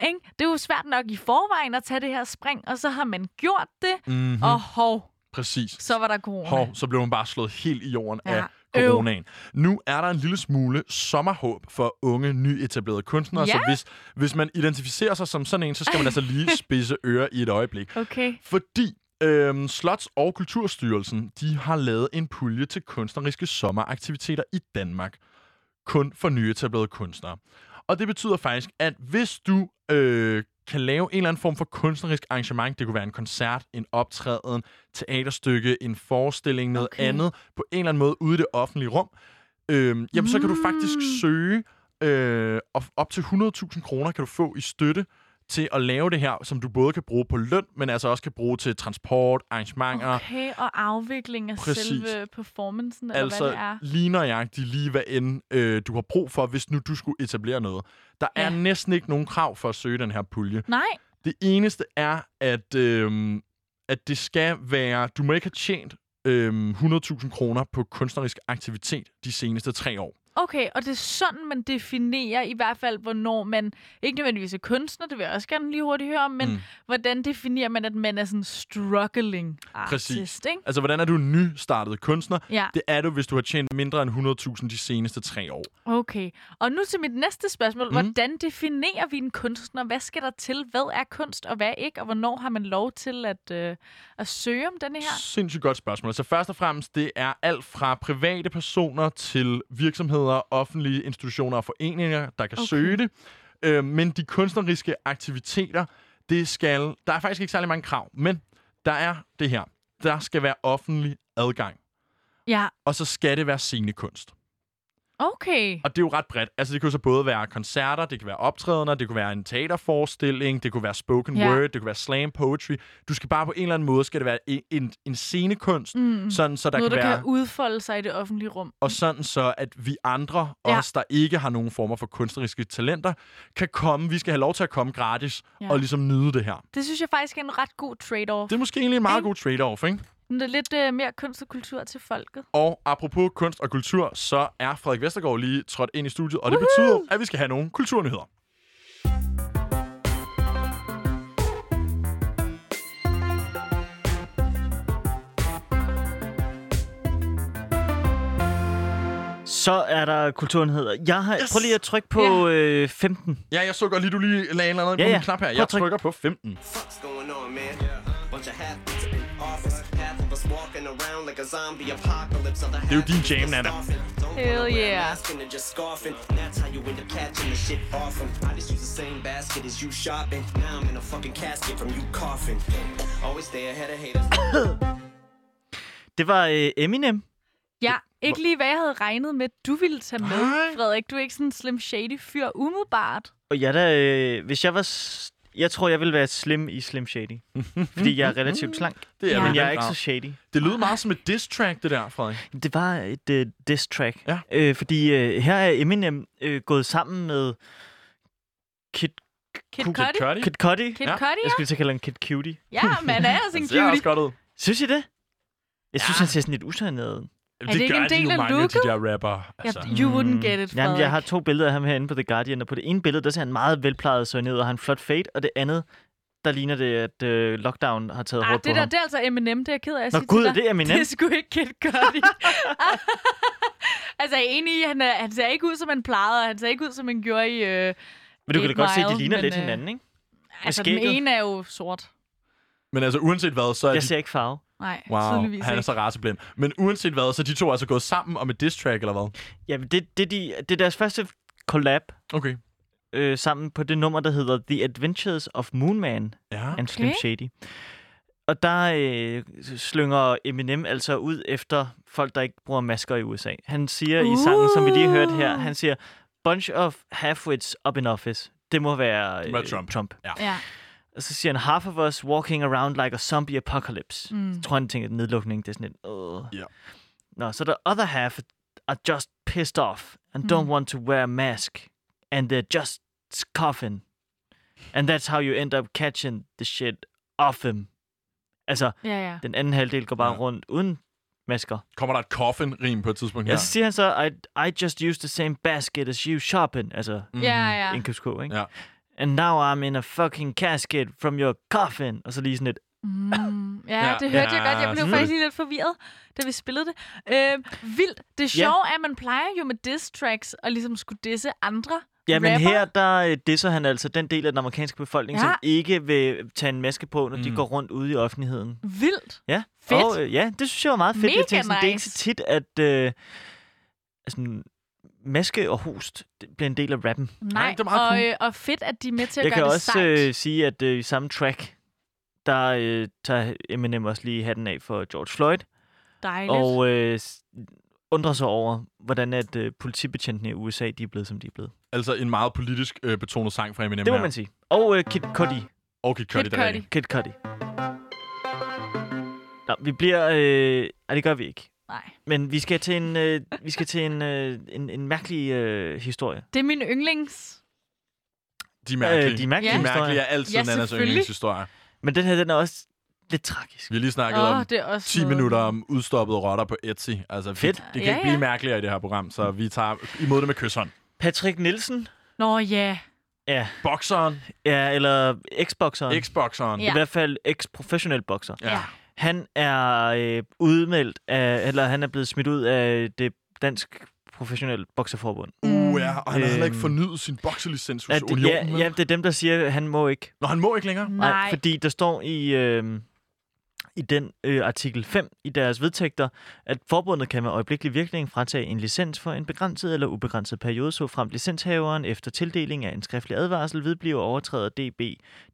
Ikke? Det er jo svært nok i forvejen at tage det her spring, og så har man gjort det, Mm-hmm. og hov, Præcis. så var der corona. Hov, så blev man bare slået helt i jorden Ja. af coronaen. Nu er der en lille smule sommerhåb for unge, nyetablerede kunstnere, Ja. så hvis, hvis man identificerer sig som sådan en, så skal man altså lige [LAUGHS] spidse ører i et øjeblik. Okay. Fordi øhm, Slots- og Kulturstyrelsen, de har lavet en pulje til kunstneriske sommeraktiviteter i Danmark. Kun for nyetablerede kunstnere. Og det betyder faktisk, at hvis du øh, kan lave en eller anden form for kunstnerisk arrangement, det kunne være en koncert, en optræden, teaterstykke, en forestilling, noget Okay. andet, på en eller anden måde ude i det offentlige rum, øh, jamen så kan du faktisk Mm. søge øh, og op til 100.000 kroner kan du få i støtte til at lave det her, som du både kan bruge på løn, men altså også kan bruge til transport, arrangementer. Okay, og afvikling af Præcis. selve performancen, eller Altså hvad det er. lige nøjagtigt lige hvad end øh, du har brug for, hvis nu du skulle etablere noget. Der er Ja. næsten ikke nogen krav for at søge den her pulje. Nej, Det eneste er, at, øh, at det skal være... Du må ikke have tjent øh, 100.000 kroner på kunstnerisk aktivitet de seneste tre år. Okay, og det er sådan, man definerer i hvert fald, hvornår man, ikke nødvendigvis er kunstner, det vil jeg også gerne lige hurtigt høre om, men mm. Hvordan definerer man, at man er sådan struggling artist, Præcis. ikke? Altså, hvordan er du en nystartet kunstner? Ja, Det er du, hvis du har tjent mindre end 100.000 de seneste tre år. okay. Og nu til mit næste spørgsmål. Mm. Hvordan definerer vi en kunstner? Hvad skal der til? Hvad er kunst, og hvad ikke? Og hvornår har man lov til at, øh, at søge om denne her? Sindssygt godt spørgsmål. Så først og fremmest, det er alt fra private personer til virksomheder, offentlige institutioner og foreninger, der kan okay. søge det. Øh, men de kunstneriske aktiviteter, det skal... Der er faktisk ikke særlig mange krav, men der er det her. Der skal være offentlig adgang, Ja, og så skal det være scenekunst. Okay. Og det er jo ret bredt. Altså, det jo så både være koncerter, det kan være optrædener, det kan være en teaterforestilling, det kunne være spoken Ja. word, det kunne være slam poetry. Du skal bare på en eller anden måde, skal det være en, en, en scenekunst, Mm. sådan så der Noget, kan der være... kan udfolde sig i det offentlige rum. og sådan så, at vi andre, Ja. os der ikke har nogen former for kunstneriske talenter, kan komme, vi skal have lov til at komme gratis Ja. og ligesom nyde det her. Det synes jeg faktisk er en ret god trade-off. Det er måske egentlig en meget Ikke? god trade-off, ikke? Det er lidt øh, mere kunst og kultur til folket. Og apropos kunst og kultur, så er Frederik Vestergaard lige trådt ind i studiet, og det betyder, at vi skal have nogle kulturnyheder. Så er der kulturnyheder. Jeg har, Yes! Prøv lige at trykke på øh, 15. Ja, jeg så godt lige, du lige lagde en eller anden Ja, på ja. min knap her. Jeg trykker på 15. What's going on, man? Bunch of half Det er jo din jam, Nana. Hell a yeah. that's how you end up catching the shit off 'em. I just use the same basket as you shopping. Now I'm in a fucking casket from you coughing. Always stay ahead of haters. [COUGHS] Det var øh, Eminem. Ja, ikke lige hvad jeg havde regnet med, du ville tage med. Frederik. Du er ikke sådan en slim shady fyr umiddelbart. Og jeg da, øh, hvis jeg var... Jeg tror, jeg ville være slim i Slim Shady. fordi jeg er [LAUGHS] relativt slank. Det er. Men jeg er ikke så shady. Det lyder meget som et diss track, det der, Frederik. Det var et øh, diss track. Ja. Øh, fordi øh, her er Eminem øh, gået sammen med Kid, Kid Kid Cudi? Cudi? Kid Cudi. Kid Ja. Cudi, Jeg ja. skulle til at kalde ham Kid Cutie. Ja, man er også en [LAUGHS] Det ser også cutie. godt ud. Synes I det? Jeg synes, Ja. han ser sådan lidt usandet. det ikke en de del jo af mange af de der rapper. Altså. Ja, you wouldn't get it, Frederik. Jamen, jeg har to billeder af ham herinde på The Guardian, og på det ene billede, der ser han meget velplejet så ned, og har en flot fade, og det andet, der ligner det, at øh, lockdown har taget Ah, hårdt det på der, ham. det er altså Eminem, det er jeg ked af at Nå sige gud, til er det Eminem? [LAUGHS] Det er sgu ikke Kid Cudi. [LAUGHS] altså, jeg er enig i, han, er, han ser ikke ud, som han plejede, og han ser ikke ud, som han gjorde i... Øh, Men du kan da godt se, at de ligner men, lidt øh, hinanden, ikke? altså, den ene er jo sort. Men altså, uanset hvad, så er Jeg de... ser ikke farve. Nej, Wow, tydeligvis han er ikke. så raceblind. Men uanset hvad, så er de to altså gået sammen om et diss track, eller hvad? Jamen, det, det, de, det er deres første collab Okay. øh, sammen på det nummer, der hedder The Adventures of Moonman Ja. and Slim Okay. Shady. Og der øh, slynger Eminem altså ud efter folk, der ikke bruger masker i USA. Han siger i sangen, som vi lige hørte her, han siger, bunch of halfwits up in office. Det må være, Det må være øh, Trump. Trump. Ja. Og så siger han, half of us walking around like a zombie apocalypse. Mm. Jeg tror, han tænker, at nedlukning, det er sådan lidt... Uh. Ja. Nå, så the other half are just pissed off and Mm. don't want to wear a mask. And they're just coughing. And that's how you end up catching the shit off them. Altså, Ja, ja. den anden halvdel går bare Ja. rundt uden masker. Kommer der et coffin-rim på et tidspunkt her? Ja. så siger han så, I, I just used the same basket as you shopping. Altså, Mhm. Ja, ja. indkøbsko, ikke? Ja. And now I'm in a fucking casket from your coffin. Og så lige sådan et, Mm, ja, Ja, det hørte jeg ja, godt. Jeg blev faktisk lige lidt forvirret, da vi spillede det. Øh, vildt. Det sjove er, at man plejer jo med diss tracks og ligesom skulle disse andre Ja, men rapper. her der øh, disser han altså den del af den amerikanske befolkning, Ja. som ikke vil tage en maske på, når mm. de Mm. går rundt ude i offentligheden. Vildt. Ja, Fedt. Og, øh, ja, det synes jeg var meget fedt. Mega jeg tænkte, sådan, Det er ikke så nice. tit, at øh, altså, maske og host det bliver en del af rappen. Nej, det er meget og, cool. øh, og fedt, at de er med til at Jeg gøre kan det også sejt. øh, sige, at øh, i samme track, der øh, tager Eminem også lige hatten af for George Floyd, Dejligt. og øh, undrer sig over, hvordan at øh, politibetjentene i USA de er blevet, som de er blevet. Altså en meget politisk øh, betonet sang fra Eminem Det må her. man sige. Og øh, Kid Cudi. Og Kid Cudi, Kid det er Cudi. Kid Cudi. Nå, vi bliver... Øh... Ej, det gør vi ikke. Nej. Men vi skal til en, øh, vi skal til en, øh, en, en mærkelig øh, historie. Det er min yndlings. De er mærkelige. Øh, de mærkelige Ja. de er mærkelige er altid Ja, Nannas yndlingshistorie. Men den her, den er også lidt tragisk. Vi har lige snakket Åh, om oh, det er også 10 noget. minutter om udstoppede rotter på Etsy. Altså, Fedt. Det, det kan Ja, ikke blive ja. mærkeligere i det her program, så vi tager imod det med kysshånd. Patrick Nielsen. Nå ja. Ja, Bokseren, ja eller Xboxeren. Xboxeren. Ja. I hvert fald ex-professionel bokser. Ja. Han er øh, udmeldt af, eller han er blevet smidt ud af det dansk professionelle bokserforbund. Uh, ja, og han har heller ikke Øhm. fornyet sin bokselicens hos At, Unionen. ja, ja, det er dem, der siger, at han må ikke. Nå, han må ikke længere. Nej. fordi der står i, øh, i den øh, artikel 5 i deres vedtægter, at forbundet kan med øjeblikkelig virkning fratage en licens for en begrænset eller ubegrænset periode, så frem licenshaveren efter tildeling af en skriftlig advarsel vedbliver overtræder DB,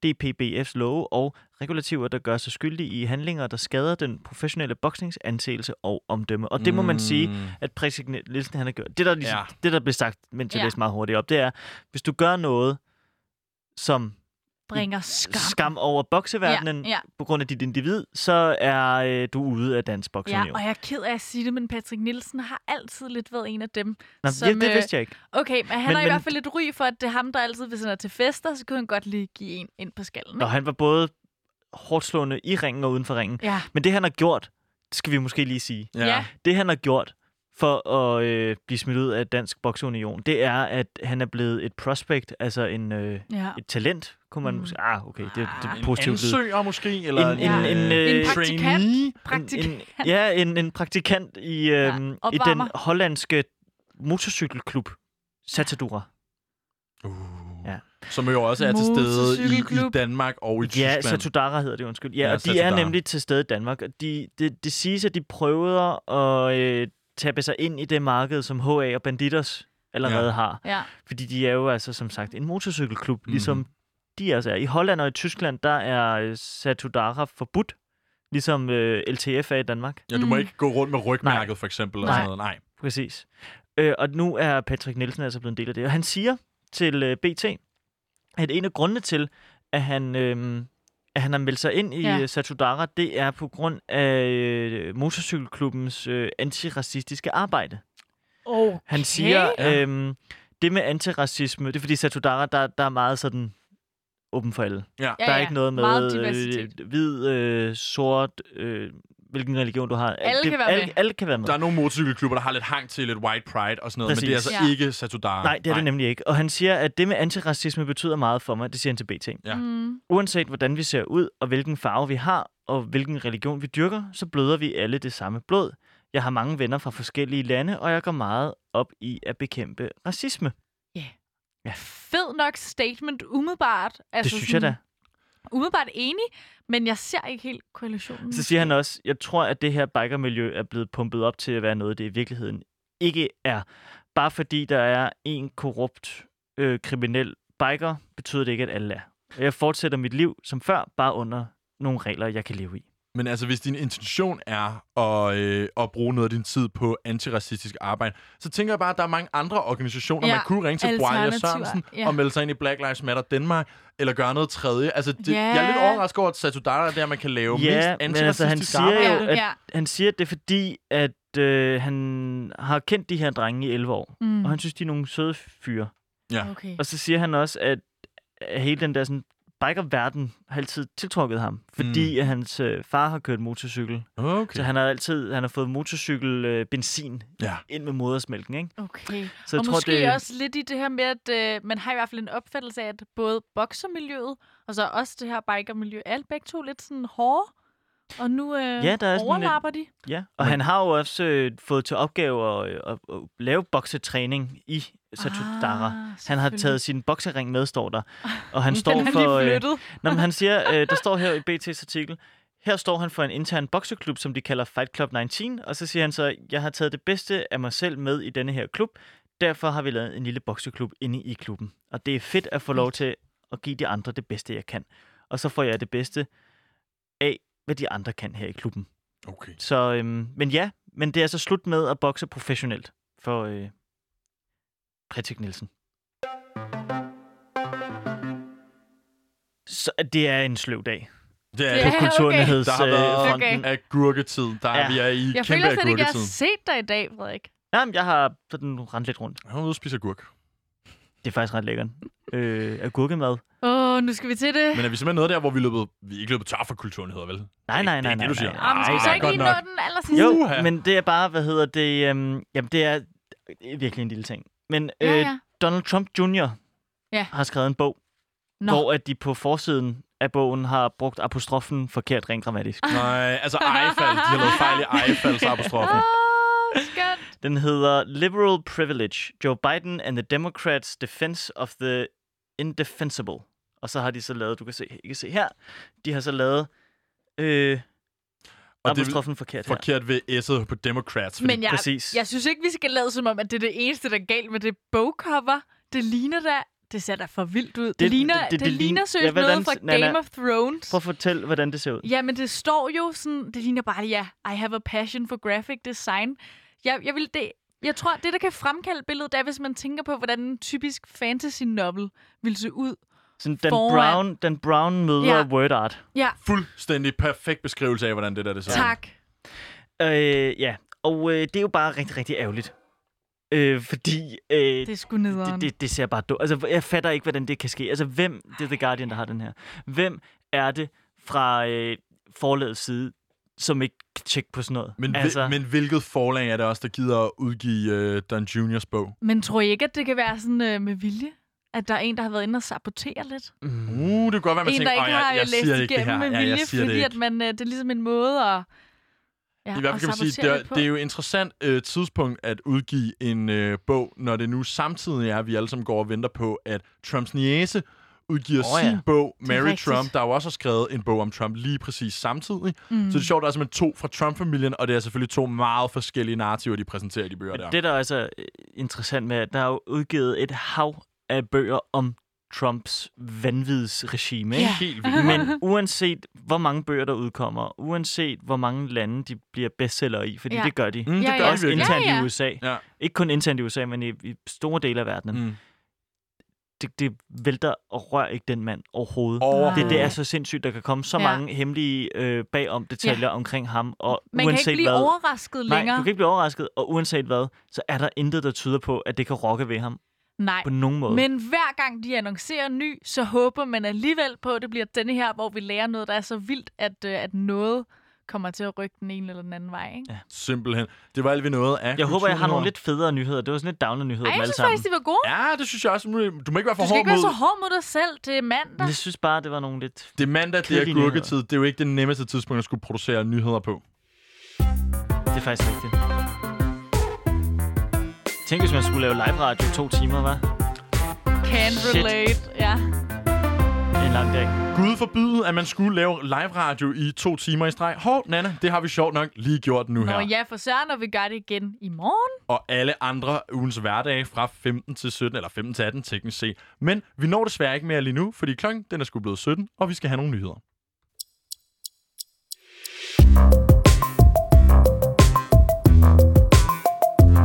DPBF's love og regulativer, der gør sig skyldige i handlinger, der skader den professionelle boksnings anseelse og omdømme. Og det må man sige, Mm. at Præsik Nielsen han har gjort. Det, der, ligesom, ja. det, der blev sagt, mens jeg Ja. læste meget hurtigt op, det er, hvis du gør noget, som Bringer skam. skam over bokseverdenen Ja, ja. på grund af dit individ, så er øh, du ude af dansk Ja, boksunion. og jeg er ked af at sige det, men Patrick Nielsen har altid lidt været en af dem. Nå, som, ja, det øh, vidste jeg ikke. Okay, men han Men- har i men- hvert fald lidt ry for, at det er ham, der altid, hvis han er til fester, så kunne han godt lige give en ind på skallen. Ikke? han var både hårdt slående i ringen og uden for ringen. Ja. Men det, han har gjort, det skal vi måske lige sige. Ja. ja. Det, han har gjort for at øh, blive smidt ud af Dansk Bokseunion, det er, at han er blevet et prospect, altså en, øh, ja. et talent, kunne man Mm. måske... Ah, okay, det, det er En positivt. lyd. ansøger måske, eller En- en- øh, en, øh, En praktikant. trainee? Praktikant. En, ja, en, en praktikant i, øh, Ja, i den hollandske motorcykelklub Satadura. Uh. Ja. Som jo også er til stede i, i. Danmark og i Ja, Tyskland. Satudara hedder det, undskyld. Ja, Ja, ja og de er Satudara. nemlig til stede i Danmark. Og de, det, det siges, at de prøver at øh, tabe sig ind i det marked, som HA og Banditers allerede Ja. har. ja. Fordi de er jo altså, som sagt, en motorcykelklub, mm. ligesom de også er. I Holland og i Tyskland, der er øh, Satudara forbudt, ligesom øh, LTF er i Danmark. Ja, du må Mm. ikke gå rundt med rygmærket, for eksempel. Eller Nej. sådan noget. Nej. Præcis. Øh, og nu er Patrick Nielsen altså blevet en del af det. Og han siger til øh, BT, at en af grundene til, at han, øh, at han har meldt sig ind i Ja. ja. Satudara, det er på grund af øh, motorcykelklubbens øh, antiracistiske arbejde. Okay. Han siger, Ja. øhm, det med antiracisme, det er fordi Satudara, der, der er meget sådan åben for alle. Ja. Ja, der er ja. ikke noget med øh, hvid, øh, sort, øh, hvilken religion du har. Alle det, kan være alle, med. alle kan være med. Der er nogle motorcykelklubber, der har lidt hang til lidt white pride og sådan noget, men det er Præcis. altså Ja. ikke Satudara. Nej, det er det nemlig ikke. Og han siger, at det med antiracisme betyder meget for mig. Det siger han til BT. Ja. Mm. Uanset hvordan vi ser ud, og hvilken farve vi har, og hvilken religion vi dyrker, så bløder vi alle det samme blod. Jeg har mange venner fra forskellige lande, og jeg går meget op i at bekæmpe racisme. Fed nok statement, umiddelbart. Altså Det synes jeg da. Umiddelbart enig, men jeg ser ikke helt korrelationen. Så siger han også, jeg tror, at det her bikermiljø er blevet pumpet op til at være noget, det i virkeligheden ikke er. Bare fordi der er en korrupt, øh, kriminel biker, betyder det ikke, at alle er. Jeg fortsætter mit liv som før, bare under nogle regler, jeg kan leve i. Men altså, hvis din intention er at, øh, at bruge noget af din tid på antiracistisk arbejde, så tænker jeg bare, at der er mange andre organisationer, Ja, man kunne ringe til alternativer, Sørensen ja. og melde sig ind i Black Lives Matter Danmark, eller gøre noget tredje. Altså, det, Ja. jeg er lidt overrasket over, at Satudara er der, man kan lave Ja, mest men antiracistisk altså, han siger jo, arbejde. at- ja. Han siger, at det er fordi, at øh, han har kendt de her drenge i 11 år, Mm. og han synes, de er nogle søde fyre. Ja. Okay. Og så siger han også, at at hele den der sådan, bikerverden har altid tiltrukket ham, fordi mm. hans øh, far har kørt motorcykel. Okay. Så han har altid han har fået motorcykel øh, benzin Ja. ind med modersmælken, ikke? Okay. Så jeg og tror, måske det, også lidt i det her med, at øh, man har i hvert fald en opfattelse af, at både boksermiljøet, og så også det her bikermiljø, er begge to lidt sådan hårde. Og nu øh, Ja, der er sådan overlapper de. Ja, og han har jo også øh, fået til opgave at, at, at lave boksetræning i Satudara. Ah, han har taget sin boksering med, står der. Og han [LAUGHS] står for... lige Øh, flyttet. Nå, men han siger, øh, der står her i BT's artikel, her står han for en intern bokseklub, som de kalder Fight Club 19, og så siger han så, jeg har taget det bedste af mig selv med i denne her klub, derfor har vi lavet en lille bokseklub inde i klubben. Og det er fedt at få lov til at give de andre det bedste, jeg kan. Og så får jeg det bedste af, hvad de andre kan her i klubben. Okay. Så, øhm, men ja, men det er så slut med at bokse professionelt for øh, Patrick Nielsen. Så det er en sløv dag Det er Ja, på okay. kulturnyheds Der har været øh, Okay. agurketid. Der er Ja. vi er i Jeg kæmpe føler slet ikke, jeg agurketid. har set dig i dag, Frederik. Jamen, jeg har sådan rendt lidt rundt. Jeg er ude og spise agurk. Det er faktisk ret lækkert. Øh, agurkemad. Åh, oh, nu skal vi til det. Men er vi simpelthen noget der, hvor vi er løbet, vi er ikke løbet tør for kulturnyheder, vel? Nej, nej, Det nej, er nej. det, du siger. nej. Jamen, skal vi så nej, ikke lige nå den aller sidste? Jo, Uha. men det er bare, hvad hedder det? Øhm, jamen, det er, det er virkelig en lille ting. Men øh, Ja, ja. Donald Trump Jr. Ja. har skrevet en bog, Nå. hvor at de på forsiden af bogen har brugt apostrofen forkert rent grammatisk. [LAUGHS] Nej, altså Eiffel. De har lavet fejl i Eiffels apostrofen. Åh, skønt. Den hedder Liberal Privilege, Joe Biden and the Democrats' Defense of the Indefensible. Og så har de så lavet, du kan se, I kan se her, de har så lavet øh, apostrofen forkert her. Forkert ved S'et på Democrats. Fordi Men jeg, Præcis. jeg synes ikke, vi skal lade som om, at det er det eneste, der er galt med det bogcover. Det ligner da... Det ser da for vildt ud. Det, det ligner, det, det, det ligner lign- seriøst Ja, hvordan- noget fra Nana, Game of Thrones. Prøv at fortælle, hvordan det ser ud. Ja, men det står jo sådan... Det ligner bare, ja, I have a passion for graphic design. Jeg, jeg, vil det, jeg tror, det, der kan fremkalde billedet, det er, hvis man tænker på, hvordan en typisk fantasy novel vil se ud. Sådan, den, foran- brown, den brown møder Ja. word art. Ja, fuldstændig perfekt beskrivelse af, hvordan det der det ser ud. tak. Øh, ja, og øh, det er jo bare rigtig, rigtig ærgerligt. Øh, fordi øh, Det er sgu nederen. det, det, det ser bare dumt. Altså, jeg fatter ikke, hvordan det kan ske. Altså, hvem, det er The Guardian, der har den her. Hvem er det fra øh, forlagets side, som ikke kan tjekke på sådan noget? Men, altså, men hvilket forlag er det også, der gider at udgive uh, Don Juniors bog? Men tror I ikke, at det kan være sådan øh, med vilje? At der er en, der har været inde og sabotere lidt? mm, Uh, det kan godt være, man en, tænker, der ikke "Åh, har jeg, jeg læst siger ikke det her. med Ja, vilje, siger fordi det at man, øh, det er ligesom en måde at, ja, I hvert fald kan man sige, det er, det er jo et interessant øh, tidspunkt at udgive en øh, bog, når det nu samtidig er, at vi alle sammen går og venter på, at Trumps niece udgiver oh, sin ja. bog, Det er Mary rigtigt. Trump, der jo også har skrevet en bog om Trump lige præcis samtidig. Mm. Så det er sjovt, der er simpelthen to fra Trump-familien, og det er selvfølgelig to meget forskellige narrativer, de præsenterer i de bøger der. det, der også er øh, interessant med, at der er jo udgivet et hav af bøger om Trumps vanvidsregime. Ikke? Ja. Helt [LAUGHS] vildt. Men uanset hvor mange bøger, der udkommer, uanset hvor mange lande de bliver bestseller i, fordi Ja. ja. det gør de. Mm, det Ja, gør ja. Også virkelig. internt Ja, ja. i USA. Ja. Ikke kun internt i USA, men i, i store dele af verdenen. Mm. Det, det vælter og rører ikke den mand overhovedet. Overhovedet. Det, det er så sindssygt, der kan komme så Ja. mange hemmelige øh, bagom detaljer ja. omkring ham. Og Man kan uanset ikke blive hvad, overrasket Nej, længere. du kan ikke blive overrasket, og uanset hvad, så er der intet, der tyder på, at det kan rokke ved ham Nej. på nogen måde. Men hver gang de annoncerer en ny, så håber man alligevel på, at det bliver denne her, hvor vi lærer noget, der er så vildt, at, øh, at noget kommer til at rykke den ene eller den anden vej. Ikke? Ja. Simpelthen. Det var alt vi nåede af Jeg håber, jeg har nogle lidt federe nyheder. Det var sådan lidt downer nyheder Ej, jeg synes faktisk, de var gode. Ja, det synes jeg også. Du må ikke være for Du skal hård ikke være så mod... hård mod dig selv. Det er mandag. Men jeg synes bare, det var nogle lidt... Det er mandag, det er gurketid. Det er jo ikke det nemmeste tidspunkt at skulle producere nyheder på. Det er faktisk rigtigt. Tænk, hvis man skulle lave live radio to timer, hva'? Can Shit. relate, ja. Det er en lang dag. Gud forbyde, at man skulle lave live radio i to timer i streg. Hov, Nana, det har vi sjovt nok lige gjort nu Nå, her. Nå ja, for søren, og vi gør det igen i morgen. Og alle andre ugens hverdage fra 15 til 17, eller 15 til 18 teknisk set. Men vi når desværre ikke mere lige nu, fordi klokken den er sgu blevet 17, og vi skal have nogle nyheder.